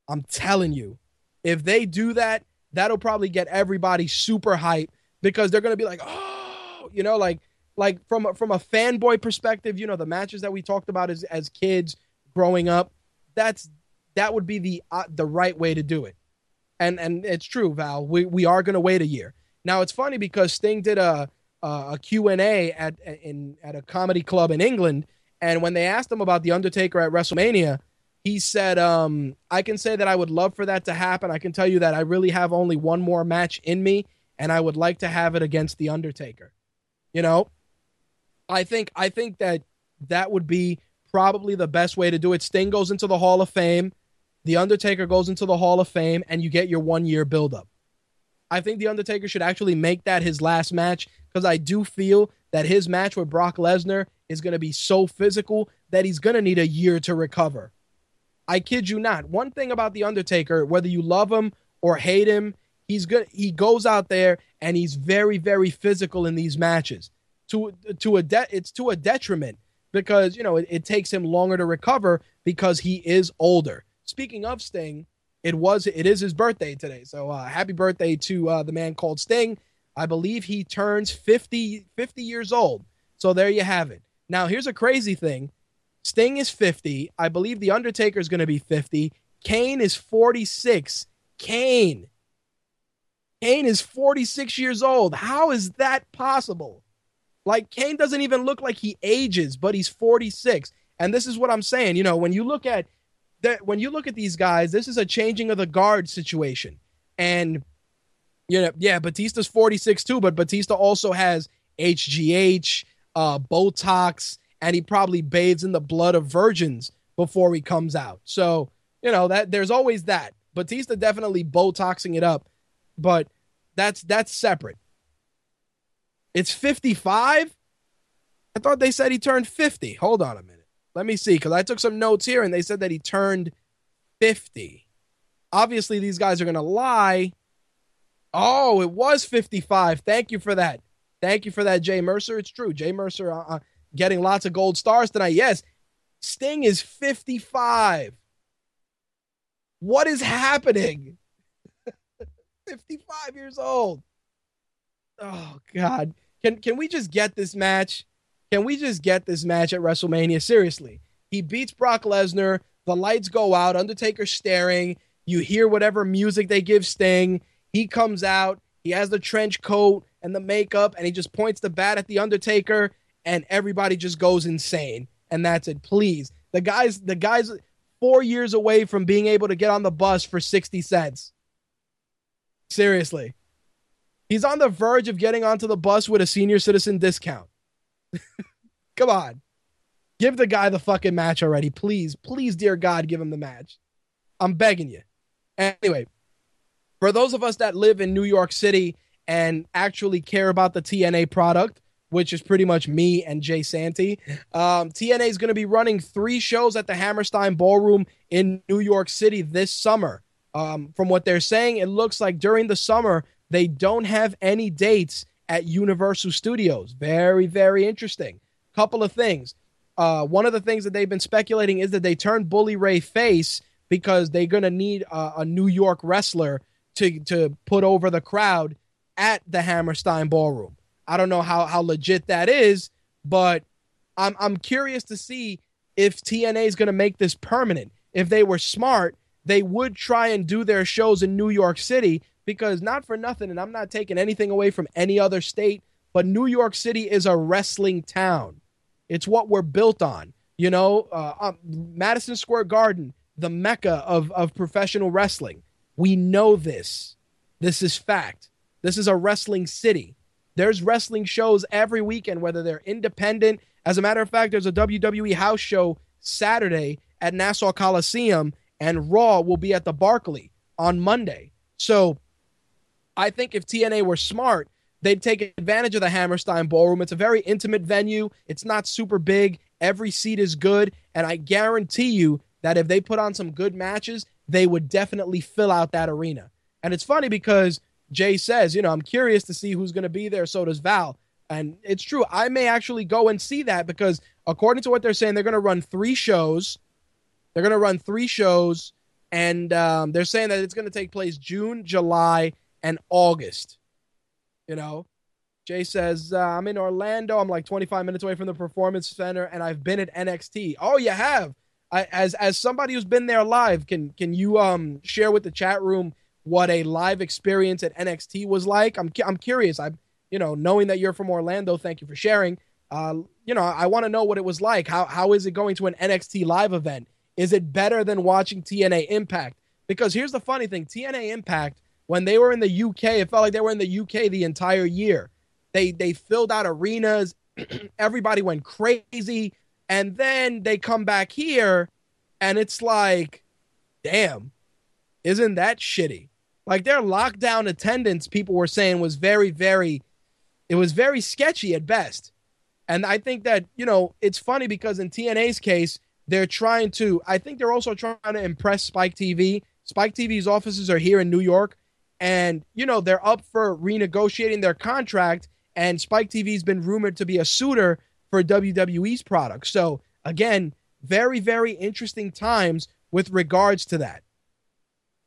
I'm telling you, if they do that, that'll probably get everybody super hyped because they're gonna be like, oh, you know, like like from from a fanboy perspective, you know, the matches that we talked about as as kids growing up, that's that would be the uh, the right way to do it. And and it's true, Val. We we are going to wait a year. Now it's funny because Sting did a a, a Q&A at in at a comedy club in England and when they asked him about the Undertaker at WrestleMania, he said, um, I can say that I would love for that to happen. I can tell you that I really have only one more match in me, and I would like to have it against The Undertaker. You know, I think I think that that would be probably the best way to do it. Sting goes into the Hall of Fame, The Undertaker goes into the Hall of Fame, and you get your one year buildup. I think The Undertaker should actually make that his last match because I do feel that his match with Brock Lesnar is going to be so physical that he's going to need a year to recover. I kid you not. One thing about The Undertaker, whether you love him or hate him, he's good. He goes out there and he's very, very physical in these matches to to a de- it's to a detriment because you know it, it, takes him longer to recover because he is older. Speaking of Sting, it was it is his birthday today, so uh, happy birthday to uh, the man called Sting. I believe he turns 50, 50 years old. So there you have it. Now here's a crazy thing: Sting is fifty. I believe the Undertaker is going to be fifty. Kane is forty six. Kane. Kane is 46 years old. How is that possible? Like Kane doesn't even look like he ages, but he's 46. And this is what I'm saying. You know, when you look at that, when you look at these guys, this is a changing of the guard situation. And you know, yeah, Batista's 46 too, but Batista also has HGH, uh, Botox, and he probably bathes in the blood of virgins before he comes out. So, you know, that there's always that. Batista definitely Botoxing it up, but that's that's separate. It's 55? I thought they said he turned 50. Hold on a minute. Let me see, because I took some notes here and they said that he turned 50. Obviously, these guys are going to lie. Oh, it was 55. Thank you for that. Thank you for that, Jay Mercer. It's true. Jay Mercer uh, uh, getting lots of gold stars tonight. Yes, Sting is 55. What is happening? (laughs) 55 years old. Oh God. Can can we just get this match? Can we just get this match at WrestleMania? Seriously. He beats Brock Lesnar. The lights go out. Undertaker staring. You hear whatever music they give Sting. He comes out. He has the trench coat and the makeup, and he just points the bat at the Undertaker, and everybody just goes insane. And that's it. Please, the guys, the guys, four years away from being able to get on the bus for sixty cents. Seriously, he's on the verge of getting onto the bus with a senior citizen discount. (laughs) Come on, give the guy the fucking match already, please, please, dear God, give him the match. I'm begging you. Anyway, for those of us that live in New York City and actually care about the TNA product, which is pretty much me and Jay Santee, um, TNA is going to be running three shows at the Hammerstein Ballroom in New York City this summer. Um, from what they're saying, it looks like during the summer they don't have any dates at Universal Studios. Very, very interesting. Couple of things. Uh, one of the things that they've been speculating is that they turned Bully Ray face because they're going to need a, a New York wrestler to to put over the crowd at the Hammerstein Ballroom. I don't know how how legit that is, but I'm I'm curious to see if TNA is going to make this permanent. If they were smart, they would try and do their shows in New York City because not for nothing, and I'm not taking anything away from any other state, but New York City is a wrestling town. It's what we're built on. You know, uh, um, Madison Square Garden, the mecca of, of professional wrestling. We know this. This is fact. This is a wrestling city. There's wrestling shows every weekend, whether they're independent. As a matter of fact, there's a WWE house show Saturday at Nassau Coliseum, and Raw will be at the Barclay on Monday. So I think if TNA were smart, they'd take advantage of the Hammerstein Ballroom. It's a very intimate venue, it's not super big. Every seat is good. And I guarantee you that if they put on some good matches, they would definitely fill out that arena. And it's funny because Jay says, you know, I'm curious to see who's going to be there. So does Val. And it's true. I may actually go and see that because according to what they're saying, they're going to run three shows. They're going to run three shows. And um, they're saying that it's going to take place June, July, and August. You know, Jay says, uh, I'm in Orlando. I'm like 25 minutes away from the Performance Center, and I've been at NXT. Oh, you have? I, as as somebody who's been there live, can can you um share with the chat room what a live experience at NXT was like? I'm I'm curious. I'm you know knowing that you're from Orlando, thank you for sharing. Uh, you know, I want to know what it was like. How how is it going to an NXT live event? Is it better than watching TNA Impact? Because here's the funny thing: TNA Impact, when they were in the UK, it felt like they were in the UK the entire year. They they filled out arenas. (clears throat) Everybody went crazy and then they come back here and it's like damn isn't that shitty like their lockdown attendance people were saying was very very it was very sketchy at best and i think that you know it's funny because in tna's case they're trying to i think they're also trying to impress spike tv spike tv's offices are here in new york and you know they're up for renegotiating their contract and spike tv's been rumored to be a suitor for WWE's product. So again, very very interesting times with regards to that.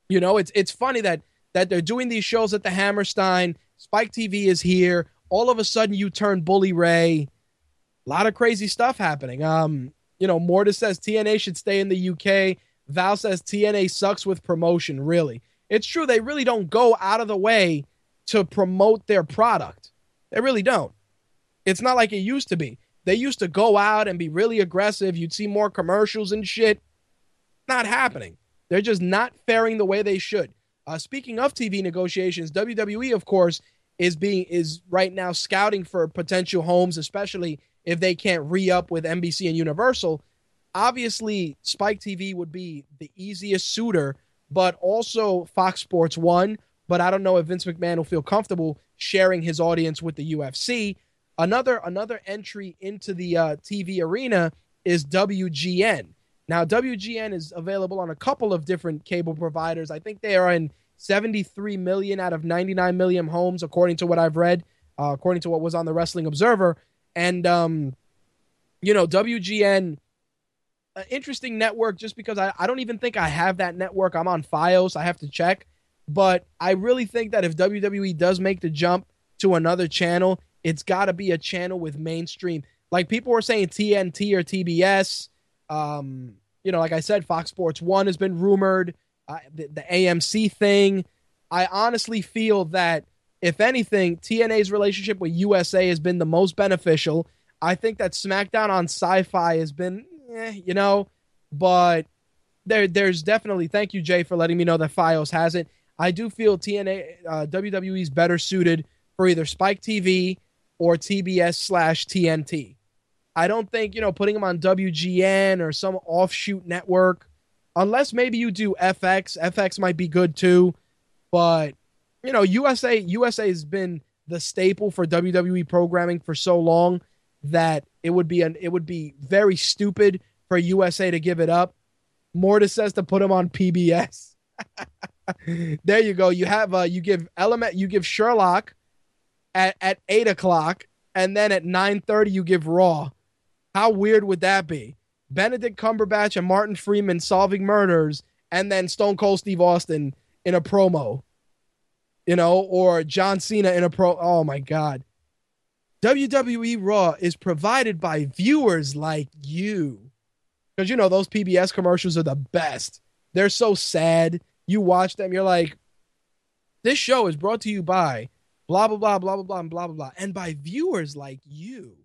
You know, it's it's funny that that they're doing these shows at the Hammerstein. Spike TV is here. All of a sudden, you turn Bully Ray. A lot of crazy stuff happening. Um, you know, Mortis says TNA should stay in the UK. Val says TNA sucks with promotion. Really, it's true. They really don't go out of the way to promote their product. They really don't. It's not like it used to be. They used to go out and be really aggressive. You'd see more commercials and shit. Not happening. They're just not faring the way they should. Uh, speaking of TV negotiations, WWE, of course, is being is right now scouting for potential homes, especially if they can't re up with NBC and Universal. Obviously, Spike TV would be the easiest suitor, but also Fox Sports One. But I don't know if Vince McMahon will feel comfortable sharing his audience with the UFC. Another another entry into the uh, TV arena is WGN. Now, WGN is available on a couple of different cable providers. I think they are in 73 million out of 99 million homes, according to what I've read, uh, according to what was on the Wrestling Observer. And, um, you know, WGN, an interesting network just because I, I don't even think I have that network. I'm on Fios. I have to check. But I really think that if WWE does make the jump to another channel, it's got to be a channel with mainstream. Like people were saying TNT or TBS. Um, you know, like I said, Fox Sports One has been rumored. Uh, the, the AMC thing. I honestly feel that if anything, TNA's relationship with USA has been the most beneficial. I think that SmackDown on Sci-Fi has been, eh, you know, but there, there's definitely. Thank you, Jay, for letting me know that Fios has it. I do feel TNA, uh, WWE is better suited for either Spike TV or TBS slash TNT. I don't think, you know, putting them on WGN or some offshoot network, unless maybe you do FX. FX might be good too. But, you know, USA USA has been the staple for WWE programming for so long that it would be an it would be very stupid for USA to give it up. Mortis says to put them on PBS. (laughs) there you go. You have uh you give element you give Sherlock at, at eight o'clock, and then at nine thirty you give Raw. How weird would that be? Benedict Cumberbatch and Martin Freeman solving murders, and then Stone Cold Steve Austin in a promo, you know, or John Cena in a pro. Oh my God. WWE Raw is provided by viewers like you. Because, you know, those PBS commercials are the best. They're so sad. You watch them, you're like, this show is brought to you by blah, blah, blah, blah, blah, blah, blah, blah, blah, and by viewers like you.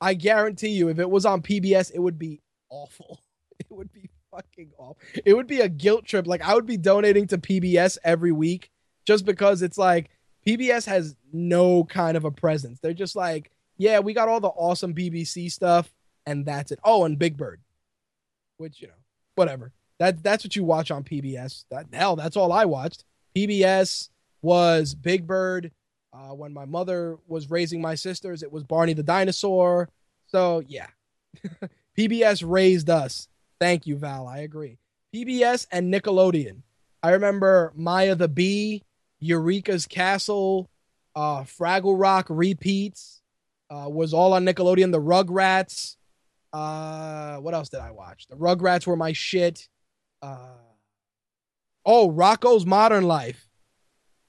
I guarantee you, if it was on PBS, it would be awful. (laughs) It would be fucking awful. It would be a guilt trip. Like I would be donating to PBS every week just because it's like PBS has no kind of a presence. They're just like, yeah, we got all the awesome BBC stuff, and that's it. Oh, and Big Bird, which you know, whatever. That that's what you watch on PBS. That hell, that's all I watched. PBS was Big Bird. Uh, when my mother was raising my sisters, it was Barney the dinosaur. So yeah, (laughs) PBS raised us. Thank you, Val. I agree. PBS and Nickelodeon. I remember Maya the Bee, Eureka's Castle, uh, Fraggle Rock repeats uh, was all on Nickelodeon. The Rugrats. Uh, what else did I watch? The Rugrats were my shit. Uh, oh, Rocko's Modern Life.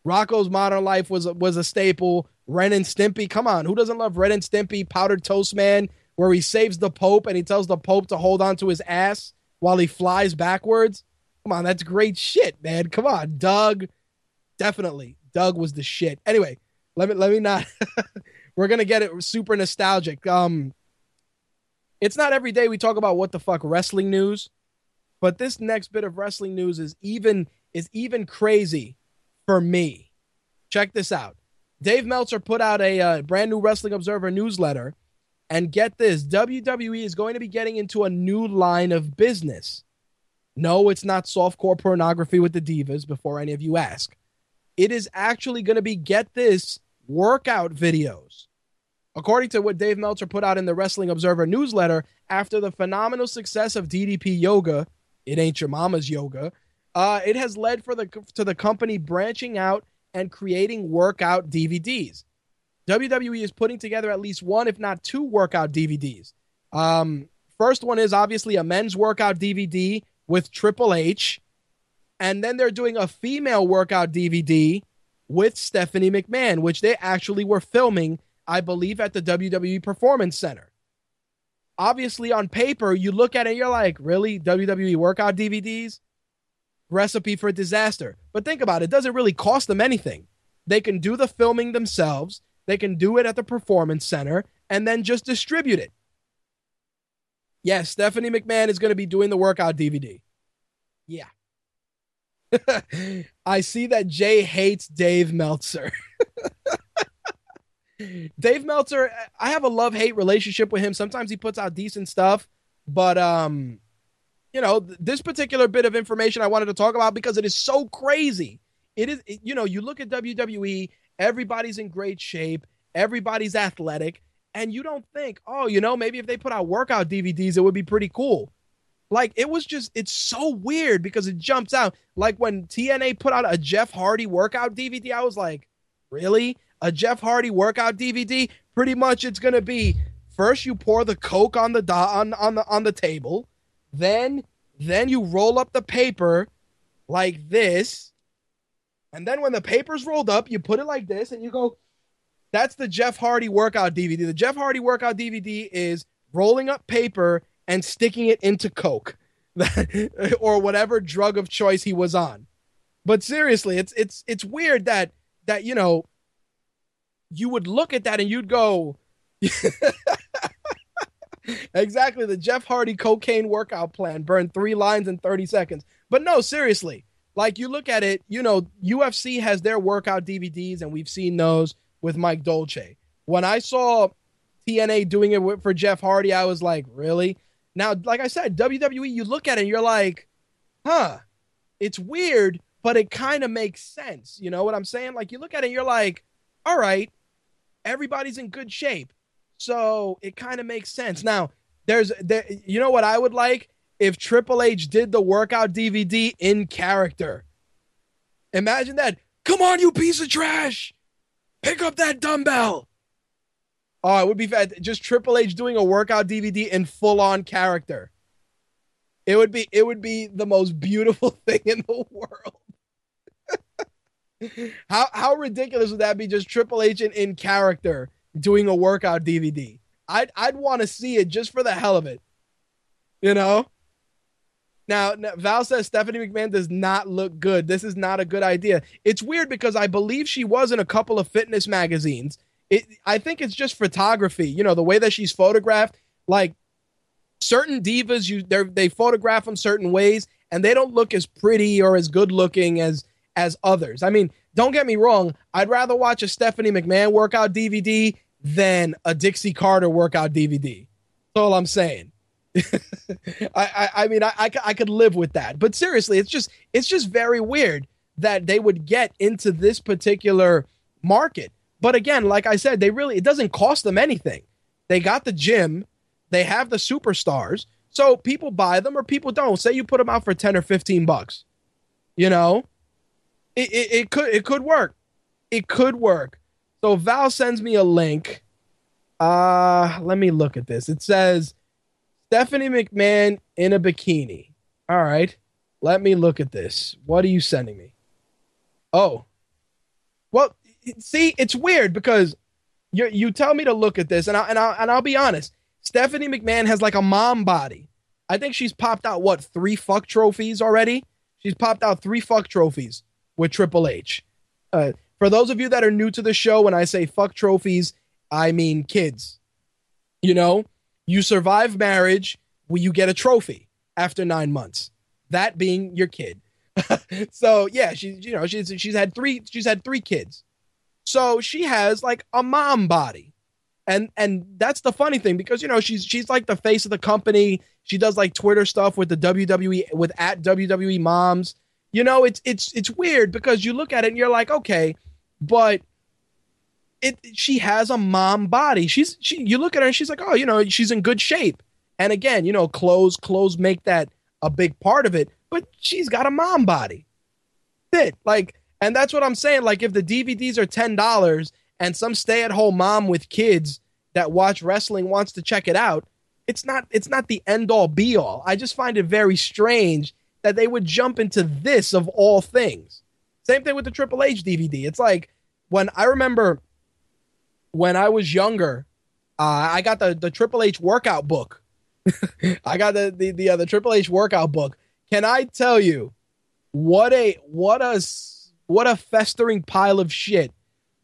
Rocko's Modern Life was was a staple. Ren and Stimpy, come on, who doesn't love Ren and Stimpy? Powdered Toast Man, where he saves the Pope and he tells the Pope to hold on to his ass while he flies backwards. Come on, that's great shit, man. Come on, Doug. Definitely, Doug was the shit. Anyway, let me let me not. (laughs) We're gonna get it super nostalgic. Um, it's not every day we talk about what the fuck wrestling news, but this next bit of wrestling news is even is even crazy for me. Check this out. Dave Meltzer put out a uh, brand new Wrestling Observer newsletter, and get this: WWE is going to be getting into a new line of business. No, it's not softcore pornography with the divas. Before any of you ask, it is actually going to be get this workout videos. According to what Dave Meltzer put out in the Wrestling Observer newsletter, after the phenomenal success of DDP Yoga, it ain't your mama's yoga. Uh, it has led for the to the company branching out and creating workout DVDs. WWE is putting together at least one, if not two, workout DVDs. Um, first one is obviously a men's workout DVD with Triple H, and then they're doing a female workout DVD with Stephanie McMahon, which they actually were filming, I believe, at the WWE Performance Center. Obviously, on paper, you look at it, you're like, really? WWE workout DVDs? Recipe for disaster. But think about it, it doesn't really cost them anything. They can do the filming themselves. They can do it at the performance center and then just distribute it. Yes, Stephanie McMahon is going to be doing the workout DVD. Yeah. (laughs) I see that Jay hates Dave Meltzer. (laughs) Dave Meltzer, I have a love hate relationship with him. Sometimes he puts out decent stuff, but um, you know, this particular bit of information I wanted to talk about because it is so crazy. It is, you know, you look at WWE, everybody's in great shape, everybody's athletic, and you don't think, oh, you know, maybe if they put out workout DVDs, it would be pretty cool. Like it was just, it's so weird because it jumps out. Like when TNA put out a Jeff Hardy workout DVD, I was like, really? A Jeff Hardy workout DVD? Pretty much, it's gonna be first you pour the Coke on the do- on on the on the table, then then you roll up the paper like this, and then when the paper's rolled up, you put it like this, and you go. That's the Jeff Hardy workout DVD. The Jeff Hardy workout DVD is rolling up paper and sticking it into Coke (laughs) or whatever drug of choice he was on. But seriously, it's it's it's weird that that you know you would look at that and you'd go (laughs) exactly the Jeff Hardy cocaine workout plan burned 3 lines in 30 seconds. But no, seriously. Like you look at it, you know, UFC has their workout DVDs and we've seen those with Mike Dolce. When I saw TNA doing it for Jeff Hardy, I was like, really? Now, like I said, WWE, you look at it and you're like, huh, it's weird, but it kind of makes sense. You know what I'm saying? Like you look at it, you're like, all right, everybody's in good shape. So it kind of makes sense. Now, there's there, you know what I would like if Triple H did the workout DVD in character. Imagine that. Come on, you piece of trash. Pick up that dumbbell. Oh, it would be fat. Just Triple H doing a workout DVD in full on character. It would be it would be the most beautiful (laughs) thing in the world. (laughs) how how ridiculous would that be? Just Triple H in, in character doing a workout DVD. I'd I'd want to see it just for the hell of it. You know. Now, Val says Stephanie McMahon does not look good. This is not a good idea. It's weird because I believe she was in a couple of fitness magazines. It, I think it's just photography. You know, the way that she's photographed. Like certain divas, you they photograph them certain ways, and they don't look as pretty or as good looking as as others. I mean, don't get me wrong. I'd rather watch a Stephanie McMahon workout DVD than a Dixie Carter workout DVD. That's all I'm saying. (laughs) I, I, I mean I, I I could live with that, but seriously, it's just it's just very weird that they would get into this particular market. But again, like I said, they really it doesn't cost them anything. They got the gym, they have the superstars, so people buy them or people don't. Say you put them out for ten or fifteen bucks, you know, it, it, it could it could work, it could work. So Val sends me a link. Uh, let me look at this. It says Stephanie McMahon in a bikini. All right. Let me look at this. What are you sending me? Oh. Well, see, it's weird because you you tell me to look at this and I and I and I'll be honest. Stephanie McMahon has like a mom body. I think she's popped out what, 3 fuck trophies already? She's popped out 3 fuck trophies with Triple H. Uh, for those of you that are new to the show, when I say fuck trophies, I mean kids. You know, you survive marriage, well, you get a trophy after nine months. That being your kid. (laughs) so yeah, she's you know she's she's had three she's had three kids, so she has like a mom body, and and that's the funny thing because you know she's she's like the face of the company. She does like Twitter stuff with the WWE with at WWE moms. You know it's it's it's weird because you look at it and you're like okay, but it she has a mom body. She's she you look at her and she's like, oh, you know, she's in good shape. And again, you know, clothes clothes make that a big part of it, but she's got a mom body. It like, and that's what I'm saying. Like, if the DVDs are ten dollars and some stay at home mom with kids that watch wrestling wants to check it out, it's not it's not the end all be all. I just find it very strange that they would jump into this of all things. Same thing with the Triple H DVD. It's like when I remember when I was younger, uh, I got the the Triple H workout book. (laughs) I got the the the, uh, the Triple H workout book. Can I tell you what a what a what a festering pile of shit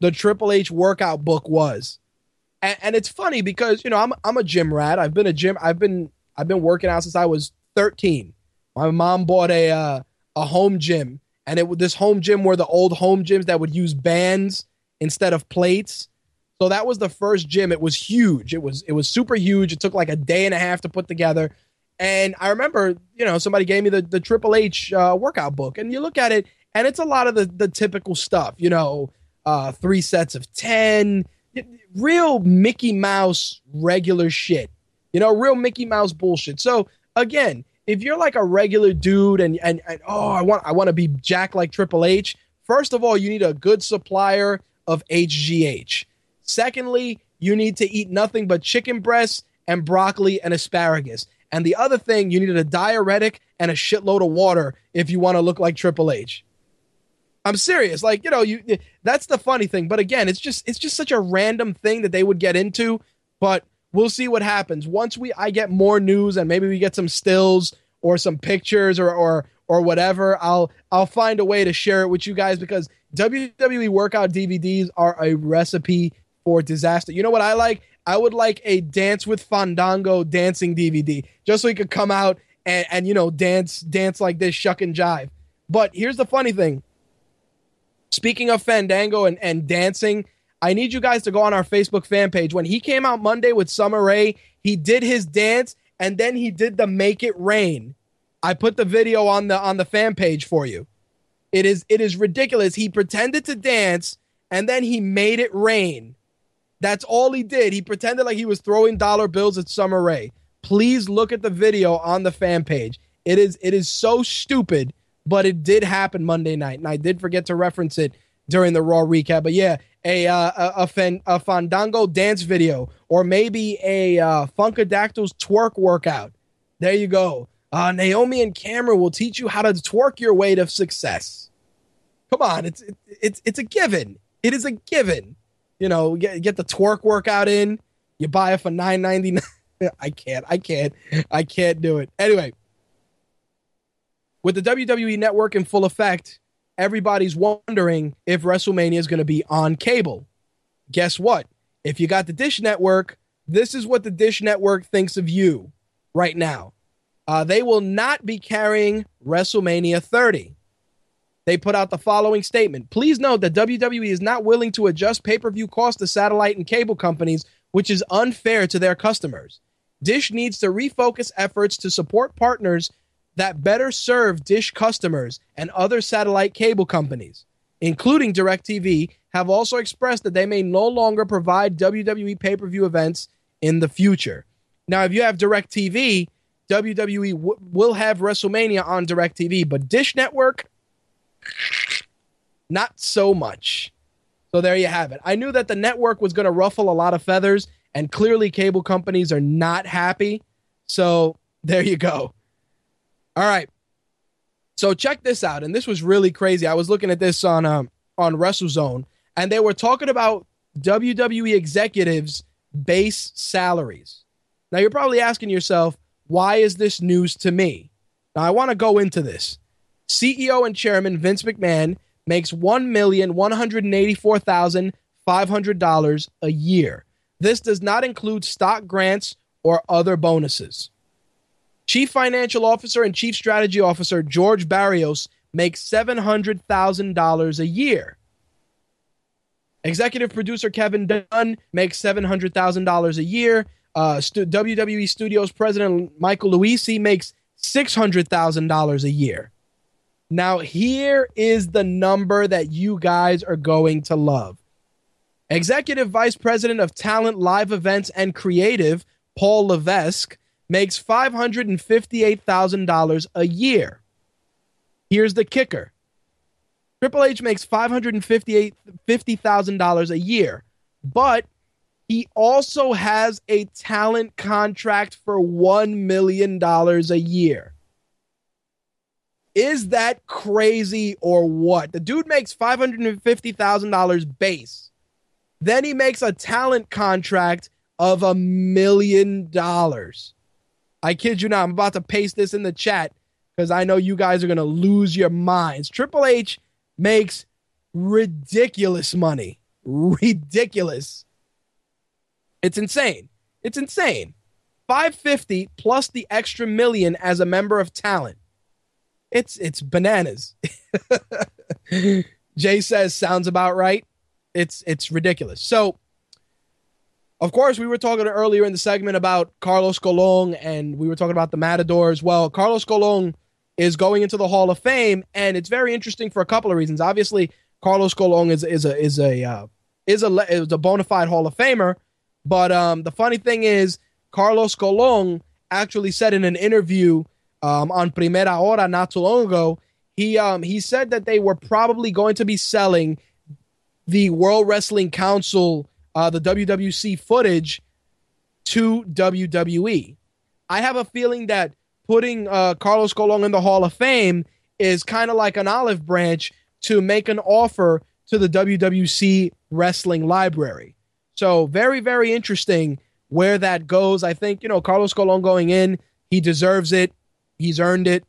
the Triple H workout book was. And, and it's funny because you know I'm I'm a gym rat. I've been a gym. I've been I've been working out since I was 13. My mom bought a uh, a home gym, and it this home gym were the old home gyms that would use bands instead of plates. So that was the first gym. It was huge. It was it was super huge. It took like a day and a half to put together. And I remember, you know, somebody gave me the the Triple H uh, workout book, and you look at it, and it's a lot of the the typical stuff. You know, uh, three sets of ten, real Mickey Mouse regular shit. You know, real Mickey Mouse bullshit. So again, if you're like a regular dude and and, and oh, I want I want to be Jack like Triple H. First of all, you need a good supplier of HGH. Secondly, you need to eat nothing but chicken breasts and broccoli and asparagus. And the other thing, you needed a diuretic and a shitload of water if you want to look like Triple H. I'm serious. Like, you know, you that's the funny thing. But again, it's just it's just such a random thing that they would get into, but we'll see what happens. Once we I get more news and maybe we get some stills or some pictures or or or whatever, I'll I'll find a way to share it with you guys because WWE workout DVDs are a recipe for disaster. You know what I like? I would like a Dance with Fandango dancing DVD, just so he could come out and, and you know dance dance like this, shuck and jive. But here's the funny thing. Speaking of Fandango and, and dancing, I need you guys to go on our Facebook fan page. When he came out Monday with Summer Rae, he did his dance and then he did the Make It Rain. I put the video on the on the fan page for you. It is it is ridiculous. He pretended to dance and then he made it rain. That's all he did. He pretended like he was throwing dollar bills at Summer Rae. Please look at the video on the fan page. It is it is so stupid, but it did happen Monday night, and I did forget to reference it during the Raw recap. But yeah, a uh, a, a, fan, a Fandango dance video, or maybe a uh, Funkadactyl's twerk workout. There you go. Uh, Naomi and Cameron will teach you how to twerk your way to success. Come on, it's it, it's it's a given. It is a given you know, get get the twerk workout in. You buy it for nine ninety nine. (laughs) I can't. I can't. I can't do it. Anyway, with the WWE network in full effect, everybody's wondering if WrestleMania is going to be on cable. Guess what? If you got the Dish Network, this is what the Dish Network thinks of you right now. Uh, they will not be carrying WrestleMania 30 they put out the following statement. Please note that WWE is not willing to adjust pay per view costs to satellite and cable companies, which is unfair to their customers. Dish needs to refocus efforts to support partners that better serve Dish customers and other satellite cable companies, including DirecTV, have also expressed that they may no longer provide WWE pay per view events in the future. Now, if you have DirecTV, WWE w- will have WrestleMania on DirecTV, but Dish Network, not so much. So there you have it. I knew that the network was going to ruffle a lot of feathers, and clearly cable companies are not happy. So there you go. All right. So check this out, and this was really crazy. I was looking at this on um, on WrestleZone, and they were talking about WWE executives' base salaries. Now you're probably asking yourself, why is this news to me? Now I want to go into this. CEO and chairman Vince McMahon makes $1,184,500 a year. This does not include stock grants or other bonuses. Chief Financial Officer and Chief Strategy Officer George Barrios makes $700,000 a year. Executive producer Kevin Dunn makes $700,000 a year. Uh, St- WWE Studios president Michael Luisi makes $600,000 a year. Now, here is the number that you guys are going to love. Executive Vice President of Talent, Live Events, and Creative, Paul Levesque, makes $558,000 a year. Here's the kicker Triple H makes $550,000 a year, but he also has a talent contract for $1 million a year. Is that crazy or what? The dude makes $550,000 base. Then he makes a talent contract of a million dollars. I kid you not. I'm about to paste this in the chat because I know you guys are going to lose your minds. Triple H makes ridiculous money. ridiculous. It's insane. It's insane. 550 plus the extra million as a member of talent. It's it's bananas. (laughs) Jay says sounds about right. It's it's ridiculous. So of course, we were talking earlier in the segment about Carlos Colon and we were talking about the Matadors. Well, Carlos Colon is going into the Hall of Fame, and it's very interesting for a couple of reasons. Obviously, Carlos Colon is is a is a uh, is a is a bona fide Hall of Famer, but um, the funny thing is, Carlos Colon actually said in an interview um, on Primera Hora not too long ago, he um, he said that they were probably going to be selling the World Wrestling Council, uh, the WWC footage to WWE. I have a feeling that putting uh, Carlos Colon in the Hall of Fame is kind of like an olive branch to make an offer to the WWC Wrestling Library. So very, very interesting where that goes. I think you know Carlos Colon going in, he deserves it. He's earned it,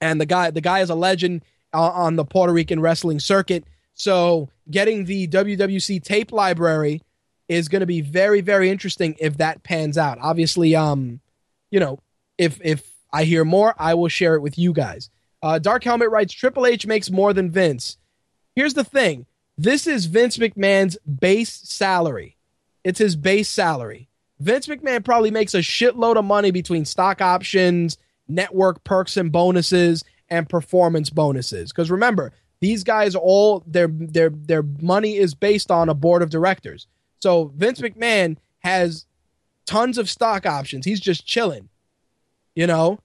and the guy, the guy is a legend uh, on the Puerto Rican wrestling circuit. So getting the WWC tape library is going to be very, very interesting if that pans out. Obviously, um, you know, if if I hear more, I will share it with you guys. Uh, Dark Helmet writes Triple H makes more than Vince. Here's the thing this is Vince McMahon's base salary. It's his base salary. Vince McMahon probably makes a shitload of money between stock options, network perks and bonuses, and performance bonuses. Because remember, these guys all their their their money is based on a board of directors. So Vince McMahon has tons of stock options. He's just chilling. You know,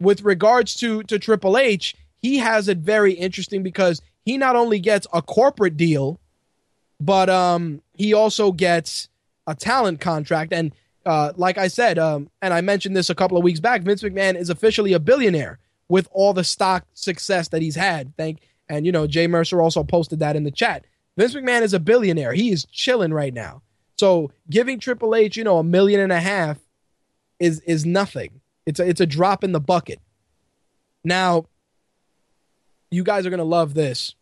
with regards to to Triple H, he has it very interesting because he not only gets a corporate deal, but um he also gets a talent contract. And uh, like I said, um, and I mentioned this a couple of weeks back, Vince McMahon is officially a billionaire with all the stock success that he's had. Thank and you know Jay Mercer also posted that in the chat. Vince McMahon is a billionaire. He is chilling right now. So giving Triple H, you know, a million and a half is is nothing. It's a, it's a drop in the bucket. Now, you guys are going to love this.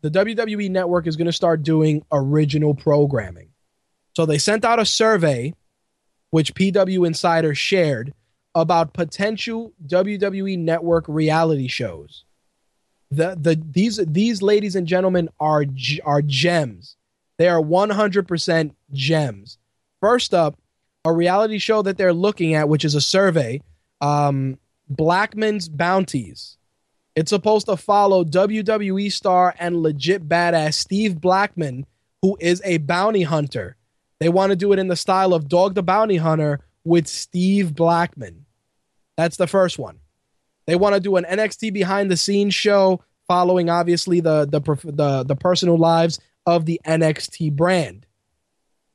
The WWE network is going to start doing original programming. So they sent out a survey, which PW Insider shared, about potential WWE network reality shows. The, the these these ladies and gentlemen are are gems. They are 100% gems. First up, a reality show that they're looking at, which is a survey, um, Blackman's Bounties. It's supposed to follow WWE star and legit badass Steve Blackman, who is a bounty hunter. They want to do it in the style of Dog the Bounty Hunter with Steve Blackman. That's the first one. They want to do an NXT behind the scenes show following obviously the the the, the personal lives of the NXT brand.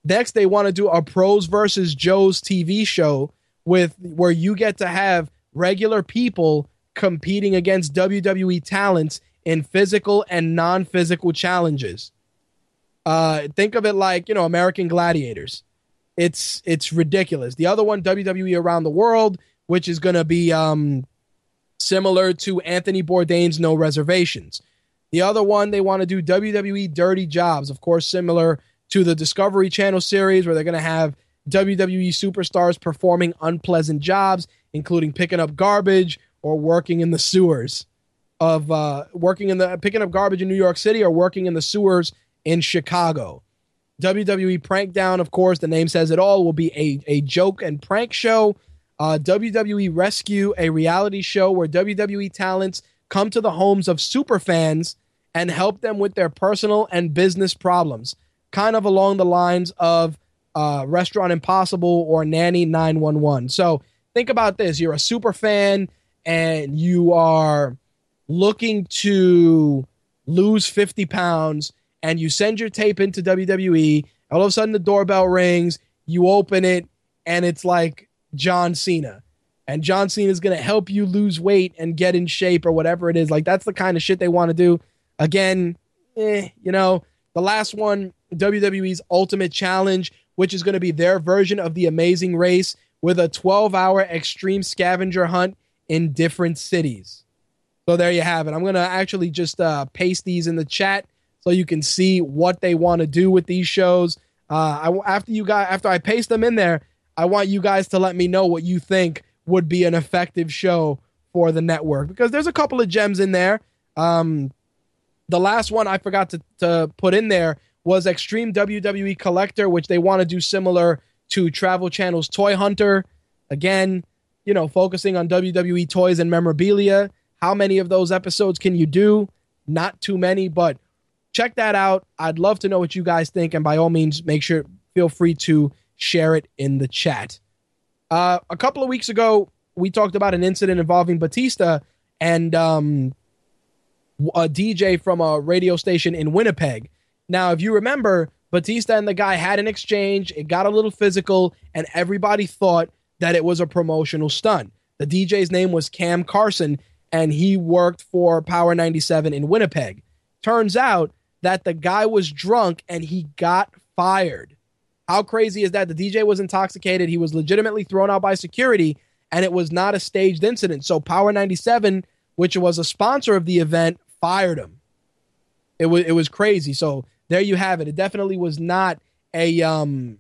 Next, they want to do a pros versus Joes TV show with where you get to have regular people competing against WWE talents in physical and non-physical challenges. Uh, think of it like you know American Gladiators. It's it's ridiculous. The other one, WWE Around the World, which is going to be um, similar to Anthony Bourdain's No Reservations. The other one, they want to do WWE Dirty Jobs, of course, similar to the Discovery Channel series, where they're going to have WWE superstars performing unpleasant jobs, including picking up garbage or working in the sewers of uh, working in the picking up garbage in New York City or working in the sewers in Chicago. WWE Prankdown, of course, the name says it all, will be a, a joke and prank show. Uh, WWE Rescue, a reality show where WWE talents come to the homes of super fans and help them with their personal and business problems, kind of along the lines of uh, Restaurant Impossible or Nanny 911. So think about this you're a super fan and you are looking to lose 50 pounds and you send your tape into WWE. All of a sudden, the doorbell rings, you open it, and it's like John Cena. And John Cena is going to help you lose weight and get in shape or whatever it is. Like, that's the kind of shit they want to do. Again, eh, you know, the last one, WWE's Ultimate Challenge, which is going to be their version of the Amazing Race with a 12 hour extreme scavenger hunt in different cities. So there you have it. I'm going to actually just uh, paste these in the chat so you can see what they want to do with these shows. Uh, I, after you got after I paste them in there, I want you guys to let me know what you think would be an effective show for the network because there's a couple of gems in there. Um, the last one I forgot to, to put in there was Extreme WWE Collector, which they want to do similar to Travel Channel's Toy Hunter. Again, you know, focusing on WWE toys and memorabilia. How many of those episodes can you do? Not too many, but check that out. I'd love to know what you guys think, and by all means, make sure feel free to share it in the chat. Uh, a couple of weeks ago, we talked about an incident involving Batista and um, a DJ from a radio station in Winnipeg. Now, if you remember, Batista and the guy had an exchange. It got a little physical, and everybody thought that it was a promotional stunt. The DJ's name was Cam Carson, and he worked for Power 97 in Winnipeg. Turns out that the guy was drunk and he got fired. How crazy is that? The DJ was intoxicated. He was legitimately thrown out by security, and it was not a staged incident. So Power 97, which was a sponsor of the event, fired him. It was it was crazy. So there you have it. It definitely was not a um,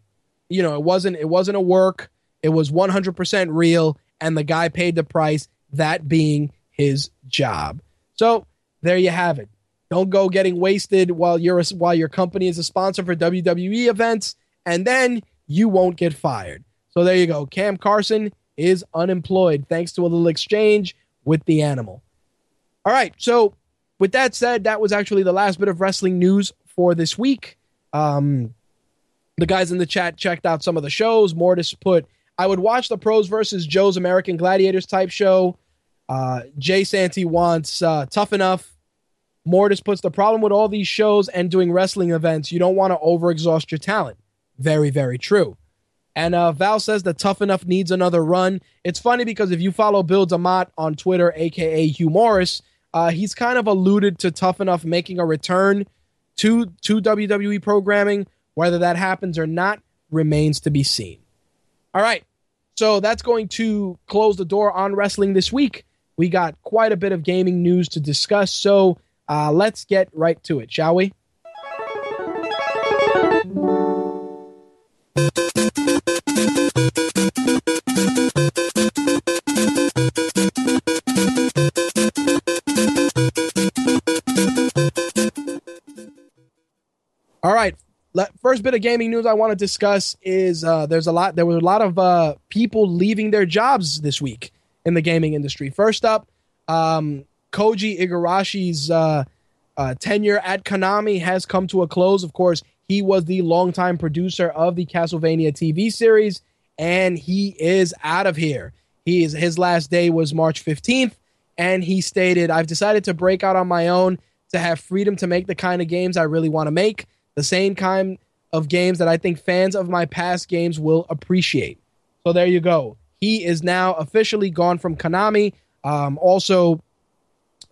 you know, it wasn't it wasn't a work. It was 100% real, and the guy paid the price. That being his job. So there you have it. Don't go getting wasted while you're a, while your company is a sponsor for WWE events, and then you won't get fired. So there you go. Cam Carson is unemployed thanks to a little exchange with the animal. All right. So with that said, that was actually the last bit of wrestling news for this week. Um, the guys in the chat checked out some of the shows. Mortis put, I would watch the pros versus Joe's American Gladiators type show. Uh, Jay Santy wants uh, Tough Enough. Mortis puts the problem with all these shows and doing wrestling events, you don't want to overexhaust your talent. Very, very true. And uh, Val says that Tough Enough needs another run. It's funny because if you follow Bill DeMott on Twitter, aka Hugh Morris, uh, he's kind of alluded to Tough Enough making a return to to WWE programming. Whether that happens or not remains to be seen. All right, so that's going to close the door on wrestling this week. We got quite a bit of gaming news to discuss, so uh, let's get right to it, shall we? All right. First bit of gaming news I want to discuss is uh, there's a lot. There were a lot of uh, people leaving their jobs this week in the gaming industry. First up, um, Koji Igarashi's uh, uh, tenure at Konami has come to a close. Of course, he was the longtime producer of the Castlevania TV series, and he is out of here. He is his last day was March 15th, and he stated, "I've decided to break out on my own to have freedom to make the kind of games I really want to make." the same kind of games that I think fans of my past games will appreciate. So there you go. He is now officially gone from Konami. Um, also,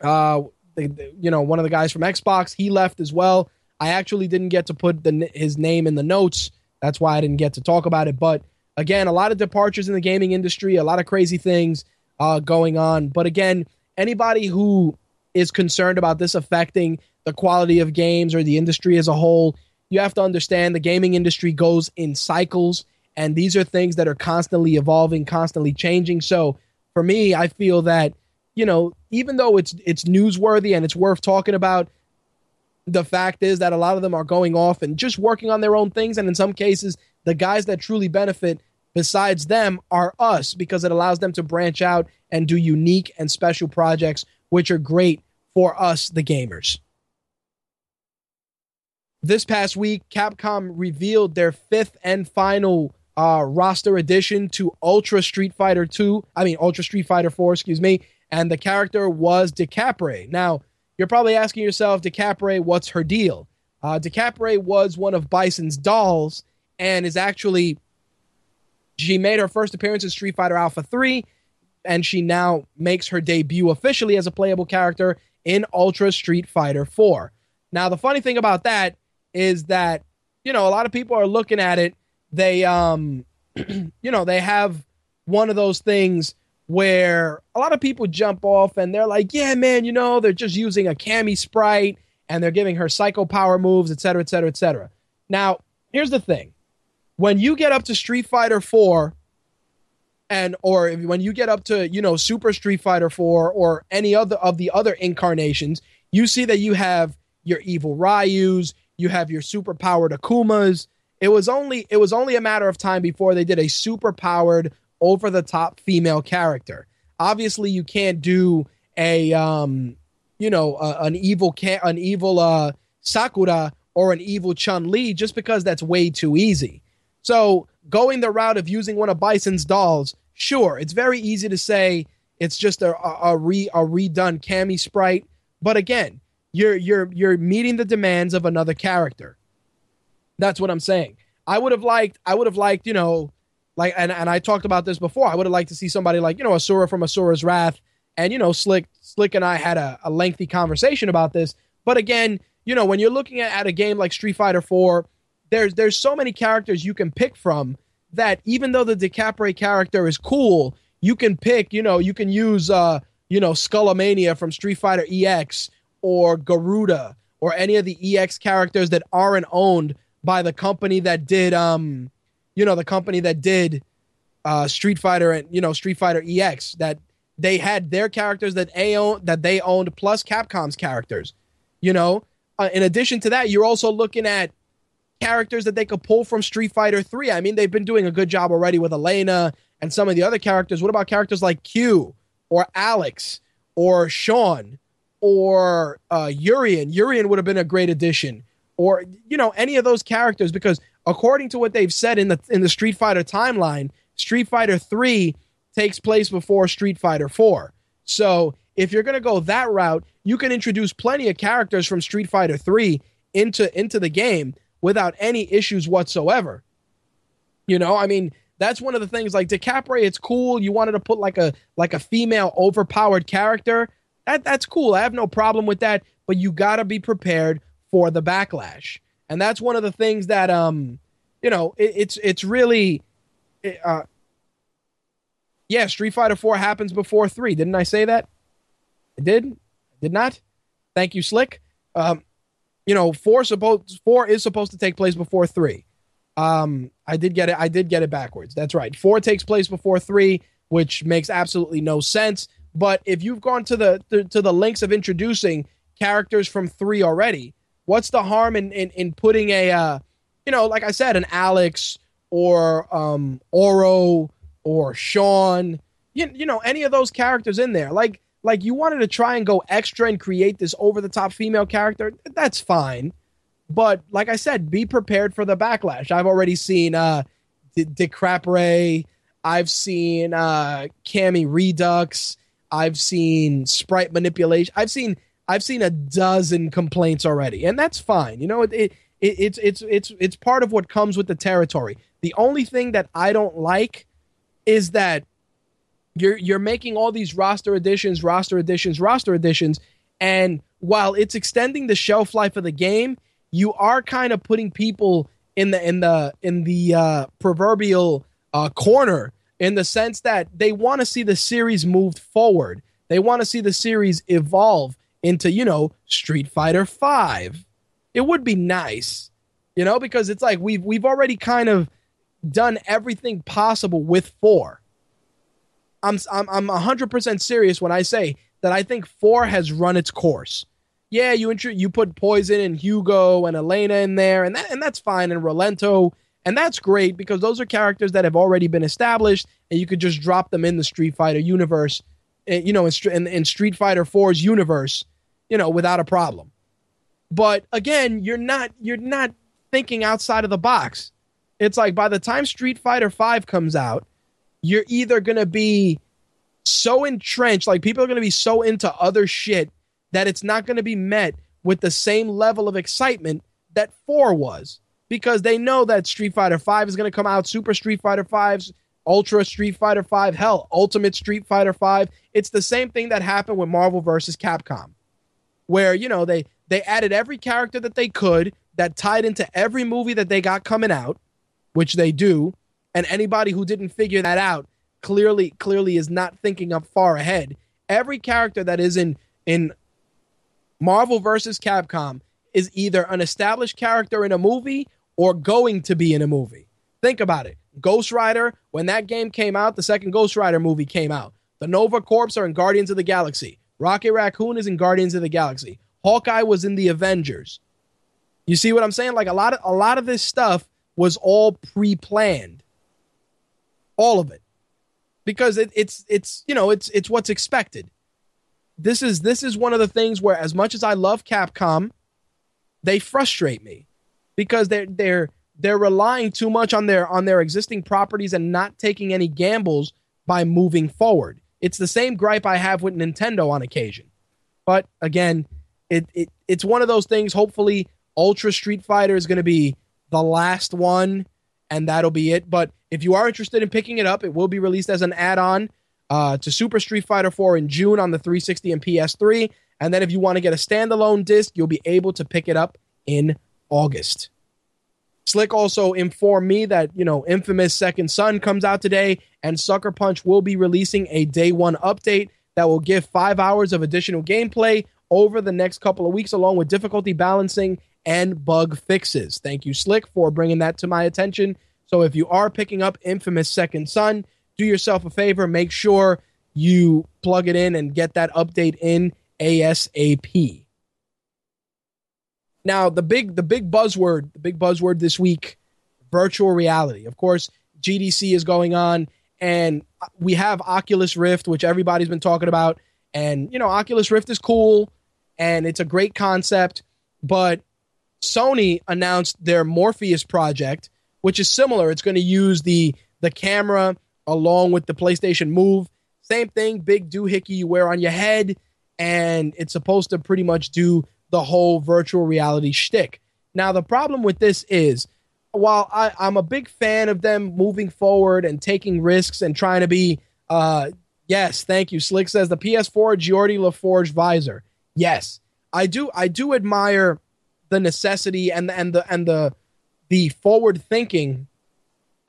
uh, the, the, you know, one of the guys from Xbox, he left as well. I actually didn't get to put the, his name in the notes. That's why I didn't get to talk about it. But again, a lot of departures in the gaming industry, a lot of crazy things uh, going on. But again, anybody who is concerned about this affecting the quality of games or the industry as a whole. You have to understand the gaming industry goes in cycles, and these are things that are constantly evolving, constantly changing. So for me, I feel that you know, even though it's it's newsworthy and it's worth talking about, the fact is that a lot of them are going off and just working on their own things, and in some cases, the guys that truly benefit besides them are us because it allows them to branch out and do unique and special projects, which are great for us, the gamers. This past week, Capcom revealed their fifth and final uh, roster addition to Ultra Street Fighter 2. I mean, Ultra Street Fighter 4, excuse me. And the character was Decapre. Now, you're probably asking yourself, Decapre, what's her deal? Uh, Decapre was one of Bison's dolls and is actually. She made her first appearance in Street Fighter Alpha 3, and she now makes her debut officially as a playable character in Ultra Street Fighter 4. Now, the funny thing about that is that you know a lot of people are looking at it they um (clears throat) you know they have one of those things where a lot of people jump off and they're like yeah man you know they're just using a Cammy sprite and they're giving her psycho power moves, et cetera, et cetera, et cetera. Now, here's the thing: when you get up to Street Fighter Four, and or if- when you get up to you know Super Street Fighter Four or any other of the other incarnations, you see that you have your evil Ryu's, you have your super powered Akumas. It was only it was only a matter of time before they did a super powered over the top female character. Obviously, you can't do a um you know an evil ca- an evil uh Sakura or an evil Chun Li just because that's way too easy. So going the route of using one of Bison's dolls, sure, it's very easy to say it's just a, a, a re a redone Cammy sprite, but again, you're you're you're meeting the demands of another character. That's what I'm saying. I would have liked I would have liked, you know, like and, and I talked about this before. I would have liked to see somebody like, you know, Asura from Asura's Wrath. And, you know, Slick Slick and I had a, a lengthy conversation about this. But again, you know, when you're looking at, at a game like Street Fighter 4, there's there's so many characters you can pick from that even though the DeCapre character is cool, you can pick, you know, you can use uh, you know, Skullomania from Street Fighter EX or Garuda or any of the EX characters that aren't owned by the company that did um you know, the company that did uh Street Fighter and you know, Street Fighter EX that they had their characters that they own that they owned plus Capcom's characters. You know, uh, in addition to that, you're also looking at characters that they could pull from Street Fighter 3. I mean, they've been doing a good job already with Elena and some of the other characters. What about characters like Q or Alex or Sean or uh, Urian? Urian would have been a great addition. Or you know any of those characters because according to what they've said in the in the Street Fighter timeline, Street Fighter 3 takes place before Street Fighter 4. So, if you're going to go that route, you can introduce plenty of characters from Street Fighter 3 into into the game without any issues whatsoever. You know, I mean, that's one of the things like DeCapre, it's cool. You wanted to put like a like a female overpowered character. That that's cool. I have no problem with that, but you got to be prepared for the backlash. And that's one of the things that um you know, it, it's it's really uh yeah, Street Fighter 4 happens before 3. Didn't I say that? I did? I Did not? Thank you, Slick. Um, you know, four supposed four is supposed to take place before three. Um, I did get it. I did get it backwards. That's right. Four takes place before three, which makes absolutely no sense. But if you've gone to the to, to the links of introducing characters from three already, what's the harm in in, in putting a uh, you know, like I said, an Alex or um Oro or Sean, you, you know, any of those characters in there. Like like you wanted to try and go extra and create this over the top female character, that's fine. But like I said, be prepared for the backlash. I've already seen uh D- DeCrapre, I've seen uh Cammy Redux, I've seen sprite manipulation. I've seen I've seen a dozen complaints already, and that's fine. You know, it, it, it it's it's it's it's part of what comes with the territory. The only thing that I don't like is that you're you're making all these roster additions, roster additions, roster additions, and while it's extending the shelf life of the game, you are kind of putting people in the in the in the uh, proverbial uh, corner in the sense that they want to see the series moved forward. They want to see the series evolve into you know Street Fighter Five. It would be nice, you know, because it's like we've we've already kind of done everything possible with four. I'm I'm I'm 100% serious when I say that I think 4 has run its course. Yeah, you you put Poison and Hugo and Elena in there and that and that's fine and Rolento and that's great because those are characters that have already been established and you could just drop them in the Street Fighter universe, eh, you know, in, in, in Street Fighter 4's universe, you know, without a problem. But again, you're not you're not thinking outside of the box. It's like by the time Street Fighter 5 comes out, you're either going to be so entrenched, like people are going to be so into other shit that it's not going to be met with the same level of excitement that 4 was because they know that Street Fighter 5 is going to come out, Super Street Fighter 5's Ultra Street Fighter 5, hell, Ultimate Street Fighter 5. It's the same thing that happened with Marvel versus Capcom. Where, you know, they they added every character that they could that tied into every movie that they got coming out, which they do, and anybody who didn't figure that out clearly clearly is not thinking up far ahead. Every character that is in in Marvel versus Capcom is either an established character in a movie or going to be in a movie. Think about it. Ghost Rider, when that game came out, the second Ghost Rider movie came out. The Nova Corps are in Guardians of the Galaxy. Rocket Raccoon is in Guardians of the Galaxy. Hawkeye was in the Avengers. You see what I'm saying? Like a lot of a lot of this stuff was all pre-planned. All of it. Because it, it's it's you know, it's it's what's expected. This is this is one of the things where as much as I love Capcom, they frustrate me because they're they're they're relying too much on their on their existing properties and not taking any gambles by moving forward. It's the same gripe I have with Nintendo on occasion. But again, it, it it's one of those things. Hopefully, Ultra Street Fighter is going to be the last one, and that'll be it. But if you are interested in picking it up, it will be released as an add-on uh, to Super Street Fighter 4 in June on the 360 and PS3. And then if you want to get a standalone disc, you'll be able to pick it up in August. Slick also informed me that, you know, Infamous Second Son comes out today, and Sucker Punch will be releasing a day one update that will give five hours of additional gameplay over the next couple of weeks, along with difficulty balancing and bug fixes. Thank you, Slick, for bringing that to my attention. So if you are picking up Infamous Second Son, do yourself a favor, make sure you plug it in and get that update in ASAP. Now, the big the big buzzword, the big buzzword this week, virtual reality. Of course, GDC is going on and we have Oculus Rift, which everybody's been talking about, and you know, Oculus Rift is cool and it's a great concept, but Sony announced their Morpheus project, which is similar. It's going to use the the camera along with the PlayStation Move. Same thing, big doohickey you wear on your head, and it's supposed to pretty much do the whole virtual reality shtick. Now, the problem with this is, while I, I'm a big fan of them moving forward and taking risks and trying to be, uh, yes, thank you. Slick says the PS4 Geordi LaForge visor. Yes, I do. I do admire the necessity and the, and the and the the forward thinking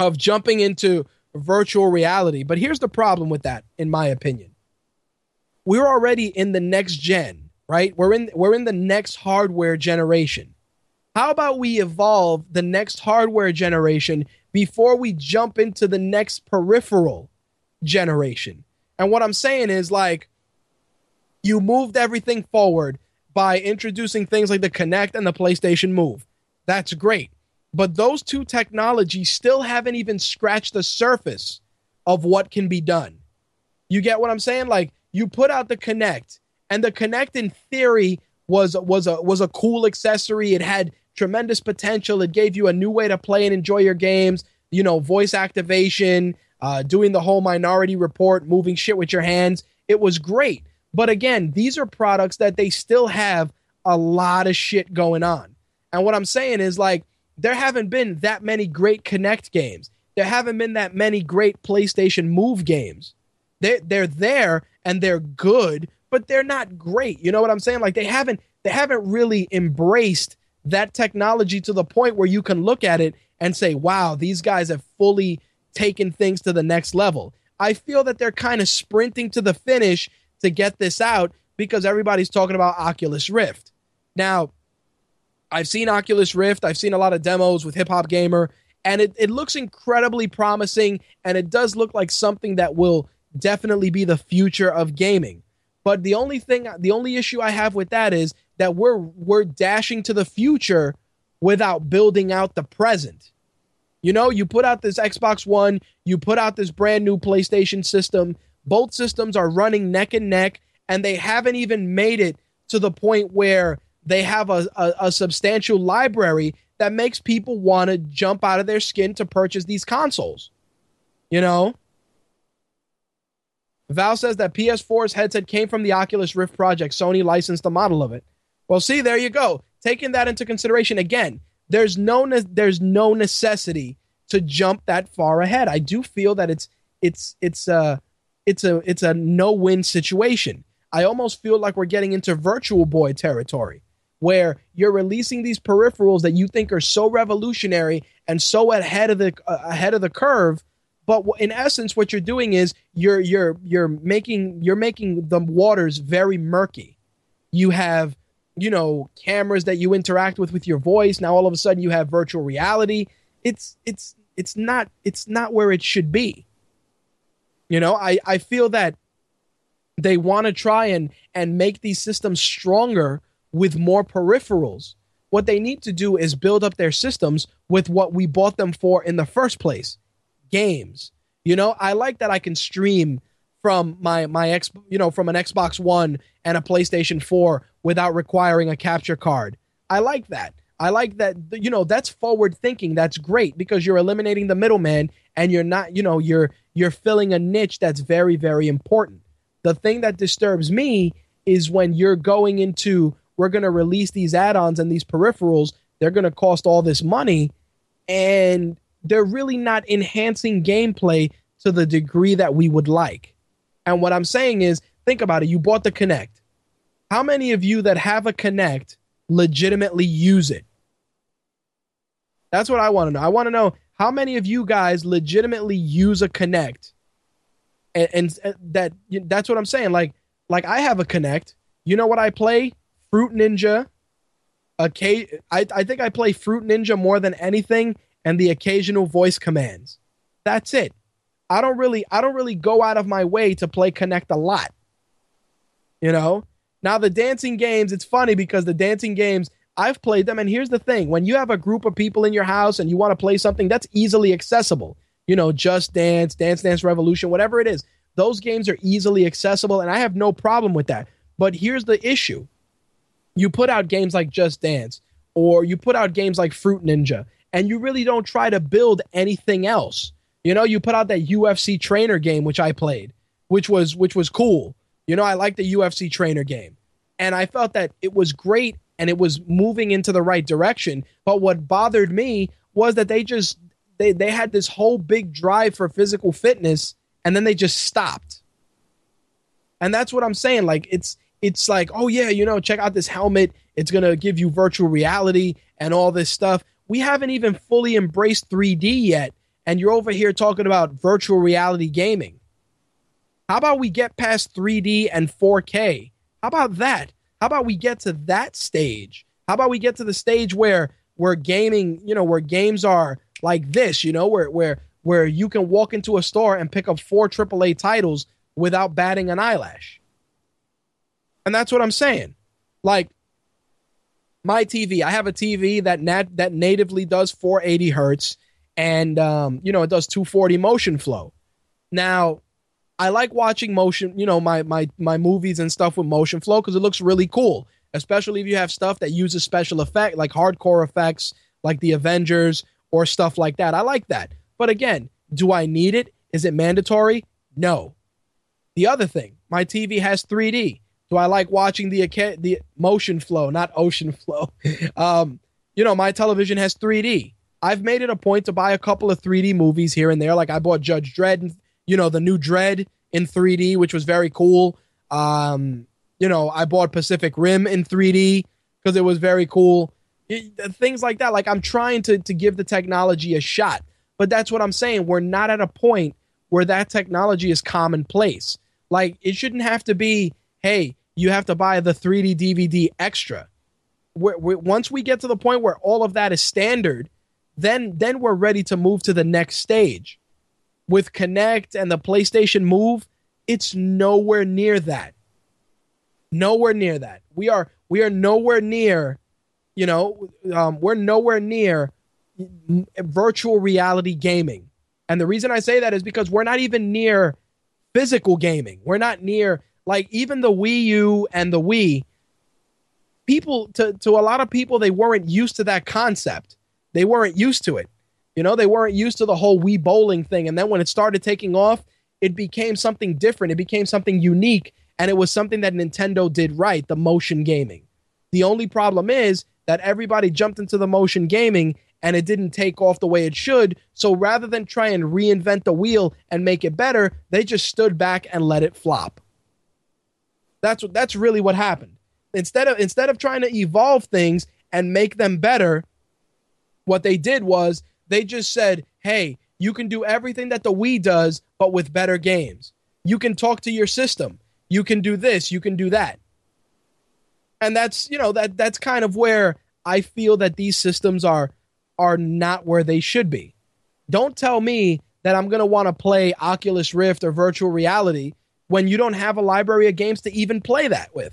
of jumping into virtual reality. But here's the problem with that, in my opinion. We're already in the next gen, right? We're in we're in the next hardware generation. How about we evolve the next hardware generation before we jump into the next peripheral generation? And what I'm saying is like you moved everything forward by introducing things like the Kinect and the PlayStation Move. That's great. But those two technologies still haven't even scratched the surface of what can be done. You get what I'm saying? Like you put out the Kinect, and the Kinect in theory was was a was a cool accessory. It had tremendous potential. It gave you a new way to play and enjoy your games. You know, voice activation, uh, doing the whole Minority Report, moving shit with your hands. It was great. But again, these are products that they still have a lot of shit going on. And what I'm saying is like there haven't been that many great Kinect games. There haven't been that many great PlayStation Move games. They they're there and they're good, but they're not great. You know what I'm saying? Like they haven't they haven't really embraced that technology to the point where you can look at it and say, "Wow, these guys have fully taken things to the next level." I feel that they're kind of sprinting to the finish to get this out because everybody's talking about Oculus Rift. Now, I've seen Oculus Rift, I've seen a lot of demos with Hip Hop Gamer, and it, it looks incredibly promising, and it does look like something that will definitely be the future of gaming. But the only thing, the only issue I have with that is that we're we're dashing to the future without building out the present. You know, you put out this Xbox One, you put out this brand new PlayStation system, both systems are running neck and neck, and they haven't even made it to the point where they have a, a, a substantial library that makes people want to jump out of their skin to purchase these consoles. You know? Val says that PS4's headset came from the Oculus Rift project. Sony licensed the model of it. Well, see, there you go. Taking that into consideration again, there's no ne- there's no necessity to jump that far ahead. I do feel that it's it's it's a it's a it's a no-win situation. I almost feel like we're getting into virtual boy territory where you're releasing these peripherals that you think are so revolutionary and so ahead of the uh, ahead of the curve but in essence what you're doing is you're you're you're making you're making the waters very murky you have you know, cameras that you interact with with your voice. Now all of a sudden you have virtual reality. It's it's it's not it's not where it should be. You know, I I feel that they want to try and and make these systems stronger with more peripherals. What they need to do is build up their systems with what we bought them for in the first place, games. You know, I like that I can stream from my my X, you know, from an Xbox 1 and a PlayStation 4 without requiring a capture card. I like that. I like that you know, that's forward thinking. That's great because you're eliminating the middleman and you're not, you know, you're you're filling a niche that's very very important. The thing that disturbs me is when you're going into we're going to release these add-ons and these peripherals, they're going to cost all this money and they're really not enhancing gameplay to the degree that we would like. And what I'm saying is, think about it. You bought the Kinect. How many of you that have a Kinect legitimately use it? That's what I want to know. I want to know how many of you guys legitimately use a Kinect. And, and, and that that's what I'm saying. Like like I have a Kinect. You know what I play? Fruit Ninja. Okay, I, I think I play Fruit Ninja more than anything, and the occasional voice commands. That's it. I don't really I don't really go out of my way to play Kinect a lot. You know? Now the dancing games, it's funny because the dancing games, I've played them and here's the thing, when you have a group of people in your house and you want to play something that's easily accessible, you know, Just Dance, Dance Dance Revolution, whatever it is, those games are easily accessible and I have no problem with that. But here's the issue. You put out games like Just Dance or you put out games like Fruit Ninja and you really don't try to build anything else you know, you put out that UFC trainer game which I played, which was which was cool. You know, I like the UFC trainer game. And I felt that it was great and it was moving into the right direction. But what bothered me was that they just they they had this whole big drive for physical fitness and then they just stopped. And that's what I'm saying. Like it's it's like, oh yeah, you know, check out this helmet. It's gonna give you virtual reality and all this stuff. We haven't even fully embraced 3D yet and you're over here talking about virtual reality gaming. How about we get past 3D and 4K? How about that? How about we get to that stage? How about we get to the stage where where gaming, you know, where games are like this, you know, where where where you can walk into a store and pick up four AAA titles without batting an eyelash. And that's what I'm saying. Like my TV, I have a TV that nat- that natively does 480 hertz and um, you know it does 240 motion flow. Now, I like watching motion, you know, my my my movies and stuff with motion flow because it looks really cool, especially if you have stuff that uses special effect like hardcore effects, like the Avengers or stuff like that. I like that. But again, do I need it? Is it mandatory? No. The other thing, my TV has 3D. Do I like watching the the motion flow, not ocean flow? (laughs) um, you know, my television has 3D. I've made it a point to buy a couple of 3D movies here and there. Like I bought Judge Dredd, you know, the new Dredd in 3D, which was very cool. Um, you know, I bought Pacific Rim in 3D because it was very cool. It, things like that. Like I'm trying to to give the technology a shot, but that's what I'm saying. We're not at a point where that technology is commonplace. Like it shouldn't have to be, hey, you have to buy the 3D DVD extra. We're, we're, once we get to the point where all of that is standard, then then we're ready to move to the next stage. With Kinect and the PlayStation Move, it's nowhere near that. Nowhere near that. We are we are nowhere near, you know, um, we're nowhere near virtual reality gaming. And the reason I say that is because we're not even near physical gaming. We're not near like even the Wii U and the Wii. People to to a lot of people they weren't used to that concept they weren't used to it. You know, they weren't used to the whole Wii bowling thing. And then when it started taking off, it became something different. It became something unique. And it was something that Nintendo did right the motion gaming. The only problem is that everybody jumped into the motion gaming and it didn't take off the way it should. So rather than try and reinvent the wheel and make it better, they just stood back and let it flop. That's what that's really what happened. Instead of instead of trying to evolve things and make them better, what they did was they just said, hey, you can do everything that the Wii does, but with better games. You can talk to your system. You can do this, you can do that. and that's you know that that's kind of where I feel that these systems are are not where they should be. Don't tell me that I'm going to want to play Oculus Rift or virtual reality when you don't have a library of games to even play that with.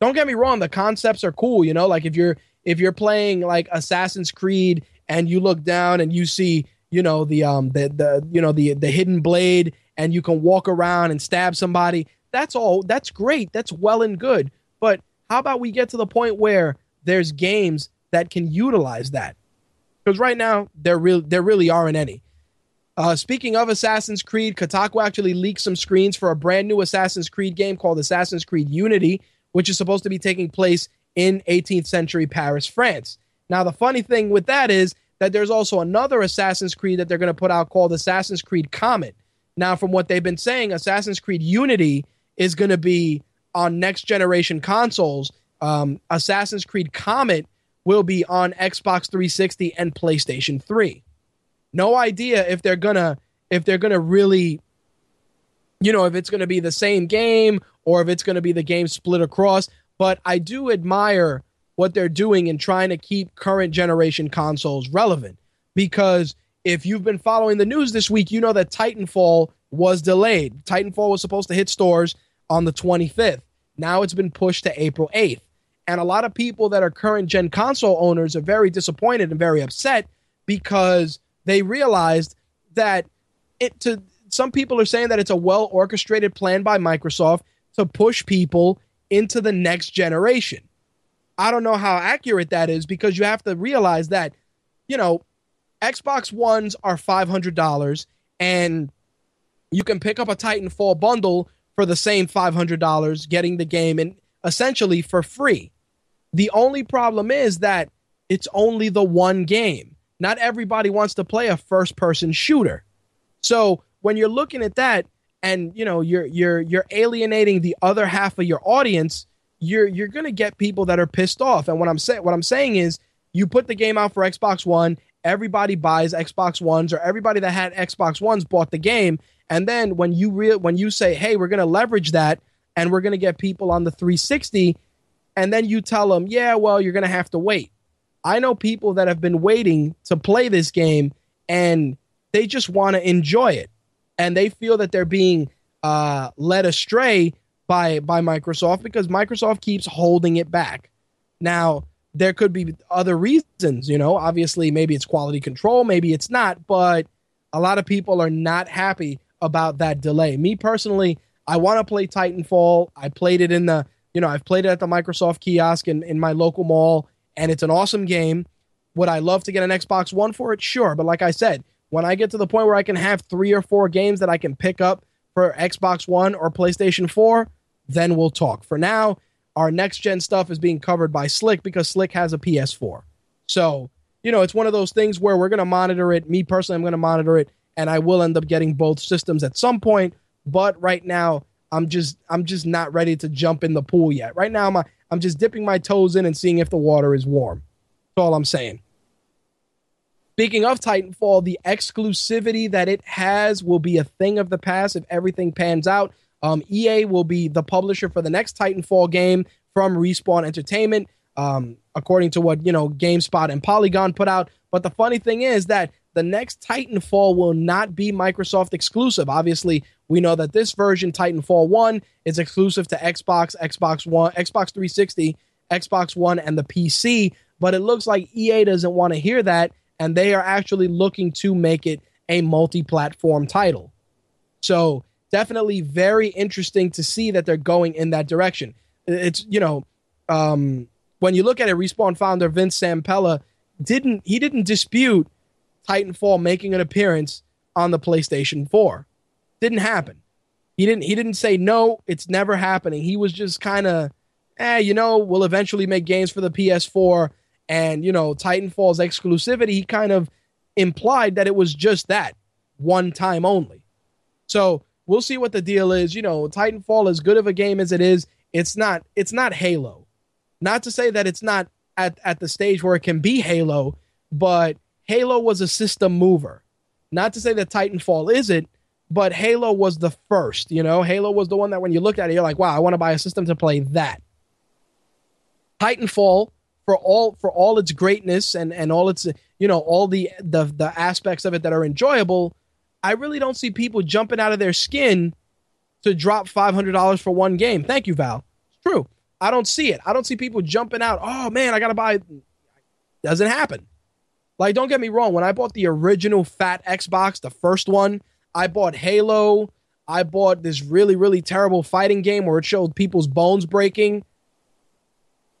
Don't get me wrong, the concepts are cool, you know, like if you're if you're playing like Assassin's Creed and you look down and you see, you know, the um the the you know the the hidden blade and you can walk around and stab somebody, that's all that's great. That's well and good. But how about we get to the point where there's games that can utilize that? Because right now there real there really aren't any. Uh, speaking of Assassin's Creed, Kotaku actually leaked some screens for a brand new Assassin's Creed game called Assassin's Creed Unity, which is supposed to be taking place in 18th century Paris, France. Now, the funny thing with that is that there's also another Assassin's Creed that they're going to put out called Assassin's Creed Comet. Now, from what they've been saying, Assassin's Creed Unity is going to be on next generation consoles. Um, Assassin's Creed Comet will be on Xbox 360 and PlayStation 3. No idea if they're gonna if they're gonna really, you know, if it's gonna be the same game or if it's gonna be the game split across. But I do admire what they're doing in trying to keep current generation consoles relevant because if you've been following the news this week, you know that Titanfall was delayed. Titanfall was supposed to hit stores on the 25th. Now it's been pushed to April 8th. And a lot of people that are current gen console owners are very disappointed and very upset because they realized that it to some people are saying that it's a well orchestrated plan by Microsoft to push people into the next generation. I don't know how accurate that is because you have to realize that, you know, Xbox Ones are $500 and you can pick up a Titanfall bundle for the same $500 getting the game and essentially for free. The only problem is that it's only the one game. Not everybody wants to play a first person shooter. So when you're looking at that and you know you're you're you're alienating the other half of your audience, you're you're to get people that are pissed off. And what I'm saying what I'm saying is you put the game out for Xbox 1, everybody buys Xbox Ones or everybody that had Xbox Ones bought the game and then when you re- when you say, "Hey, we're to leverage that and we're to get people on the 360," and then you tell them, "Yeah, well, you're to have to wait." I know people that have been waiting to play this game and they just want to enjoy it. And they feel that they're being uh, led astray by by Microsoft because Microsoft keeps holding it back. Now, there could be other reasons, you know. Obviously, maybe it's quality control, maybe it's not, but a lot of people are not happy about that delay. Me personally, I want to play Titanfall. I played it in the, you know, I've played it at the Microsoft kiosk in, in my local mall, and it's an awesome game. Would I love to get an Xbox One for it? Sure. But like I said, when I get to the point where I can have three or four games that I can pick up for Xbox One or PlayStation 4, then we'll talk. For now, our next gen stuff is being covered by Slick because Slick has a PS4. So, you know, it's one of those things where we're going to monitor it. Me personally, I'm going to monitor it and I will end up getting both systems at some point. But right now, I'm just I'm just not ready to jump in the pool yet. Right now, I'm I'm just dipping my toes in and seeing if the water is warm. That's all I'm saying. Speaking of Titanfall, the exclusivity that it has will be a thing of the past if everything pans out. Um, EA will be the publisher for the next Titanfall game from Respawn Entertainment, um, according to what you know GameSpot and Polygon put out. But the funny thing is that the next Titanfall will not be Microsoft exclusive. Obviously, we know that this version, Titanfall 1, is exclusive to Xbox, Xbox One, Xbox 360, Xbox One, and the PC. But it looks like EA doesn't want to hear that, and they are actually looking to make it a multi platform title. So, definitely very interesting to see that they're going in that direction. It's, you know, um, when you look at it, Respawn founder Vince Zampella didn't he didn't dispute Titanfall making an appearance on the PlayStation 4. Didn't happen. He didn't he didn't say no, it's never happening. He was just kind of eh, you know, we'll eventually make games for the PS4 and, you know, Titanfall's exclusivity, he kind of implied that it was just that, one time only. So, we'll see what the deal is. You know, Titanfall as good of a game as it is, it's not it's not Halo. Not to say that it's not at at the stage where it can be Halo, but Halo was a system mover. Not to say that Titanfall isn't, but Halo was the first. You know, Halo was the one that when you looked at it, you're like, wow, I want to buy a system to play that. Titanfall for all for all its greatness and and all its you know all the the the aspects of it that are enjoyable, I really don't see people jumping out of their skin to drop five hundred dollars for one game. Thank you, Val. It's true. I don't see it. I don't see people jumping out. Oh man, I gotta buy. Doesn't happen. Like, don't get me wrong. When I bought the original fat Xbox, the first one, I bought Halo. I bought this really, really terrible fighting game where it showed people's bones breaking.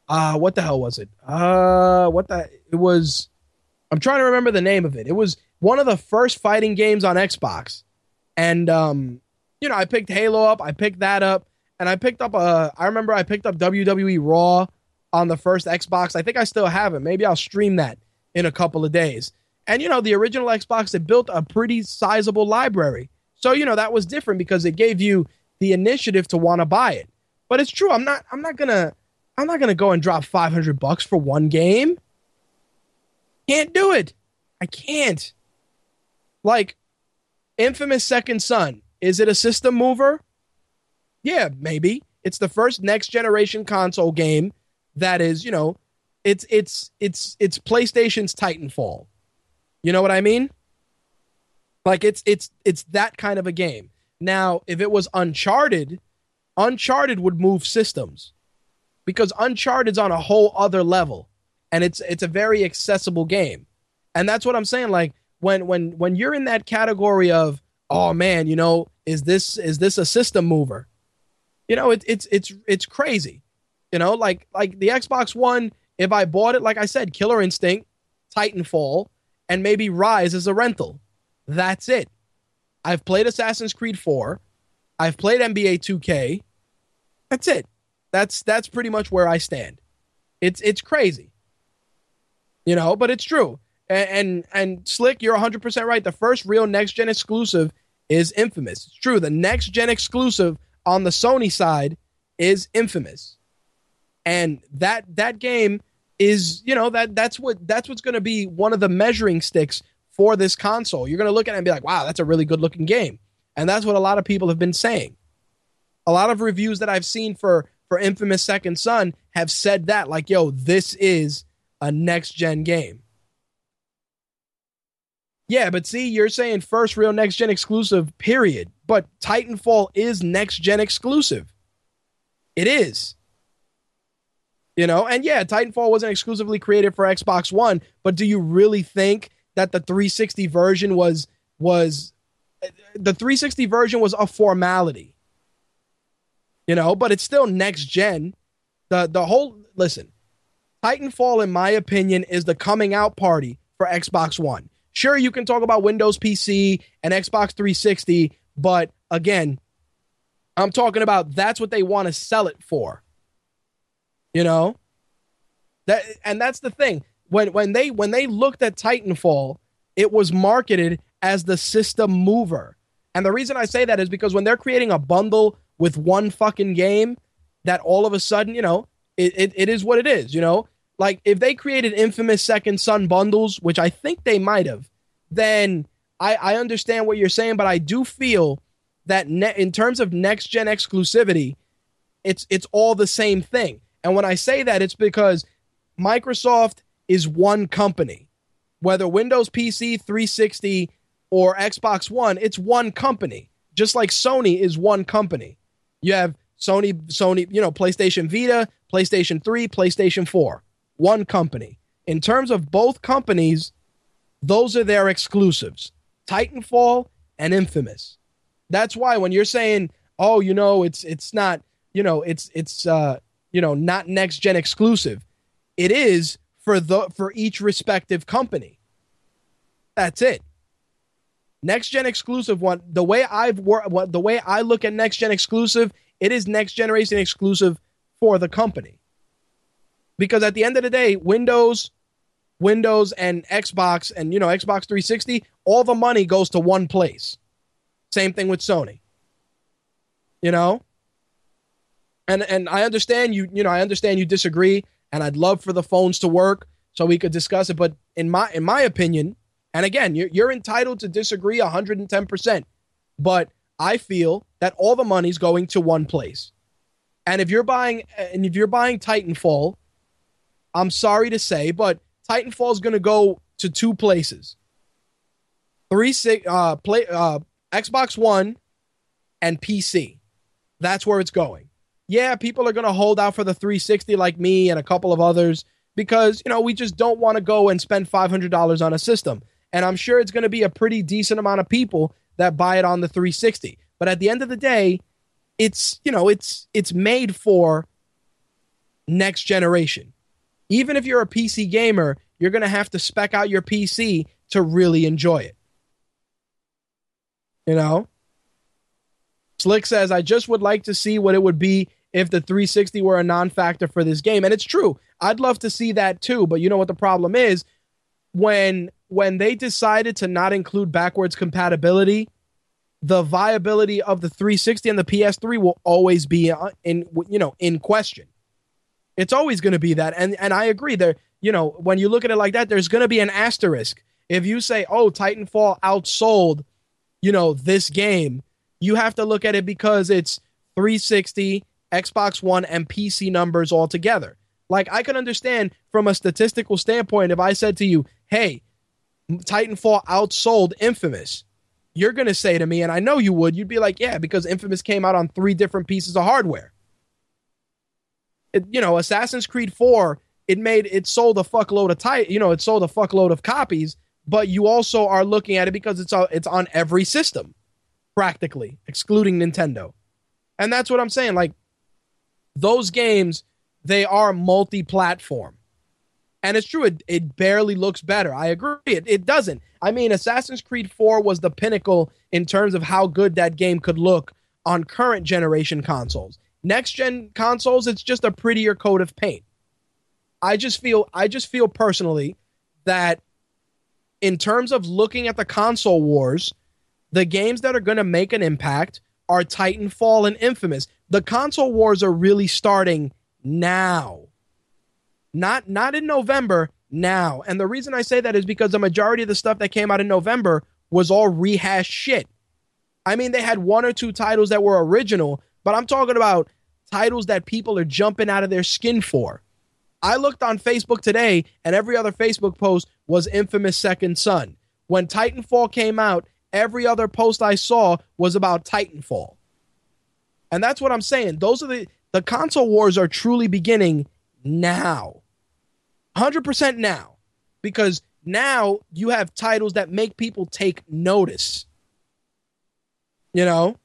Uh, what the hell was it? Uh, what the? It was. I'm trying to remember the name of it. It was one of the first fighting games on Xbox, and um, you know, I picked Halo up. I picked that up, and I picked up a. I remember I picked up WWE Raw on the first Xbox. I think I still have it. Maybe I'll stream that in a couple of days. And you know, the original Xbox it built a pretty sizable library. So, you know, that was different because it gave you the initiative to want to buy it. But it's true, I'm not I'm not going to I'm not going to go and drop 500 bucks for one game. Can't do it. I can't. Like Infamous Second Son, is it a system mover? Yeah, maybe. It's the first next generation console game that is, you know, it's it's it's it's PlayStation's Titanfall. You know what I mean? Like it's it's it's that kind of a game. Now, if it was Uncharted, Uncharted would move systems because Uncharted's on a whole other level and it's it's a very accessible game. And that's what I'm saying like when when when you're in that category of oh man, you know, is this is this a system mover? You know, it, it's it's it's crazy. You know, like like the Xbox One if I bought it, like I said, Killer Instinct, Titanfall, and maybe Rise as a rental. That's it. I've played Assassin's Creed 4. I've played NBA 2K. That's it. That's that's pretty much where I stand. It's it's crazy. You know, but it's true. And and, and Slick, you're 100% right. The first real next gen exclusive is Infamous. It's true. The next gen exclusive on the Sony side is Infamous and that that game is you know that that's what that's what's going to be one of the measuring sticks for this console. You're going to look at it and be like, "Wow, that's a really good looking game," and that's what a lot of people have been saying. A lot of reviews that I've seen for for Infamous Second Son have said that, like, "Yo, this is a next gen game." Yeah, but see, you're saying first real next gen exclusive, period. But Titanfall is next gen exclusive. It is. You know, and yeah, Titanfall wasn't exclusively created for Xbox One, but do you really think that the 360 version was was the 360 version was a formality? You know, but it's still next gen. The the whole listen, Titanfall, in my opinion, is the coming out party for Xbox One. Sure, you can talk about Windows PC and Xbox 360, but again, I'm talking about that's what they want to sell it for. You know? That and that's the thing. When when they when they looked at Titanfall, it was marketed as the system mover. And the reason I say that is because when they're creating a bundle with one fucking game, that all of a sudden, you know, it, it, it is what it is, you know? Like if they created infamous Second Son bundles, which I think they might have, then I, I understand what you're saying, but I do feel that ne- in terms of next gen exclusivity, it's it's all the same thing. And when I say that, it's because Microsoft is one company. Whether Windows PC, 360, or Xbox One, it's one company. Just like Sony is one company. You have Sony, Sony, you know, PlayStation Vita, PlayStation 3, PlayStation 4. One company. In terms of both companies, those are their exclusives. Titanfall and Infamous. That's why when you're saying, "Oh, you know, it's it's not, you know, it's it's uh you know, not next gen exclusive. It is for the for each respective company. That's it. Next gen exclusive one. The way I've worked, the way I look at next gen exclusive, it is next generation exclusive for the company. Because at the end of the day, Windows, Windows and Xbox and you know Xbox 360, all the money goes to one place. Same thing with Sony. You know, and and I understand you you know I understand you disagree and I'd love for the phones to work so we could discuss it but in my in my opinion and again you're, you're entitled to disagree 110% but I feel that all the money's going to one place and if you're buying and if you're buying Titanfall I'm sorry to say, but Titanfall is going to go to two places. Three six uh play uh Xbox One and PC. That's where it's going. Yeah, people are going to hold out for the 360 like me and a couple of others because, you know, we just don't want to go and spend $500 on a system. And I'm sure it's going to be a pretty decent amount of people that buy it on the 360. But at the end of the day, it's, you know, it's it's made for next generation. Even if you're a PC gamer, you're going to have to spec out your PC to really enjoy it. You know? Slick says, I just would like to see what it would be if the 360 were a non factor for this game. And it's true. I'd love to see that too. But you know what the problem is? When when they decided to not include backwards compatibility, the viability of the 360 and the PS3 will always be uh, in you know in question. It's always going to be that, and and I agree. There, you know, when you look at it like that, there's going to be an asterisk. If you say, "Oh, Titanfall outsold," you know, this game, you have to look at it because it's 360, Xbox One, and PC numbers all together. Like I can understand from a statistical standpoint if I said to you, "Hey, Titanfall outsold Infamous," you're going to say to me, and I know you would, you'd be like, "Yeah, because Infamous came out on three different pieces of hardware." It, you know, Assassin's Creed 4, it made it sold a fuckload of tight, you know, it sold a fuckload of copies, but you also are looking at it because it's on, it's on every system practically, excluding Nintendo. And that's what I'm saying like those games they are multi-platform. And it's true, it, it barely looks better. I agree. It, it doesn't. I mean, Assassin's Creed 4 was the pinnacle in terms of how good that game could look on current generation consoles. Next gen consoles, it's just a prettier coat of paint. I just feel I just feel personally that in terms of looking at the console wars, the games that are going to make an impact are Titanfall and Infamous. The console wars are really starting now. Not not in November, now. And the reason I say that is because the majority of the stuff that came out in November was all rehashed shit. I mean, they had one or two titles that were original, but I'm talking about titles that people are jumping out of their skin for. I looked on Facebook today, and every other Facebook post was Infamous Second Son. When Titanfall came out, every other post I saw was about Titanfall. And that's what I'm saying. Those are the the console wars are truly beginning now. 100% now. Because now you have titles that make people take notice. You know?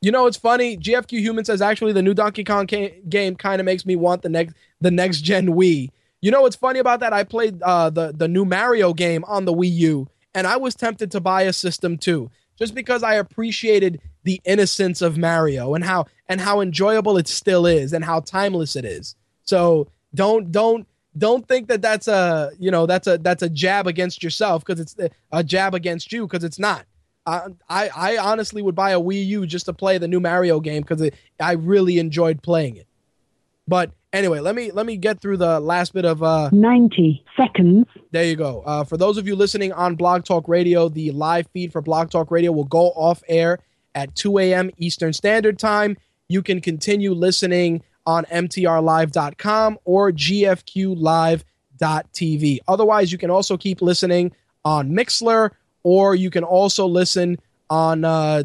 You know, it's funny. GFQ Human says actually the new Donkey Kong ca- game kind of makes me want the next the next gen Wii. You know what's funny about that? I played uh, the the new Mario game on the Wii U, and I was tempted to buy a system too, just because I appreciated the innocence of Mario and how and how enjoyable it still is and how timeless it is. So don't don't don't think that that's a you know that's a that's a jab against yourself because it's a jab against you because it's not. I, I I honestly would buy a Wii U just to play the new Mario game because I really enjoyed playing it. But anyway, let me let me get through the last bit of uh 90 seconds. there you go. Uh, for those of you listening on Blog Talk Radio, the live feed for Blog Talk Radio will go off air at 2 a.m. Eastern Standard Time. You can continue listening on mtrlive.com or gfqlive.tv. Otherwise, you can also keep listening on Mixlr or you can also listen on uh,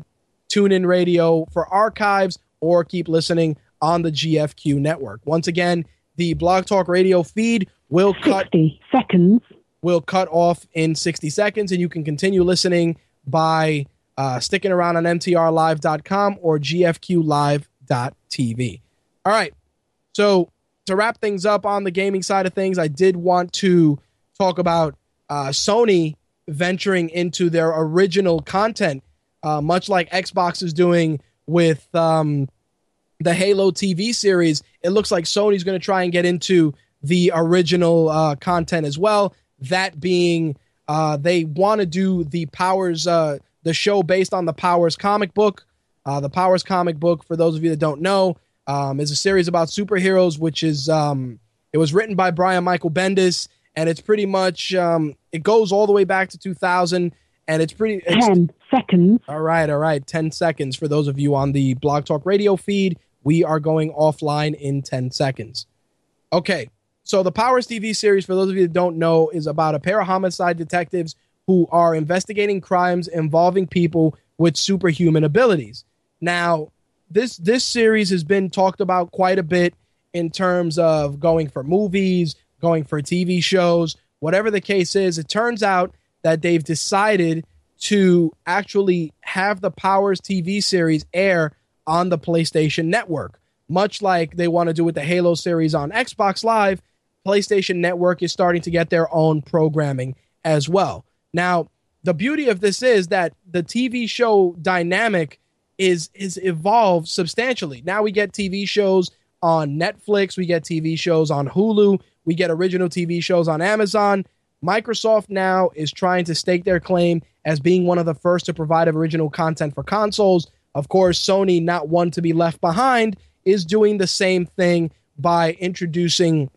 TuneIn Radio for archives or keep listening on the GFQ network. Once again, the Blog Talk Radio feed will cut 60 seconds. will cut off in 60 seconds, and you can continue listening by uh, sticking around on mtrlive.com or gfqlive.tv. All right. So, to wrap things up on the gaming side of things, I did want to talk about uh, Sony venturing into their original content, uh, much like Xbox is doing with um, the Halo TV series. It looks like Sony's going to try and get into the original uh, content as well. That being, uh, they want to do the Powers, uh, the show based on the Powers comic book. Uh, the Powers comic book, for those of you that don't know, um, is a series about superheroes, which is um, it was written by Brian Michael Bendis, and it's pretty much um, it goes all the way back to 2000, and it's pretty. It's, 10 seconds. all right, all right. 10 seconds for those of you on the Blog Talk Radio feed. We are going offline in 10 seconds. Okay, so the Powers TV series, for those of you that don't know, is about a pair of homicide detectives who are investigating crimes involving people with superhuman abilities. Now, this this series has been talked about quite a bit in terms of going for movies, going for TV shows, whatever the case is. It turns out that they've decided to actually have the Powers TV series air on the PlayStation Network, much like they want to do with the Halo series on Xbox Live. PlayStation Network is starting to get their own programming as well. Now, the beauty of this is that the TV show dynamic is is evolved substantially. Now we get TV shows on Netflix, we get TV shows on Hulu, we get original TV shows on Amazon. Microsoft now is trying to stake their claim as being one of the first to provide original content for consoles. Of course, Sony, not one to be left behind, is doing the same thing by introducing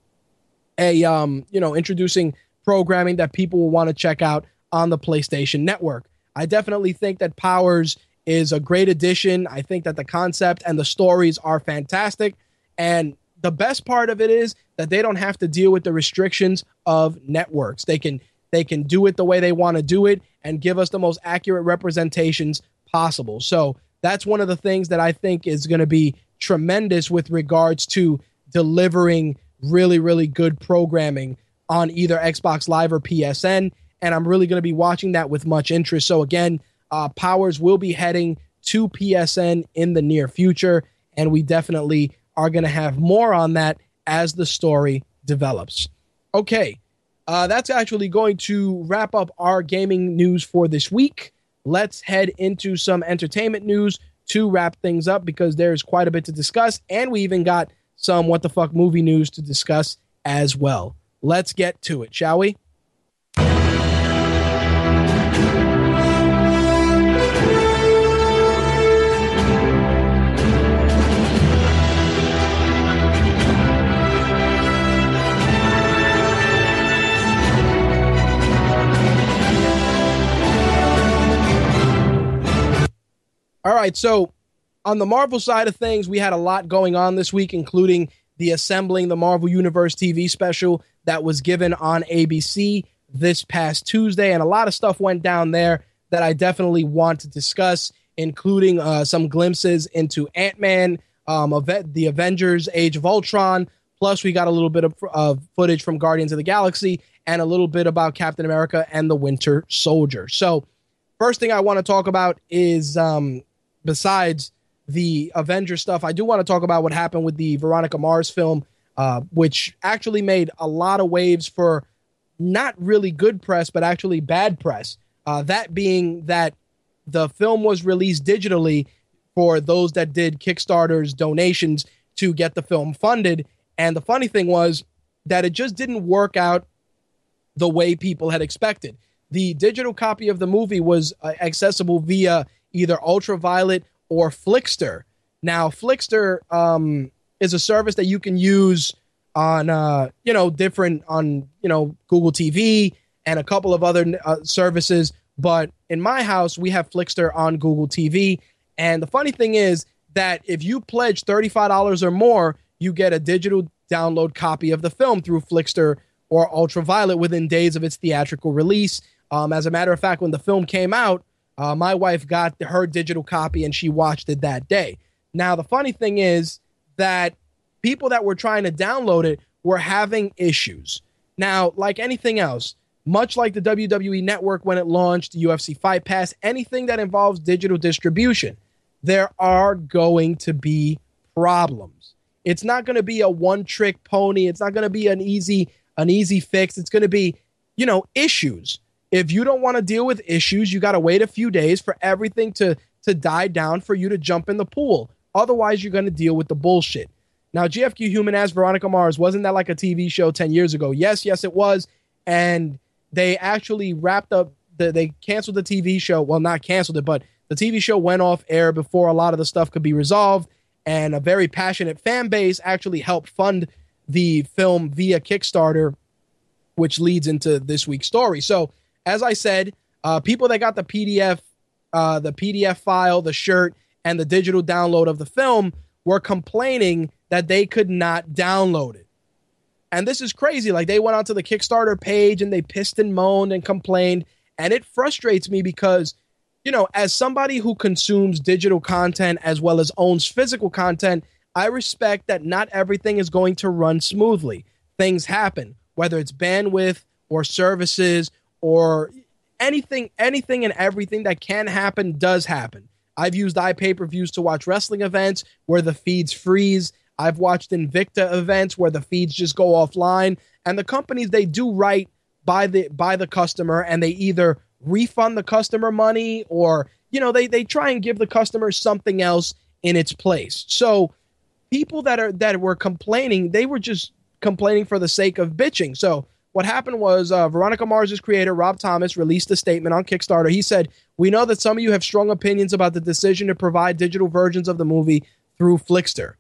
a um, you know, introducing programming that people will want to check out on the PlayStation Network. I definitely think that Powers is a great addition. I think that the concept and the stories are fantastic. And the best part of it is that they don't have to deal with the restrictions of networks. They can they can do it the way they want to do it and give us the most accurate representations possible. So that's one of the things that I think is going to be tremendous with regards to delivering really really good programming on either Xbox Live or PSN and I'm really going to be watching that with much interest. So again, uh, Powers will be heading to PSN in the near future, and we definitely are going to have more on that as the story develops. Okay, uh, that's actually going to wrap up our gaming news for this week. Let's head into some entertainment news to wrap things up because there's quite a bit to discuss, and we even got some what the fuck movie news to discuss as well. Let's get to it, shall we? All right, so on the Marvel side of things, we had a lot going on this week, including the Assembling the Marvel Universe TV special that was given on ABC this past Tuesday, and a lot of stuff went down there that I definitely want to discuss, including uh, some glimpses into Ant Man, um, the Avengers: Age of Ultron. Plus, we got a little bit of, footage from Guardians of the Galaxy and a little bit about Captain America and the Winter Soldier. So, first thing I want to talk about is um, besides the Avenger stuff, I do want to talk about what happened with the Veronica Mars film, uh, which actually made a lot of waves for not really good press, but actually bad press. Uh, that being that the film was released digitally for those that did Kickstarter's donations to get the film funded. And the funny thing was that it just didn't work out the way people had expected. The digital copy of the movie was uh, accessible via either Ultraviolet or Flixster. Now, Flixster um, is a service that you can use on, uh, you know, different on, you know, Google TV and a couple of other uh, services. But in my house, we have Flixster on Google TV. And the funny thing is that if you pledge $35 or more, you get a digital download copy of the film through Flixster or Ultraviolet within days of its theatrical release. Um, as a matter of fact, when the film came out, uh, my wife got her digital copy and she watched it that day. Now, the funny thing is that people that were trying to download it were having issues. Now, like anything else, much like the WWE network when it launched, UFC Fight Pass, anything that involves digital distribution, there are going to be problems. It's not going to be a one trick pony. It's not going to be an easy an easy fix. It's going to be, you know, issues. If you don't want to deal with issues, you got to wait a few days for everything to to die down for you to jump in the pool. Otherwise, you're going to deal with the bullshit. Now, GFQ Human as Veronica Mars wasn't that like a TV show 10 years ago? Yes, yes, it was. And they actually wrapped up the, they canceled the TV show. Well, not canceled it, but the TV show went off air before a lot of the stuff could be resolved. And a very passionate fan base actually helped fund the film via Kickstarter, which leads into this week's story. So as I said, uh, people that got the PDF, uh, the PDF file, the shirt, and the digital download of the film were complaining that they could not download it. And this is crazy. Like they went onto the Kickstarter page and they pissed and moaned and complained. And it frustrates me because, you know, as somebody who consumes digital content as well as owns physical content, I respect that not everything is going to run smoothly. Things happen, whether it's bandwidth or services or anything, anything and everything that can happen does happen. I've used iPay per views to watch wrestling events where the feeds freeze. I've watched Invicta events where the feeds just go offline. And the companies they do right by the by the customer and they either refund the customer money or you know they they try and give the customer something else in its place. So people that are that were complaining, they were just complaining for the sake of bitching. So what happened was uh, Veronica Mars's creator Rob Thomas released a statement on Kickstarter. He said, "We know that some of you have strong opinions about the decision to provide digital versions of the movie through Flixster.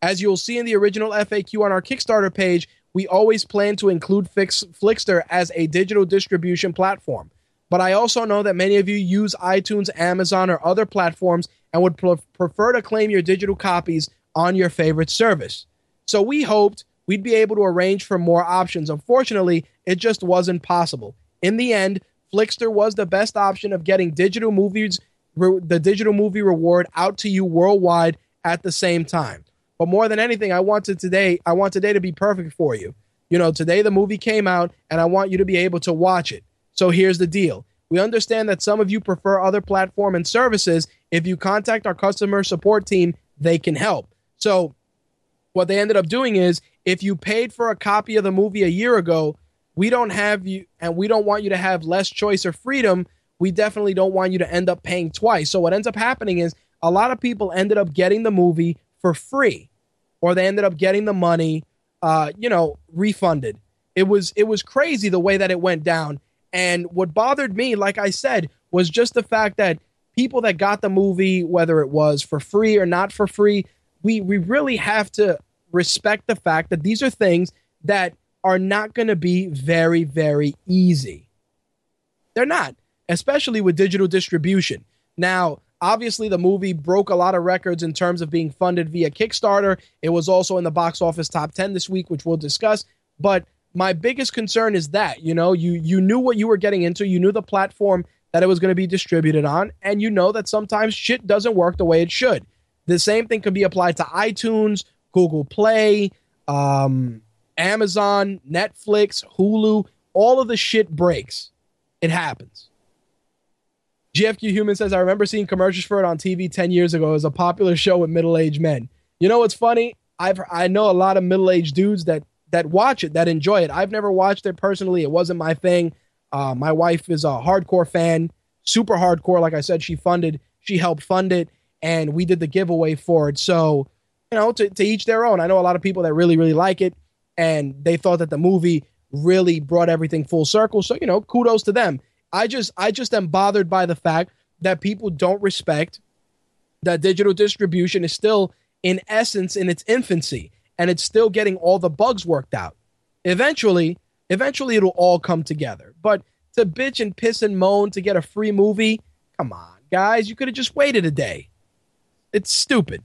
As you'll see in the original FAQ on our Kickstarter page, we always plan to include Fix- Flixster as a digital distribution platform. But I also know that many of you use iTunes, Amazon, or other platforms and would pre- prefer to claim your digital copies on your favorite service. So we hoped we'd be able to arrange for more options. Unfortunately, it just wasn't possible. In the end, Flixster was the best option of getting digital movies, re- the digital movie reward out to you worldwide at the same time. But more than anything, I wanted today, I want today to be perfect for you. You know, today the movie came out and I want you to be able to watch it. So here's the deal. We understand that some of you prefer other platform and services. If you contact our customer support team, they can help. So what they ended up doing is if you paid for a copy of the movie a year ago, we don't have you and we don't want you to have less choice or freedom. We definitely don't want you to end up paying twice. So what ends up happening is a lot of people ended up getting the movie for free or they ended up getting the money uh, you know, refunded. It was it was crazy the way that it went down. And what bothered me, like I said, was just the fact that people that got the movie, whether it was for free or not for free, we we really have to respect the fact that these are things that are not going to be very very easy. They're not, especially with digital distribution. Now, obviously the movie broke a lot of records in terms of being funded via Kickstarter. It was also in the box office top 10 this week, which we'll discuss, but my biggest concern is that, you know, you you knew what you were getting into, you knew the platform that it was going to be distributed on, and you know that sometimes shit doesn't work the way it should. The same thing could be applied to iTunes, Google Play, um, Amazon, Netflix, Hulu. All of the shit breaks. It happens. GFQ Human says, I remember seeing commercials for it on TV 10 years ago. It was a popular show with middle aged men. You know what's funny? I've I know a lot of middle aged dudes that that watch it, that enjoy it. I've never watched it personally. It wasn't my thing. Uh, my wife is a hardcore fan, super hardcore. Like I said, she funded, she helped fund it, and we did the giveaway for it. So, you know, to, to each their own. I know a lot of people that really, really like it, and they thought that the movie really brought everything full circle. So, you know, kudos to them. I just, I just am bothered by the fact that people don't respect that digital distribution is still, in essence, in its infancy and it's still getting all the bugs worked out. Eventually, eventually it'll all come together. But to bitch and piss and moan to get a free movie, come on, guys, you could have just waited a day. It's stupid.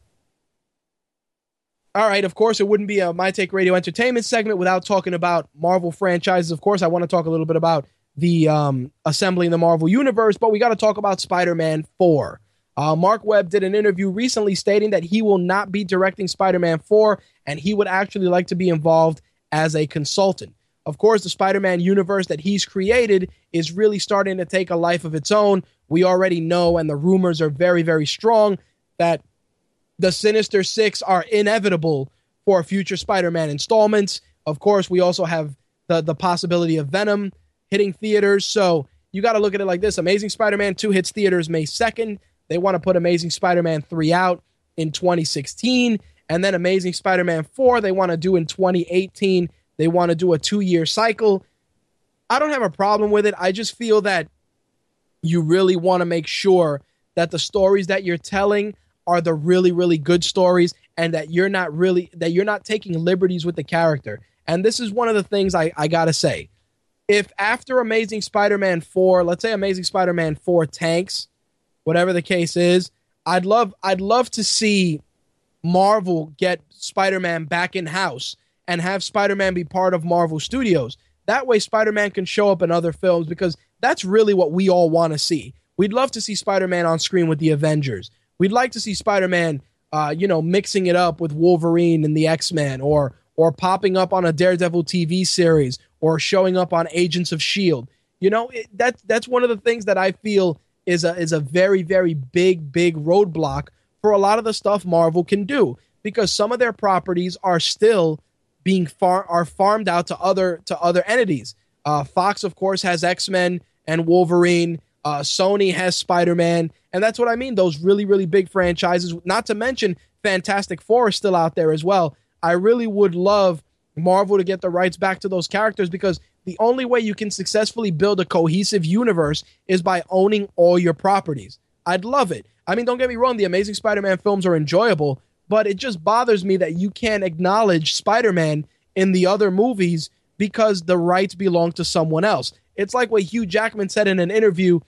All right, of course, it wouldn't be a My Take Radio entertainment segment without talking about Marvel franchises. Of course, I want to talk a little bit about the um, assembling the Marvel universe, but we got to talk about Spider-Man 4. Uh, Marc Webb did an interview recently stating that he will not be directing Spider Man 4 and he would actually like to be involved as a consultant. Of course, the Spider Man universe that he's created is really starting to take a life of its own. We already know, and the rumors are very, very strong, that the Sinister Six are inevitable for future Spider Man installments. Of course, we also have the, the possibility of Venom hitting theaters. So you got to look at it like this Amazing Spider Man 2 hits theaters May 2nd. They want to put Amazing Spider Man 3 out in 2016. And then Amazing Spider Man 4, they want to do in 2018. They want to do a two year cycle. I don't have a problem with it. I just feel that you really want to make sure that the stories that you're telling are the really, really good stories and that you're not really, that you're not taking liberties with the character. And this is one of the things I, I got to say. If after Amazing Spider Man 4, let's say Amazing Spider Man 4 tanks, whatever the case is. I'd love I'd love to see Marvel get Spider-Man back in house and have Spider-Man be part of Marvel Studios. That way Spider-Man can show up in other films because that's really what we all want to see. We'd love to see Spider-Man on screen with the Avengers. We'd like to see Spider-Man uh, you know, mixing it up with Wolverine and the X-Men or or popping up on a Daredevil TV series or showing up on Agents of Shield. You know, it, that that's one of the things that I feel is a is a very very big big roadblock for a lot of the stuff Marvel can do because some of their properties are still being far are farmed out to other to other entities. Uh, Fox, of course, has X Men and Wolverine. Uh, Sony has Spider Man, and that's what I mean. Those really really big franchises. Not to mention Fantastic Four is still out there as well. I really would love Marvel to get the rights back to those characters because the only way you can successfully build a cohesive universe is by owning all your properties. I'd love it. I mean, don't get me wrong, the Amazing Spider Man films are enjoyable, but it just bothers me that you can't acknowledge Spider Man in the other movies because the rights belong to someone else. It's like what Hugh Jackman said in an interview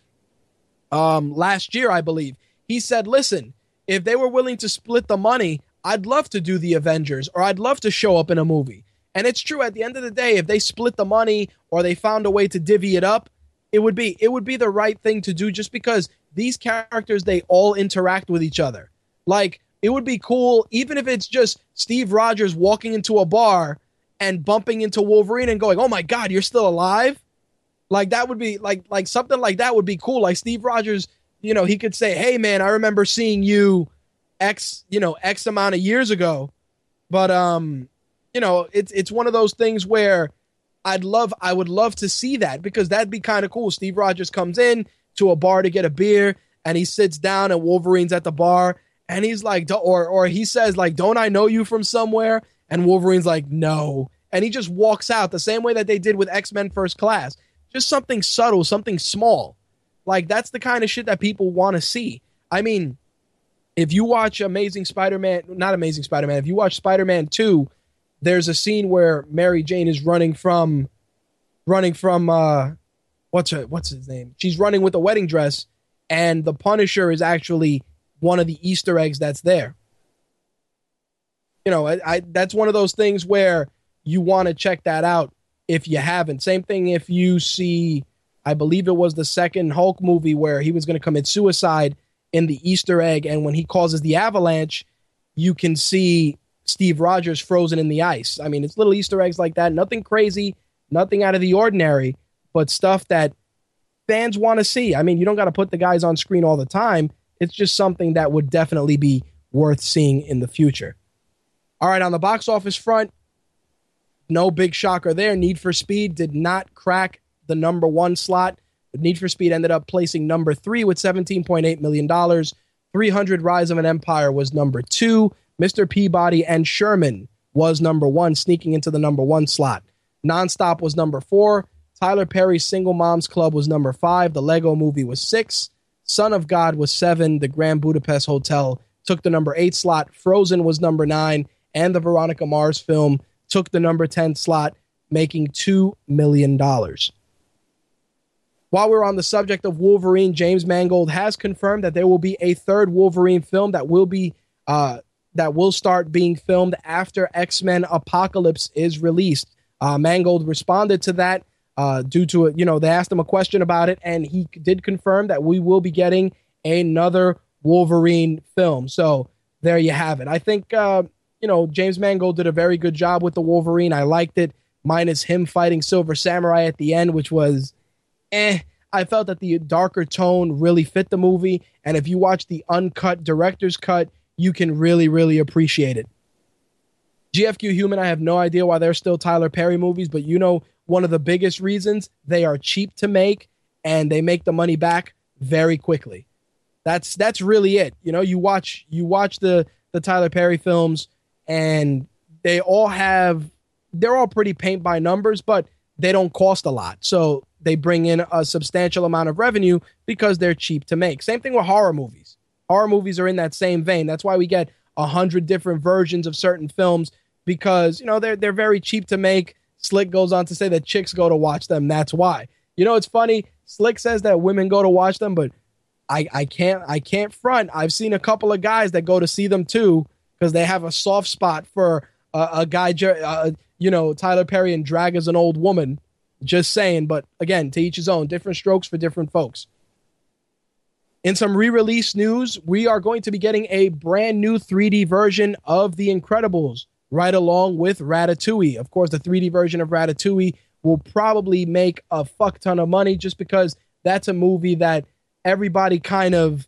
um, last year, I believe. He said, listen, if they were willing to split the money, I'd love to do the Avengers or I'd love to show up in a movie. And it's true at the end of the day, if they split the money or they found a way to divvy it up, it would be it would be the right thing to do just because these characters they all interact with each other. Like it would be cool even if it's just Steve Rogers walking into a bar and bumping into Wolverine and going, "Oh my god, you're still alive?" Like that would be like like something like that would be cool. Like Steve Rogers, you know, he could say, "Hey man, I remember seeing you X, you know, X amount of years ago." But um, you know, it's it's one of those things where I'd love I would love to see that because that'd be kind of cool. Steve Rogers comes in to a bar to get a beer and he sits down and Wolverine's at the bar and he's like or or he says like don't I know you from somewhere and Wolverine's like no and he just walks out the same way that they did with X-Men First Class. Just something subtle, something small. Like that's the kind of shit that people want to see. I mean, if you watch Amazing Spider-Man, not Amazing Spider-Man, if you watch Spider-Man 2, there's a scene where Mary Jane is running from running from uh what's her what's his name? She's running with a wedding dress and the Punisher is actually one of the Easter eggs that's there. You know, I, I that's one of those things where you want to check that out if you haven't. Same thing if you see I believe it was the second Hulk movie where he was going to commit suicide in the Easter egg and when he causes the avalanche, you can see Steve Rogers frozen in the ice. I mean, it's little Easter eggs like that. Nothing crazy, nothing out of the ordinary, but stuff that fans want to see. I mean, you don't got to put the guys on screen all the time. It's just something that would definitely be worth seeing in the future. All right, on the box office front, no big shocker there. Need for Speed did not crack the number one slot. Need for Speed ended up placing number three with $17.8 million. 300 Rise of an Empire was number two. Mr. Peabody and Sherman was number one, sneaking into the number one slot. Nonstop was number four. Tyler Perry's Single Moms Club was number five. The Lego movie was six. Son of God was seven. The Grand Budapest Hotel took the number eight slot. Frozen was number nine. And the Veronica Mars film took the number 10 slot, making $2 million. While we're on the subject of Wolverine, James Mangold has confirmed that there will be a third Wolverine film that will be uh, that will start being filmed after X Men Apocalypse is released. Uh, Mangold responded to that uh, due to it. You know, they asked him a question about it, and he did confirm that we will be getting another Wolverine film. So there you have it. I think uh, you know James Mangold did a very good job with the Wolverine. I liked it, minus him fighting Silver Samurai at the end, which was eh. I felt that the darker tone really fit the movie, and if you watch the uncut director's cut, you can really, really appreciate it. GFQ Human, I have no idea why they're still Tyler Perry movies, but you know, one of the biggest reasons they are cheap to make and they make the money back very quickly. That's that's really it. You know, you watch you watch the the Tyler Perry films and they all have they're all pretty paint by numbers, but they don't cost a lot. So they bring in a substantial amount of revenue because they're cheap to make. Same thing with horror movies horror movies are in that same vein. That's why we get a hundred different versions of certain films because you know they're they're very cheap to make. Slick goes on to say that chicks go to watch them. That's why. You know, it's funny. Slick says that women go to watch them, but I I can't I can't front. I've seen a couple of guys that go to see them too because they have a soft spot for uh, a guy, uh, you know, Tyler Perry and drag as an old woman. Just saying, but again, to each his own. Different strokes for different folks. In some re release news, we are going to be getting a brand new 3D version of The Incredibles, right along with Ratatouille. Of course, the 3D version of Ratatouille will probably make a fuck ton of money just because that's a movie that everybody kind of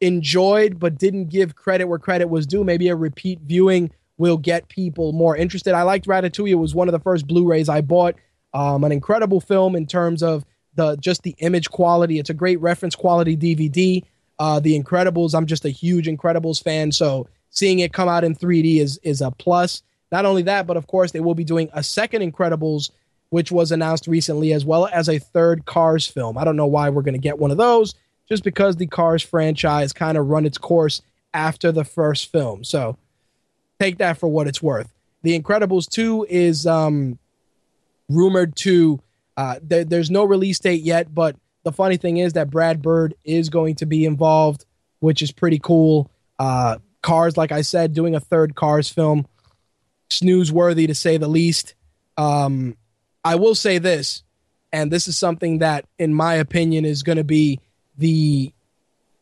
enjoyed but didn't give credit where credit was due. Maybe a repeat viewing will get people more interested. I liked Ratatouille. It was one of the first Blu-rays I bought. Um, an incredible film in terms of the just the image quality. It's a great reference quality DVD. Uh, the Incredibles. I'm just a huge Incredibles fan, so seeing it come out in 3D is is a plus. Not only that, but of course they will be doing a second Incredibles, which was announced recently, as well as a third Cars film. I don't know why we're going to get one of those, just because the Cars franchise kind of run its course after the first film. So take that for what it's worth. The Incredibles 2 is um, rumored to, uh, th- there's no release date yet, but the funny thing is that Brad Bird is going to be involved, which is pretty cool. Uh, Cars, like I said, doing a third Cars film, snooze worthy to say the least. Um, I will say this, and this is something that, in my opinion, is going to be the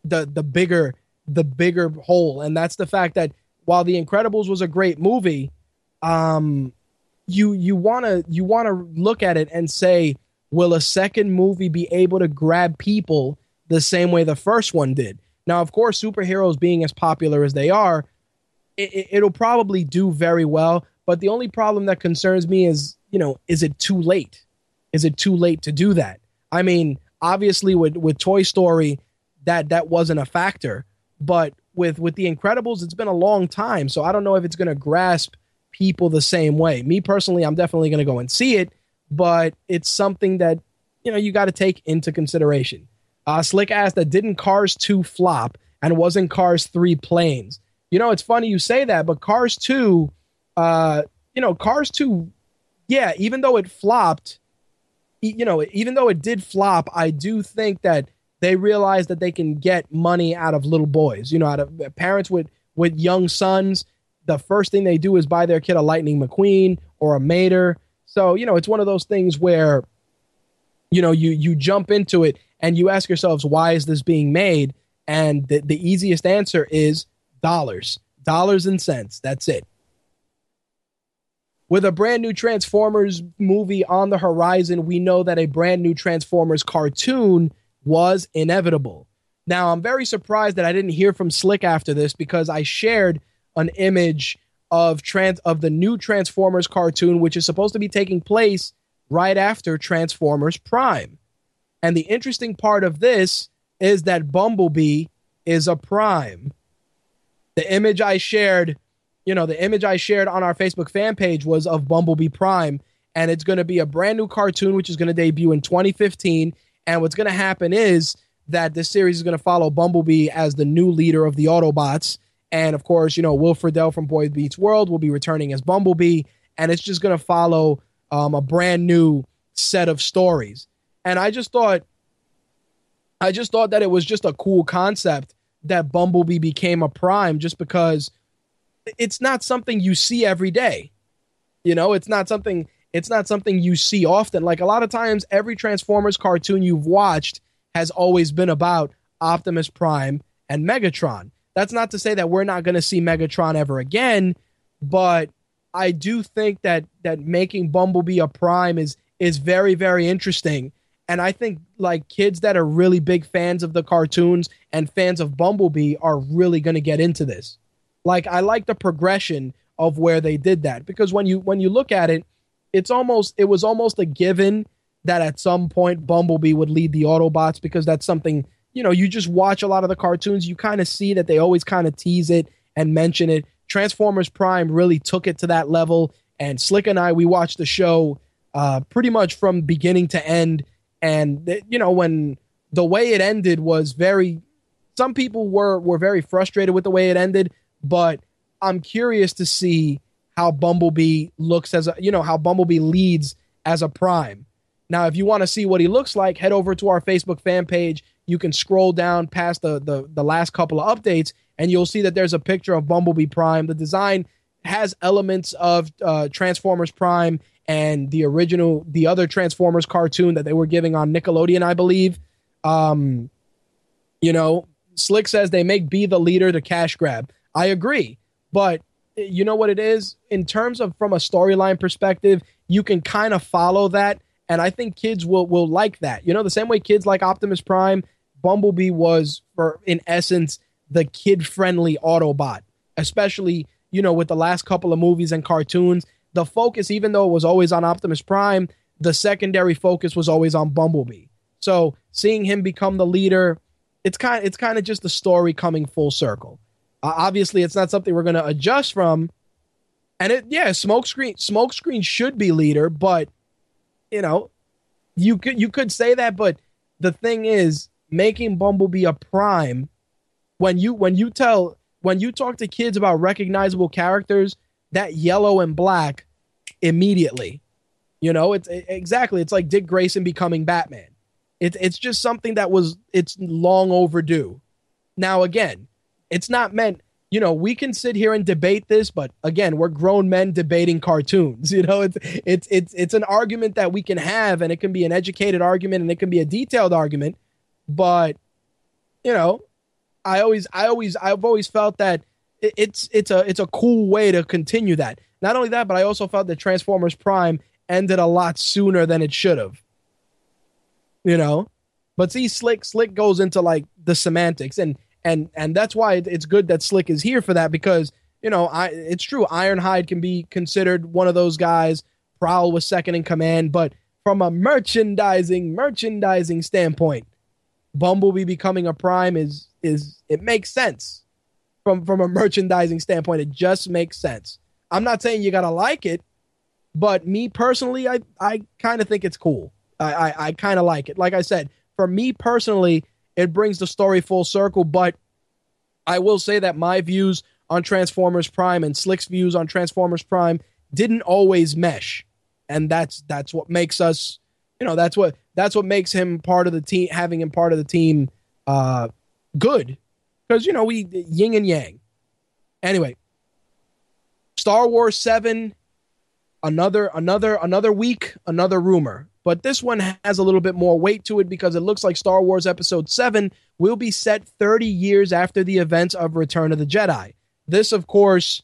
the the bigger the bigger hole, and that's the fact that while The Incredibles was a great movie, um, you you want to you want to look at it and say, will a second movie be able to grab people the same way the first one did? Now, of course, superheroes being as popular as they are, it, it'll probably do very well. But the only problem that concerns me is, you know, is it too late? Is it too late to do that? I mean, obviously with with Toy Story, that that wasn't a factor, but with with the Incredibles, it's been a long time, so I don't know if it's going to grasp people the same way. Me personally, I'm definitely going to go and see it, but it's something that you know you got to take into consideration. Uh, Slick asked that didn't Cars 2 flop and wasn't Cars 3 planes? You know, it's funny you say that, but Cars 2, uh, you know, Cars 2, yeah, even though it flopped, you know, even though it did flop, I do think that they realized that they can get money out of little boys. You know, out of uh, parents with with young sons. The first thing they do is buy their kid a Lightning McQueen or a Mater. So you know, it's one of those things where, you know, you you jump into it and you ask yourselves, why is this being made? And the, the easiest answer is dollars, dollars and cents. That's it. With a brand new Transformers movie on the horizon, we know that a brand new Transformers cartoon was inevitable. Now, I'm very surprised that I didn't hear from Slick after this because I shared an image of trans of the new Transformers cartoon, which is supposed to be taking place right after Transformers Prime. And the interesting part of this is that Bumblebee is a Prime. The image I shared, you know, the image I shared on our Facebook fan page was of Bumblebee Prime, and it's going to be a brand new cartoon which is going to debut in 2015 and what's going to happen is that this series is going to follow Bumblebee as the new leader of the Autobots. And of course, you know, Will Friedle from Boy Meets World will be returning as Bumblebee. And it's just going to follow um, a brand new set of stories. And I just thought, I just thought that it was just a cool concept that Bumblebee became a prime just because it's not something you see every day. You know, it's not something it's not something you see often. Like a lot of times, every Transformers cartoon you've watched has always been about Optimus Prime and Megatron. That's not to say that we're not going to see Megatron ever again, but I do think that that making Bumblebee a prime is is very very interesting. And I think like kids that are really big fans of the cartoons and fans of Bumblebee are really going to get into this. Like I like the progression of where they did that because when you when you look at it, it's almost it was almost a given that at some point Bumblebee would lead the Autobots because that's something you know you just watch a lot of the cartoons you kind of see that they always kind of tease it and mention it. Transformers Prime really took it to that level, and Slick and I we watched the show uh, pretty much from beginning to end, and th- you know when the way it ended was very. Some people were were very frustrated with the way it ended, but I'm curious to see how Bumblebee looks as a you know how Bumblebee leads as a prime. Now, if you want to see what he looks like, head over to our Facebook fan page. You can scroll down past the, the the last couple of updates, and you'll see that there's a picture of Bumblebee Prime. The design has elements of uh, Transformers Prime and the original, the other Transformers cartoon that they were giving on Nickelodeon, I believe. Um, you know, Slick says they make B the leader to cash grab. I agree, but you know what it is in terms of from a storyline perspective, you can kind of follow that, and I think kids will will like that. You know, the same way kids like Optimus Prime, Bumblebee was for in essence the kid friendly Autobot, especially you know with the last couple of movies and cartoons. The focus, even though it was always on Optimus Prime, the secondary focus was always on Bumblebee. So seeing him become the leader, it's kind it's kind of just the story coming full circle. Uh, obviously, it's not something we're going to adjust from. And it, yeah, smokescreen, smokescreen should be leader, but you know, you could you could say that, but the thing is, making Bumblebee a prime when you when you tell when you talk to kids about recognizable characters, that yellow and black immediately. You know, it's it, exactly it's like Dick Grayson becoming Batman. It's it's just something that was it's long overdue. Now again, it's not meant you know we can sit here and debate this but again we're grown men debating cartoons (laughs) you know? It's it's it's it's an argument that we can have and it can be an educated argument and it can be a detailed argument but you know i always i always i've always felt that it's it's a it's a cool way to continue that. Not only that but i also felt that transformers prime ended a lot sooner than it should have. You know? But see slick slick goes into like the semantics and and and that's why it's good that Slick is here for that because you know I it's true Ironhide can be considered one of those guys. Prowl was second in command, but from a merchandising merchandising standpoint, Bumblebee becoming a prime is is it makes sense from from a merchandising standpoint. It just makes sense. I'm not saying you gotta like it, but me personally, I I kind of think it's cool. I I, I kind of like it. Like I said, for me personally, it brings the story full circle. But I will say that my views on Transformers Prime and Slick's views on Transformers Prime didn't always mesh, and that's that's what makes us, you know, that's what that's what makes him part of the team, having him part of the team, uh, good, because you know we yin and yang. Anyway, Star Wars Seven, another another another week, another rumor but this one has a little bit more weight to it because it looks like Star Wars Episode 7 will be set 30 years after the events of Return of the Jedi. This, of course,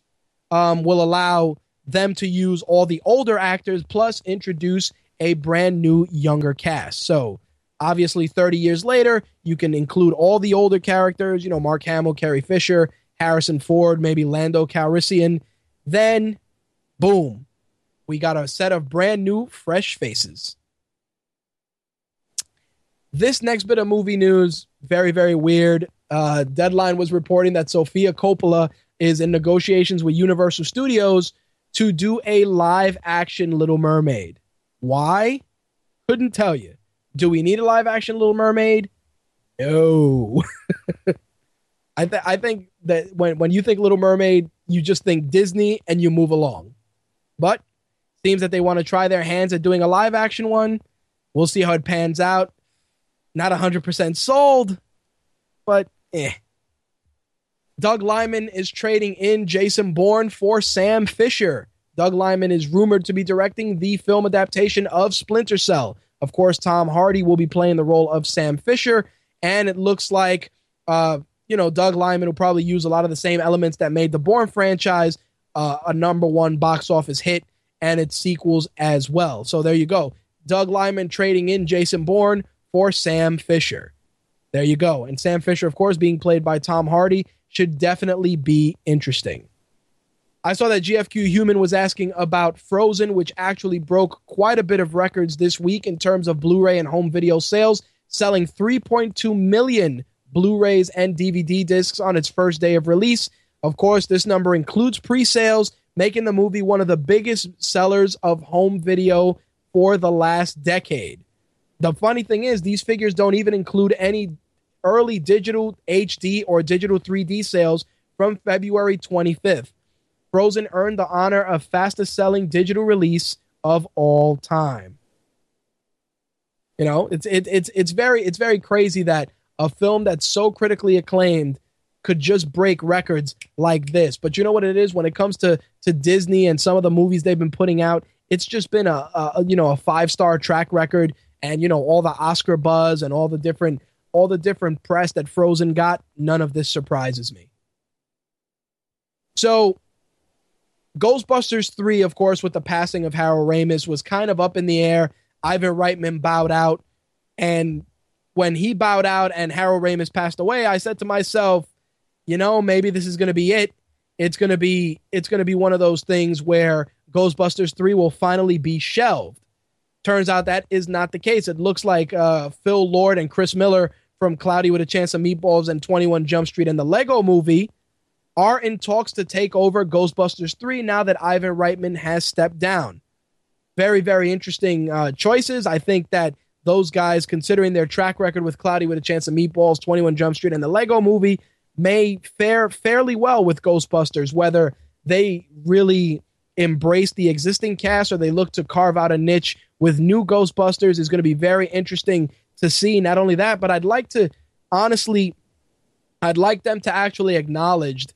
um, will allow them to use all the older actors plus introduce a brand new younger cast. So, obviously, 30 years later, you can include all the older characters, you know, Mark Hamill, Carrie Fisher, Harrison Ford, maybe Lando Calrissian. Then, boom, we got a set of brand new, fresh faces. This next bit of movie news, very, very weird. Uh, Deadline was reporting that Sofia Coppola is in negotiations with Universal Studios to do a live action Little Mermaid. Why? Couldn't tell you. Do we need a live action Little Mermaid? No. (laughs) I, th- I think that when, when you think Little Mermaid, you just think Disney and you move along. But seems that they want to try their hands at doing a live action one. We'll see how it pans out. Not 100% sold, but eh. Doug Liman is trading in Jason Bourne for Sam Fisher. Doug Liman is rumored to be directing the film adaptation of Splinter Cell. Of course, Tom Hardy will be playing the role of Sam Fisher, and it looks like, uh, you know, Doug Liman will probably use a lot of the same elements that made the Bourne franchise uh, a number one box office hit and its sequels as well. So there you go. Doug Liman trading in Jason Bourne for Sam Fisher. There you go. And Sam Fisher, of course, being played by Tom Hardy, should definitely be interesting. I saw that GFQ Human was asking about Frozen, which actually broke quite a bit of records this week in terms of Blu ray and home video sales, selling 3.2 million Blu rays and DVD discs on its first day of release. Of course, this number includes pre sales, making the movie one of the biggest sellers of home video for the last decade. The funny thing is, these figures don't even include any early digital HD or digital 3D sales from February 25th. Frozen earned the honor of fastest selling digital release of all time. You know, it's it, it's it's very it's very crazy that a film that's so critically acclaimed could just break records like this. But you know what it is when it comes to to Disney and some of the movies they've been putting out, it's just been a, a you know a five star track record, and you know all the Oscar buzz and all the different all the different press that Frozen got. None of this surprises me. So, Ghostbusters three, of course, with the passing of Harold Ramis, was kind of up in the air. Ivan Reitman bowed out, and when he bowed out and Harold Ramis passed away, I said to myself, you know, maybe this is going to be it. It's to be it's going to be one of those things where Ghostbusters 3 will finally be shelved. Turns out that is not the case. It looks like uh, Phil Lord and Chris Miller from Cloudy with a Chance of Meatballs and 21 Jump Street and the Lego movie are in talks to take over Ghostbusters 3 now that Ivan Reitman has stepped down. Very, very interesting uh, choices. I think that those guys, considering their track record with Cloudy with a Chance of Meatballs, 21 Jump Street, and the Lego movie, may fare fairly well with Ghostbusters, whether they really embrace the existing cast or they look to carve out a niche with new Ghostbusters is going to be very interesting to see. Not only that, but I'd like to honestly, I'd like them to actually acknowledge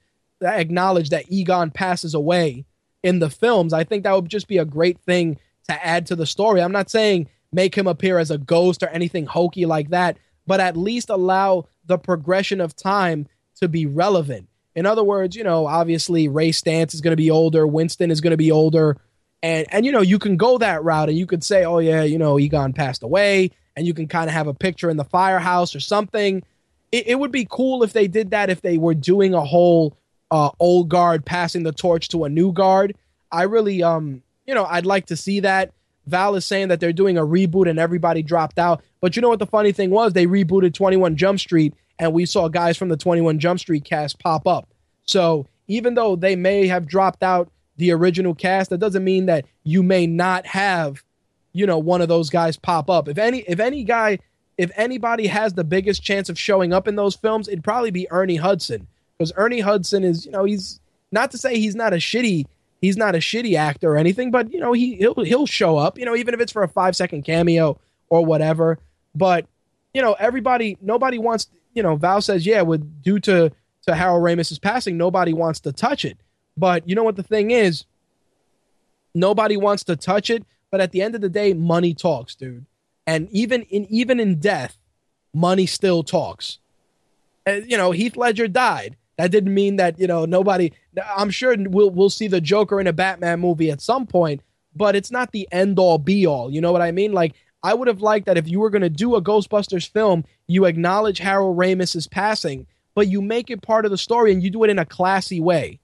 acknowledge that Egon passes away in the films. I think that would just be a great thing to add to the story. I'm not saying make him appear as a ghost or anything hokey like that, but at least allow the progression of time to be relevant. In other words, you know, obviously Ray Stantz is going to be older, Winston is going to be older, and and you know you can go that route and you could say, oh yeah, you know Egon passed away, and you can kind of have a picture in the firehouse or something. It, it, would be cool if they did that if they were doing a whole uh, old guard passing the torch to a new guard. I really um you know I'd like to see that. Val is saying that they're doing a reboot and everybody dropped out. But you know what the funny thing was? They rebooted 21 Jump Street and we saw guys from the 21 Jump Street cast pop up. So even though they may have dropped out the original cast, that doesn't mean that you may not have, you know, one of those guys pop up. If any if any guy if anybody has the biggest chance of showing up in those films, it'd probably be Ernie Hudson. Because Ernie Hudson is, you know, he's not to say he's not a shitty he's not a shitty actor or anything, but you know, he he'll he'll show up, you know, even if it's for a five second cameo or whatever. But, you know, everybody nobody wants you know, Val says, yeah, with due to to Harold Ramis's passing, nobody wants to touch it. But you know what the thing is? Nobody wants to touch it, but at the end of the day, money talks, dude. And even in even in death, money still talks. And, you know, Heath Ledger died. That didn't mean that you know nobody. I'm sure we'll we'll see the Joker in a Batman movie at some point, but it's not the end all be all. You know what I mean? Like I would have liked that if you were going to do a Ghostbusters film, you acknowledge Harold Ramis's passing, but you make it part of the story and you do it in a classy way.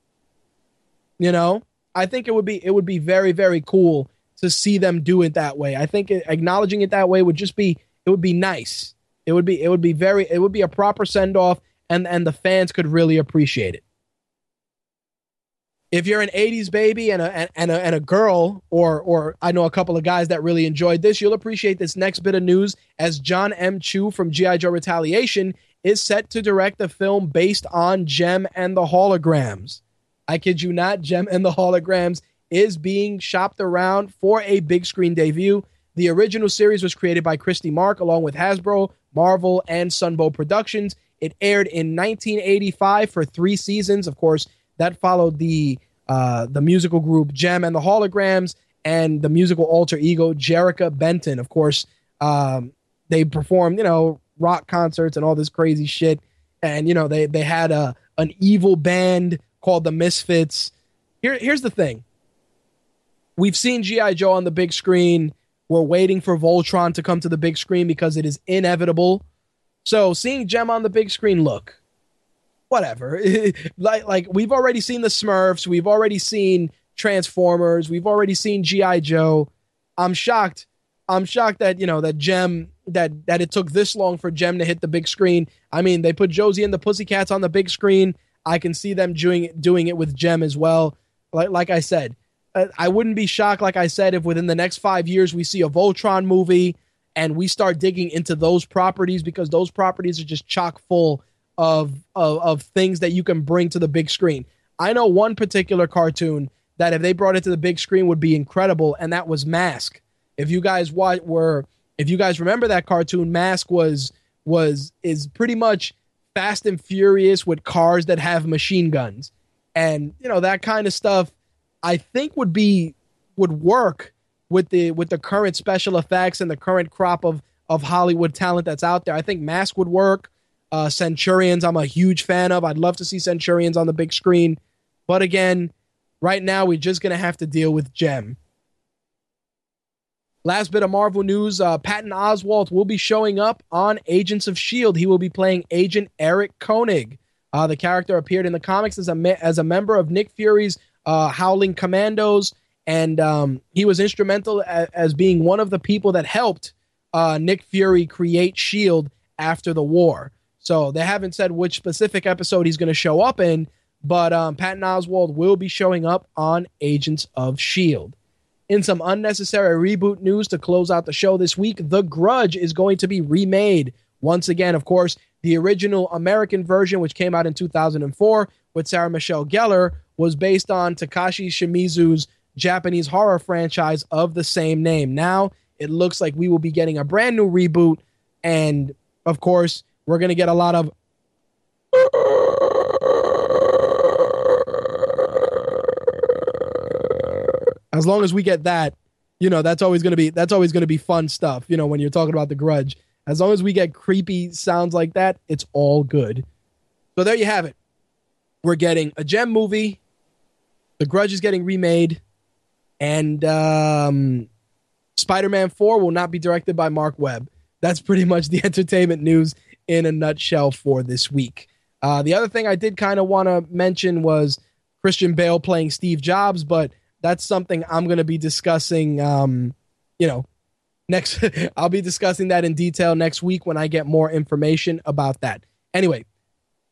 You know, I think it would be it would be very very cool to see them do it that way. I think acknowledging it that way would just be it would be nice. It would be it would be very it would be a proper send off and and the fans could really appreciate it. If you're an 80s baby and a and a and a girl or or I know a couple of guys that really enjoyed this, you'll appreciate this next bit of news as John M. Chu from GI Joe Retaliation is set to direct a film based on Jem and the Holograms. I kid you not, Jem and the Holograms is being shopped around for a big screen debut. The original series was created by Christy Marx along with Hasbro, Marvel, and Sunbow Productions. It aired in 1985 for three seasons. Of course, that followed the uh, the musical group Jem and the Holograms and the musical alter ego Jerrica Benton. Of course, um, they performed you know rock concerts and all this crazy shit. And you know they they had a an evil band called the Misfits. Here here's the thing. We've seen GI Joe on the big screen. We're waiting for Voltron to come to the big screen because it is inevitable. So seeing Jem on the big screen, look, whatever. (laughs) like like we've already seen the Smurfs, we've already seen Transformers, we've already seen GI Joe. I'm shocked. I'm shocked that you know that Jem that that it took this long for Jem to hit the big screen. I mean, they put Josie and the Pussycats on the big screen. I can see them doing doing it with Jem as well. Like like I said, uh, I wouldn't be shocked. Like I said, if within the next five years we see a Voltron movie and we start digging into those properties because those properties are just chock full of, of of things that you can bring to the big screen. I know one particular cartoon that if they brought it to the big screen would be incredible, and that was Mask. If you guys were if you guys remember that cartoon, Mask was was is pretty much Fast and Furious with cars that have machine guns, and you know that kind of stuff. I think would be would work with the with the current special effects and the current crop of of Hollywood talent that's out there. I think Mask would work. Uh, Centurions, I'm a huge fan of. I'd love to see Centurions on the big screen, but again, right now we're just gonna have to deal with Jem. Last bit of Marvel news: uh, Patton Oswalt will be showing up on Agents of Shield. He will be playing Agent Eric Koenig. Uh, the character appeared in the comics as a me- as a member of Nick Fury's uh, Howling Commandos, and um, he was instrumental a- as being one of the people that helped uh, Nick Fury create Shield after the war. So they haven't said which specific episode he's going to show up in, but um, Patton Oswalt will be showing up on Agents of Shield. In some unnecessary reboot news to close out the show this week, The Grudge is going to be remade. Once again, of course, the original American version, which came out in 2004 with Sarah Michelle Gellar, was based on Takashi Shimizu's Japanese horror franchise of the same name. Now it looks like we will be getting a brand new reboot, and of course, we're going to get a lot of as long as we get that, you know, that's always to be that's always to be fun stuff, you know, when you're talking about the grudge. As long as we get creepy sounds like that, it's all good. So there you have it. We're getting a Jem movie. The Grudge is getting remade and um Spider-Man 4 will not be directed by Marc Webb. That's pretty much the (laughs) entertainment news in a nutshell for this week. Uh, the other thing I did kind of want to mention was Christian Bale playing Steve Jobs, but that's something I'm going to be discussing. Um, you know, next (laughs) I'll be discussing that in detail next week when I get more information about that. Anyway,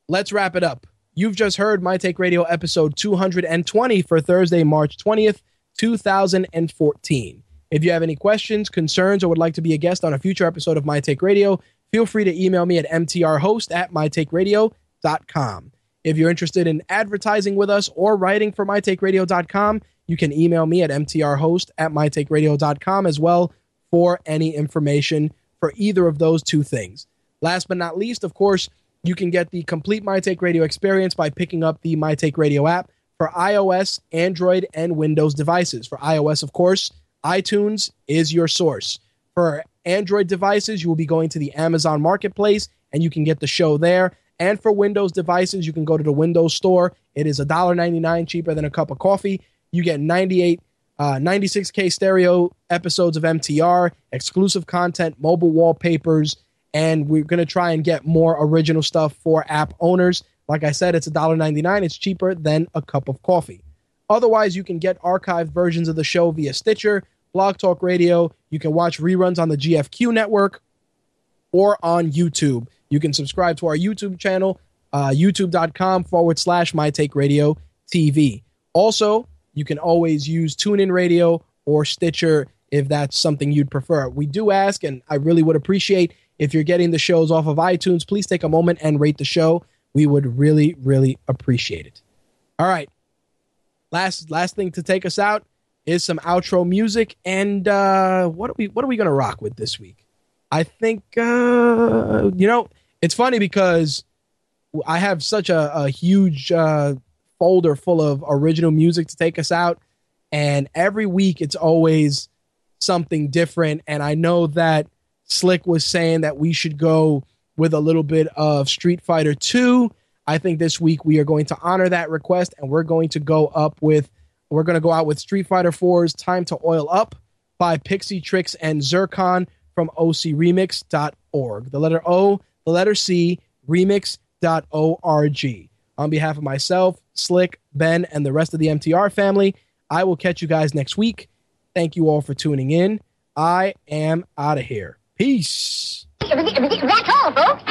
let's wrap it up. You've just heard My Take Radio episode 220 for Thursday, March 20th, 2014. If you have any questions, concerns, or would like to be a guest on a future episode of My Take Radio, feel free to email me at mtrhost at mytakeradio.com. If you're interested in advertising with us or writing for mytakeradio.com, you can email me at mtrhost at mytakeradio.com as well for any information for either of those two things. Last but not least, of course, you can get the complete My Take Radio experience by picking up the My Take Radio app for iOS, Android, and Windows devices. For iOS, of course, iTunes is your source. For Android devices, you will be going to the Amazon Marketplace and you can get the show there. And for Windows devices, you can go to the Windows Store. It is $1.99 cheaper than a cup of coffee. You get 98, uh, 96K stereo episodes of MTR, exclusive content, mobile wallpapers, and we're going to try and get more original stuff for app owners. Like I said, it's $1.99. It's cheaper than a cup of coffee. Otherwise, you can get archived versions of the show via Stitcher, Blog Talk Radio. You can watch reruns on the GFQ network or on YouTube. You can subscribe to our YouTube channel, uh, youtube.com forward slash My Take Radio TV. Also, you can always use TuneIn Radio or Stitcher if that's something you'd prefer. We do ask, and I really would appreciate if you're getting the shows off of iTunes, please take a moment and rate the show. We would really, really appreciate it. All right. Last last thing to take us out is some outro music. And uh, what are we what are we gonna rock with this week? I think uh, you know it's funny because I have such a, a huge uh, folder full of original music to take us out, and every week it's always something different. And I know that Slick was saying that we should go with a little bit of Street Fighter 2. I think this week we are going to honor that request and we're going to go up with we're going to go out with Street Fighter 4's Time to Oil Up by Pixie Tricks and Zircon from ocremix.org. The letter O, the letter C, remix.org. On behalf of myself, Slick, Ben, and the rest of the MTR family. I will catch you guys next week. Thank you all for tuning in. I am out of here. Peace. That's all, folks.